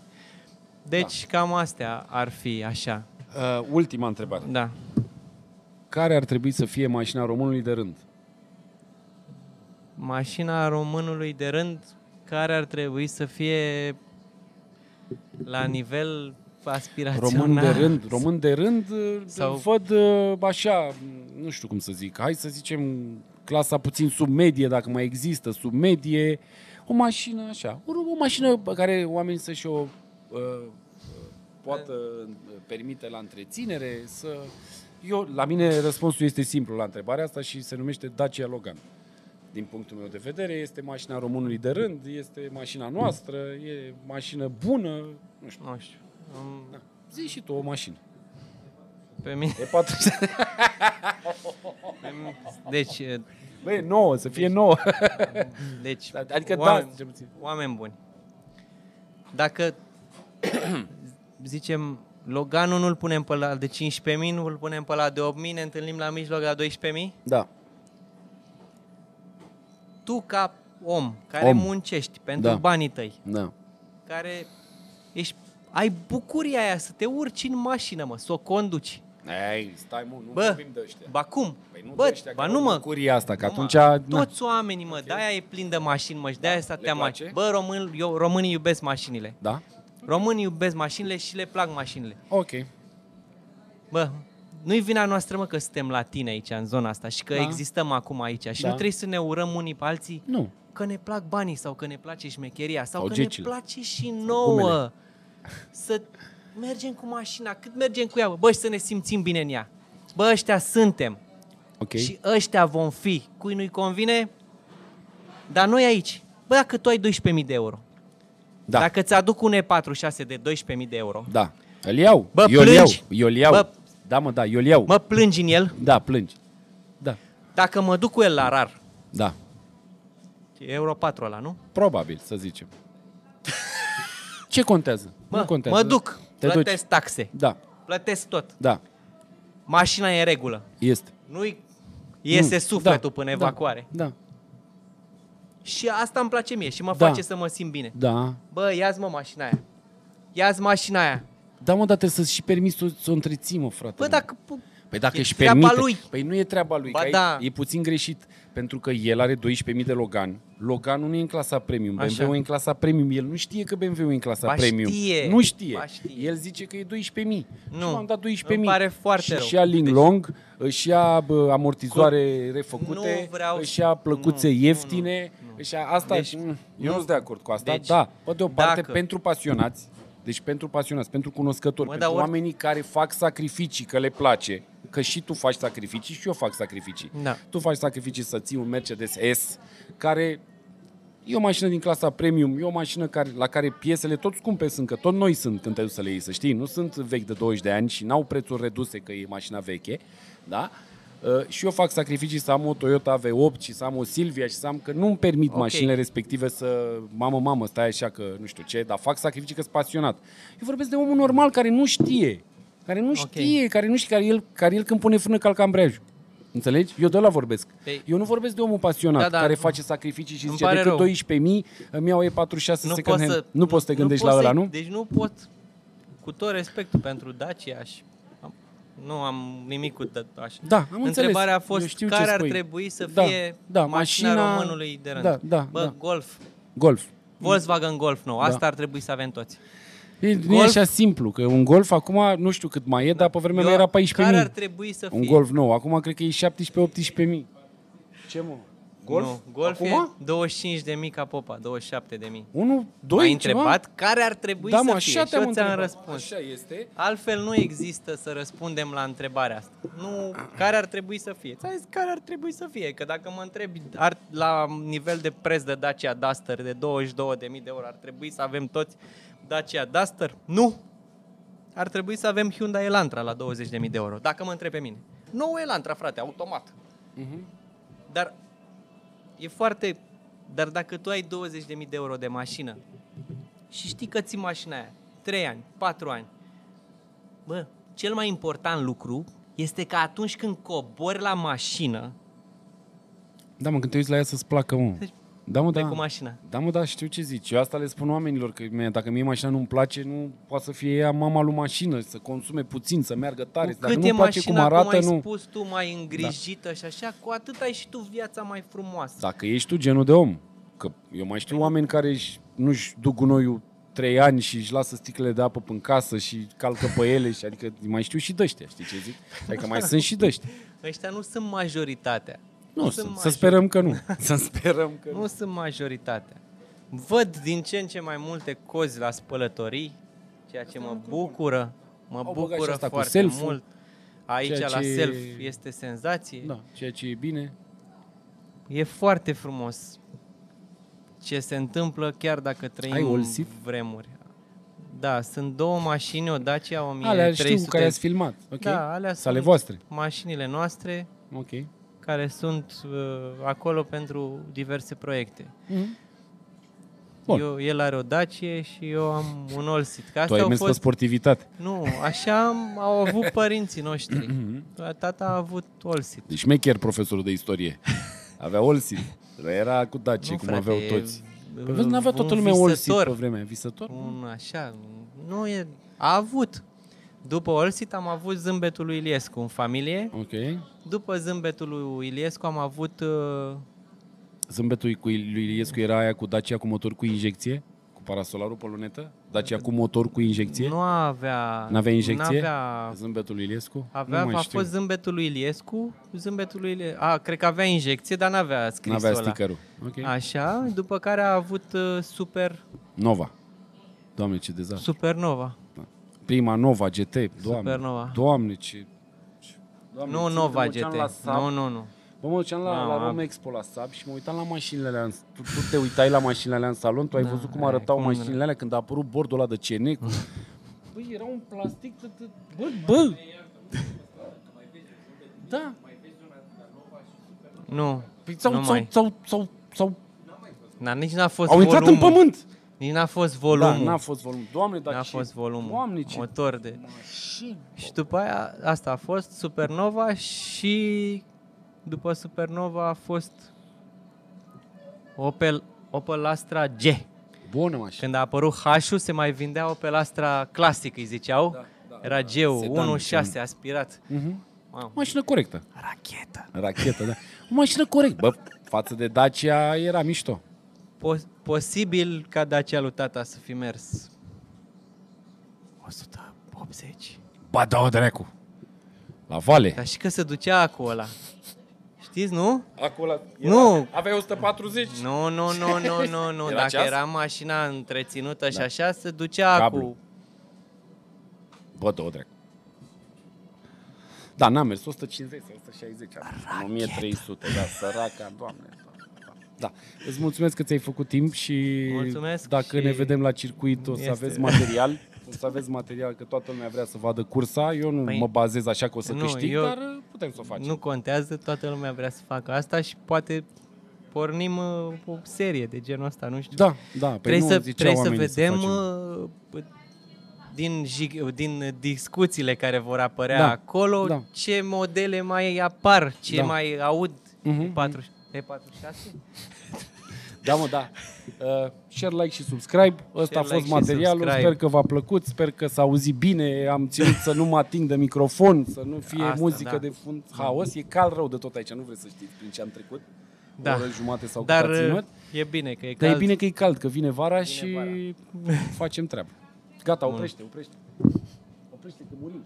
Deci cam astea ar fi așa. Uh, ultima întrebare. Da. Care ar trebui să fie mașina românului de rând? Mașina românului de rând care ar trebui să fie la nivel aspirațional. Român de rând, român de rând Sau- Sau... văd uh, așa, nu știu cum să zic, hai să zicem clasa puțin sub medie, dacă mai există, sub medie, o mașină așa, o, o mașină pe care oamenii să-și o uh, poată uh, permite la întreținere, să... Eu, la mine răspunsul este simplu la întrebarea asta și se numește Dacia Logan. Din punctul meu de vedere, este mașina românului de rând, este mașina noastră, e mașină bună, nu știu. Nu știu. Um, Da. Zi și tu o mașină. Pe mine, E 4... pe mine deci, e, Băi, nouă, să fie nouă. deci Adică oameni, da, ce puțin. oameni buni. Dacă zicem Loganul nu-l punem pe la de 15.000, nu îl punem pe la de 8.000, ne întâlnim la mijloc la 12.000, Da. Tu ca om care Om. muncești pentru Da. banii tăi, Da. care ești, ai bucuria aia să te urci în mașină, mă, să o conduci. Ei, stai mă, nu Bă, vorbim de ăștia. ba cum? Păi nu de Bă, ăștia ba care nu au mă, bucuria asta, că Nu, atunci... mă, na. toți oamenii, mă, de-aia e plin de mașini, mă, și de-aia statea Le mașini. place? Bă, român, eu, românii iubesc mașinile. Da? Românii iubesc mașinile și le plac mașinile. Ok. Bă, nu-i vina noastră, mă, că suntem latini aici, în zona asta, și că Da. existăm acum aici. Și Da. nu trebuie să ne urăm unii pe alții Nu. că ne plac banii sau că ne place șmecheria sau, Sau că gecile. ne place și nouă gumele. să mergem cu mașina, cât mergem cu ea, bă, bă, și să ne simțim bine în ea. Bă, ăștia suntem Ok. și ăștia vom fi. Cui nu-i convine? Dar noi aici. Bă, dacă tu ai 12.000 de euro, Da. dacă ți-aduc un E46 de 12.000 de euro, Da. Îl iau. Bă, eu îl iau. plângi? Eu îl iau. Bă. Da, mă, da, eu îl iau. mă plângi în el, Da, plângi. Da. dacă mă duc cu el la rar, Da. e Euro 4 ăla, nu? Probabil, să zicem. Ce contează? Mă, nu contează. mă duc, Te plătesc duci. taxe, Da. plătesc tot. Da. Mașina e în regulă. Este. Nu-i iese Mm, sufletul da, până da, evacuare. Da. Și asta îmi place mie și mă Da. face să mă simt bine. Da. Bă, ia-ți mă mașina aia. Ia-ți mașina aia. Da, mă, dar trebuie să-ți și permiți să, să o întreții, mă, frate. Bă, mă. dacă... Păi dacă E își treaba permite. lui. Păi nu e treaba lui, Ba că da. e, e puțin greșit. Pentru că el are 12.000 de Logan. Loganul nu e în clasa premium. Așa. BMW-ul e în clasa premium. El nu știe că BMW-ul e în clasa Ba premium. știe. Nu știe. Ba știe. El zice că e 12.000. Nu. Și m-am dat 12.000. Îmi pare foarte și rău. Și ia link Deci- long, își ia bă, amortizoare refăcute, Nu vreau își să- ia plăcuțe nu, nu, ieftine. nu, nu. Își ia asta. Deci- mm, eu nu sunt de acord cu asta. Deci, da, bă, de o parte, dacă- pentru pasionați, deci pentru pasionați, pentru cunoscători, Mă, pentru dar ori- oamenii care fac sacrificii, că le place, că și tu faci sacrificii și eu fac sacrificii. Da. Tu faci sacrificii să ții un Mercedes S, care e o mașină din clasa premium, e o mașină care, la care piesele tot scumpe sunt, că tot noi sunt când te duci să le iei, să știi, nu sunt vechi de 20 de ani și n-au prețuri reduse că e mașina veche, da? Uh, și eu fac sacrificii să am o Toyota V8 și să am o Silvia și să am, că nu-mi permit Ok. mașinile respective să, mamă, mamă, stai așa că nu știu ce, dar fac sacrificii că sunt pasionat. Eu vorbesc de omul normal care nu știe, care nu știe, care nu știe, care el, care el când pune frână calcă ambreiajul. Înțelegi? Eu de la vorbesc. Păi- Eu nu vorbesc de omul pasionat Da, da. care face sacrificii și Îmi zice pare decât rău. 12.000 îmi iau E46 Nu second poți hand. să, nu poți să te gândești la poți ăla, să- nu? Deci nu pot, cu tot respectul pentru Dacia și am- nu am nimic cu da- așa. Da, am înțeles. Întrebarea a Eu fost știu ce care ar spui. trebui să Da, fie da, mașina, mașina- românului de rând. da, da, Bă, da. Golf. Golf. Volkswagen Golf nou. Asta Da. ar trebui să avem toți. E, nu e Golf? așa simplu, că un Golf acum nu știu cât mai e, dar pe vremea mea Eu- era 14.000. Care ar trebui să fie? Un Golf nou. Acum cred că e 17-18.000. Ce mă? Golf? Nu, Golf Acum? e 25 de mii ca popa, 27 de mii. Unul, doi, M-ai întrebat care ar trebui Da, să mă, fie așa și te-am eu ți-am întrebat. răspuns. Așa este. Altfel nu există să răspundem la întrebarea asta. Nu, care ar trebui să fie? Ți-am zis care ar trebui să fie, că dacă mă întrebi ar, la nivel de preț de Dacia Duster de 22.000 de euro, ar trebui să avem toți Dacia Duster? Nu! Ar trebui să avem Hyundai Elantra la 20.000 de euro, dacă mă întrebi pe mine. Nou Elantra, frate, automat. Mhm. Dar e foarte... Dar dacă tu ai 20.000 de euro de mașină și știi că ții mașina aia 3 ani, 4 ani, bă, cel mai important lucru este că atunci când cobori la mașină, Da, mă, când te uiți la ea să-ți placă, mă. Deci, Da, mă, pe da. cu mașina. Da, mă, da, știu ce zici. Eu asta le spun oamenilor, că mie, dacă mie mașina nu-mi place, nu poate să fie ea mama lui mașină, să consume puțin, să meargă tare. Cu Dacă cât nu-mi e place mașina, cum arată, cum ai nu. spus tu, mai îngrijită și așa, cu atât ai și tu viața mai frumoasă. Dacă ești tu genul de om, că eu mai știu oameni care își, nu-și duc gunoiul trei ani și își lasă sticlele de apă în casă și calcă pe ele, și adică mai știu și dăștia, știi ce zic? Adică mai sunt și dăștia. Ăștia nu sunt majoritatea. Nu, sunt sunt, să major- sperăm că nu. Să sperăm că nu. Nu sunt majoritatea. Văd din ce în ce mai multe cozi la spălătorii, ceea ce mă bucură, mă Au băgat și bucură asta cu foarte self-ul, mult. Aici ceea la ce- self este senzație. Da, ceea ce e bine. E foarte frumos ce se întâmplă chiar dacă trăim Ai în Olsif? vremuri. Da, sunt două mașini, o Dacia 1300. Alea știu cu care ați filmat. Ok? Da, alea Sunt ale sunt voastre. mașinile noastre Ok. Care sunt uh, acolo pentru diverse proiecte. Mhm. Bun. Eu, el are o Dacie și eu am un Olsit. Că Tu astea ai au mers pe fost... sportivitate. Nu, așa am, au avut părinții noștri. Mhm. Tata a avut Olsit. Deci șmecher profesorul de istorie. Avea Olsit. Era cu Dacia, Nu, cum frate, aveau e- toți. e Păi vezi, n-avea toată un lumea Olsit visător. pe vremea. Visător? Un așa, nu e... A avut. După Olsit am avut zâmbetul lui Iliescu în familie. Ok. După zâmbetul lui Iliescu am avut... Uh, Zâmbetul cu lui Iliescu era aia cu Dacia cu motor cu injecție? Cu parasolarul pe lunetă? Dacia cu motor cu injecție? nu avea... N-avea injecție? N-avea... Zâmbetul lui Iliescu? Avea, nu mai a știu. fost zâmbetul lui Iliescu, zâmbetul lui Iliescu. A, cred că avea injecție, dar n-avea scrisul N-avea ăla. stickerul. Ok. Așa, după care a avut uh, Super, Nova. Doamne, ce dezastru. Supernova. Prima Nova GT. Doamne. Supernova. Doamne, ce... Doamne, Nu țin că Nova mă duceam GT. La Saab. Nu, nu, nu. Bă, mă duceam la, Nu, la am- Rome Expo la SAP și mă uitam la mașinile alea. în- Tu, tu te uitai la mașinile alea în salon, tu ai Da, văzut cum ai, arătau cum mașinile alea când a apărut bordul ăla de CN. Cu... Băi, era un plastic... tă- tă- Bă, bă! Da. Nu, Păi, sau, nu sau, mai. sau, sau, sau, Na, nici n-a fost au intrat în volumul. pământ. Nici n-a fost volumul. Da, n-a fost volum. Doamne, dar N-a ce... fost volumul. Doamne, ce... Motor de... mașini. Și după aia, asta a fost Supernova și după Supernova a fost Opel, Opel Astra G. Bună mașină. Când a apărut H-ul, se mai vindea Opel Astra clasic, îi ziceau. Da, da, Era da. G-ul, Sedan, 1.6 aspirat. Mhm. Mamă. Mașină corectă. Rachetă. Rachetă, da. O mașină corectă. Bă, față de Dacia era mișto. Po- posibil ca Dacia lui tata să fi mers 180. Ba, da, dracu. La vale. Dar și că se ducea cu ăla. Știți, nu? Acolo Nu. Aveai 140? Nu, nu, nu, nu, nu, nu. Era Dacă ceas? era mașina întreținută și așa, se ducea Da. Cablu. cu... Bă, două dracu. Da, n-am mers 150 sau 160. În 1300, da, săraca, doamne. Da. Îți mulțumesc că ți-ai făcut timp și mulțumesc dacă și... ne vedem la circuit o să este. aveți material. O să aveți material, că toată lumea vrea să vadă cursa. Eu nu păi, mă bazez așa că o să nu, câștig, eu, dar uh, putem să o facem. Nu contează, toată lumea vrea să facă asta și poate pornim uh, o serie de genul ăsta, nu știu. Da, da. Păi trebuie să, trebuie să vedem să facem. Uh, din, din discuțiile care vor apărea da, acolo, da. ce modele mai apar, ce da. mai aud mhm. uh-huh, 40, pe 46? Da, mă, da. Uh, share, like și subscribe. Ăsta share, a fost like materialul. Sper că v-a plăcut, sper că s-a auzit bine. Am ținut să nu mă ating de microfon, să nu fie Asta, muzică da. de fund haos. E cal rău de tot aici, nu vreți să știți prin ce am trecut. Da. O oră jumate sau Dar ținut. e bine că e cald. Dar e bine că e cald, că vine vara vine și vara. facem treabă. Gata, oprește, oprește. Oprește că murim.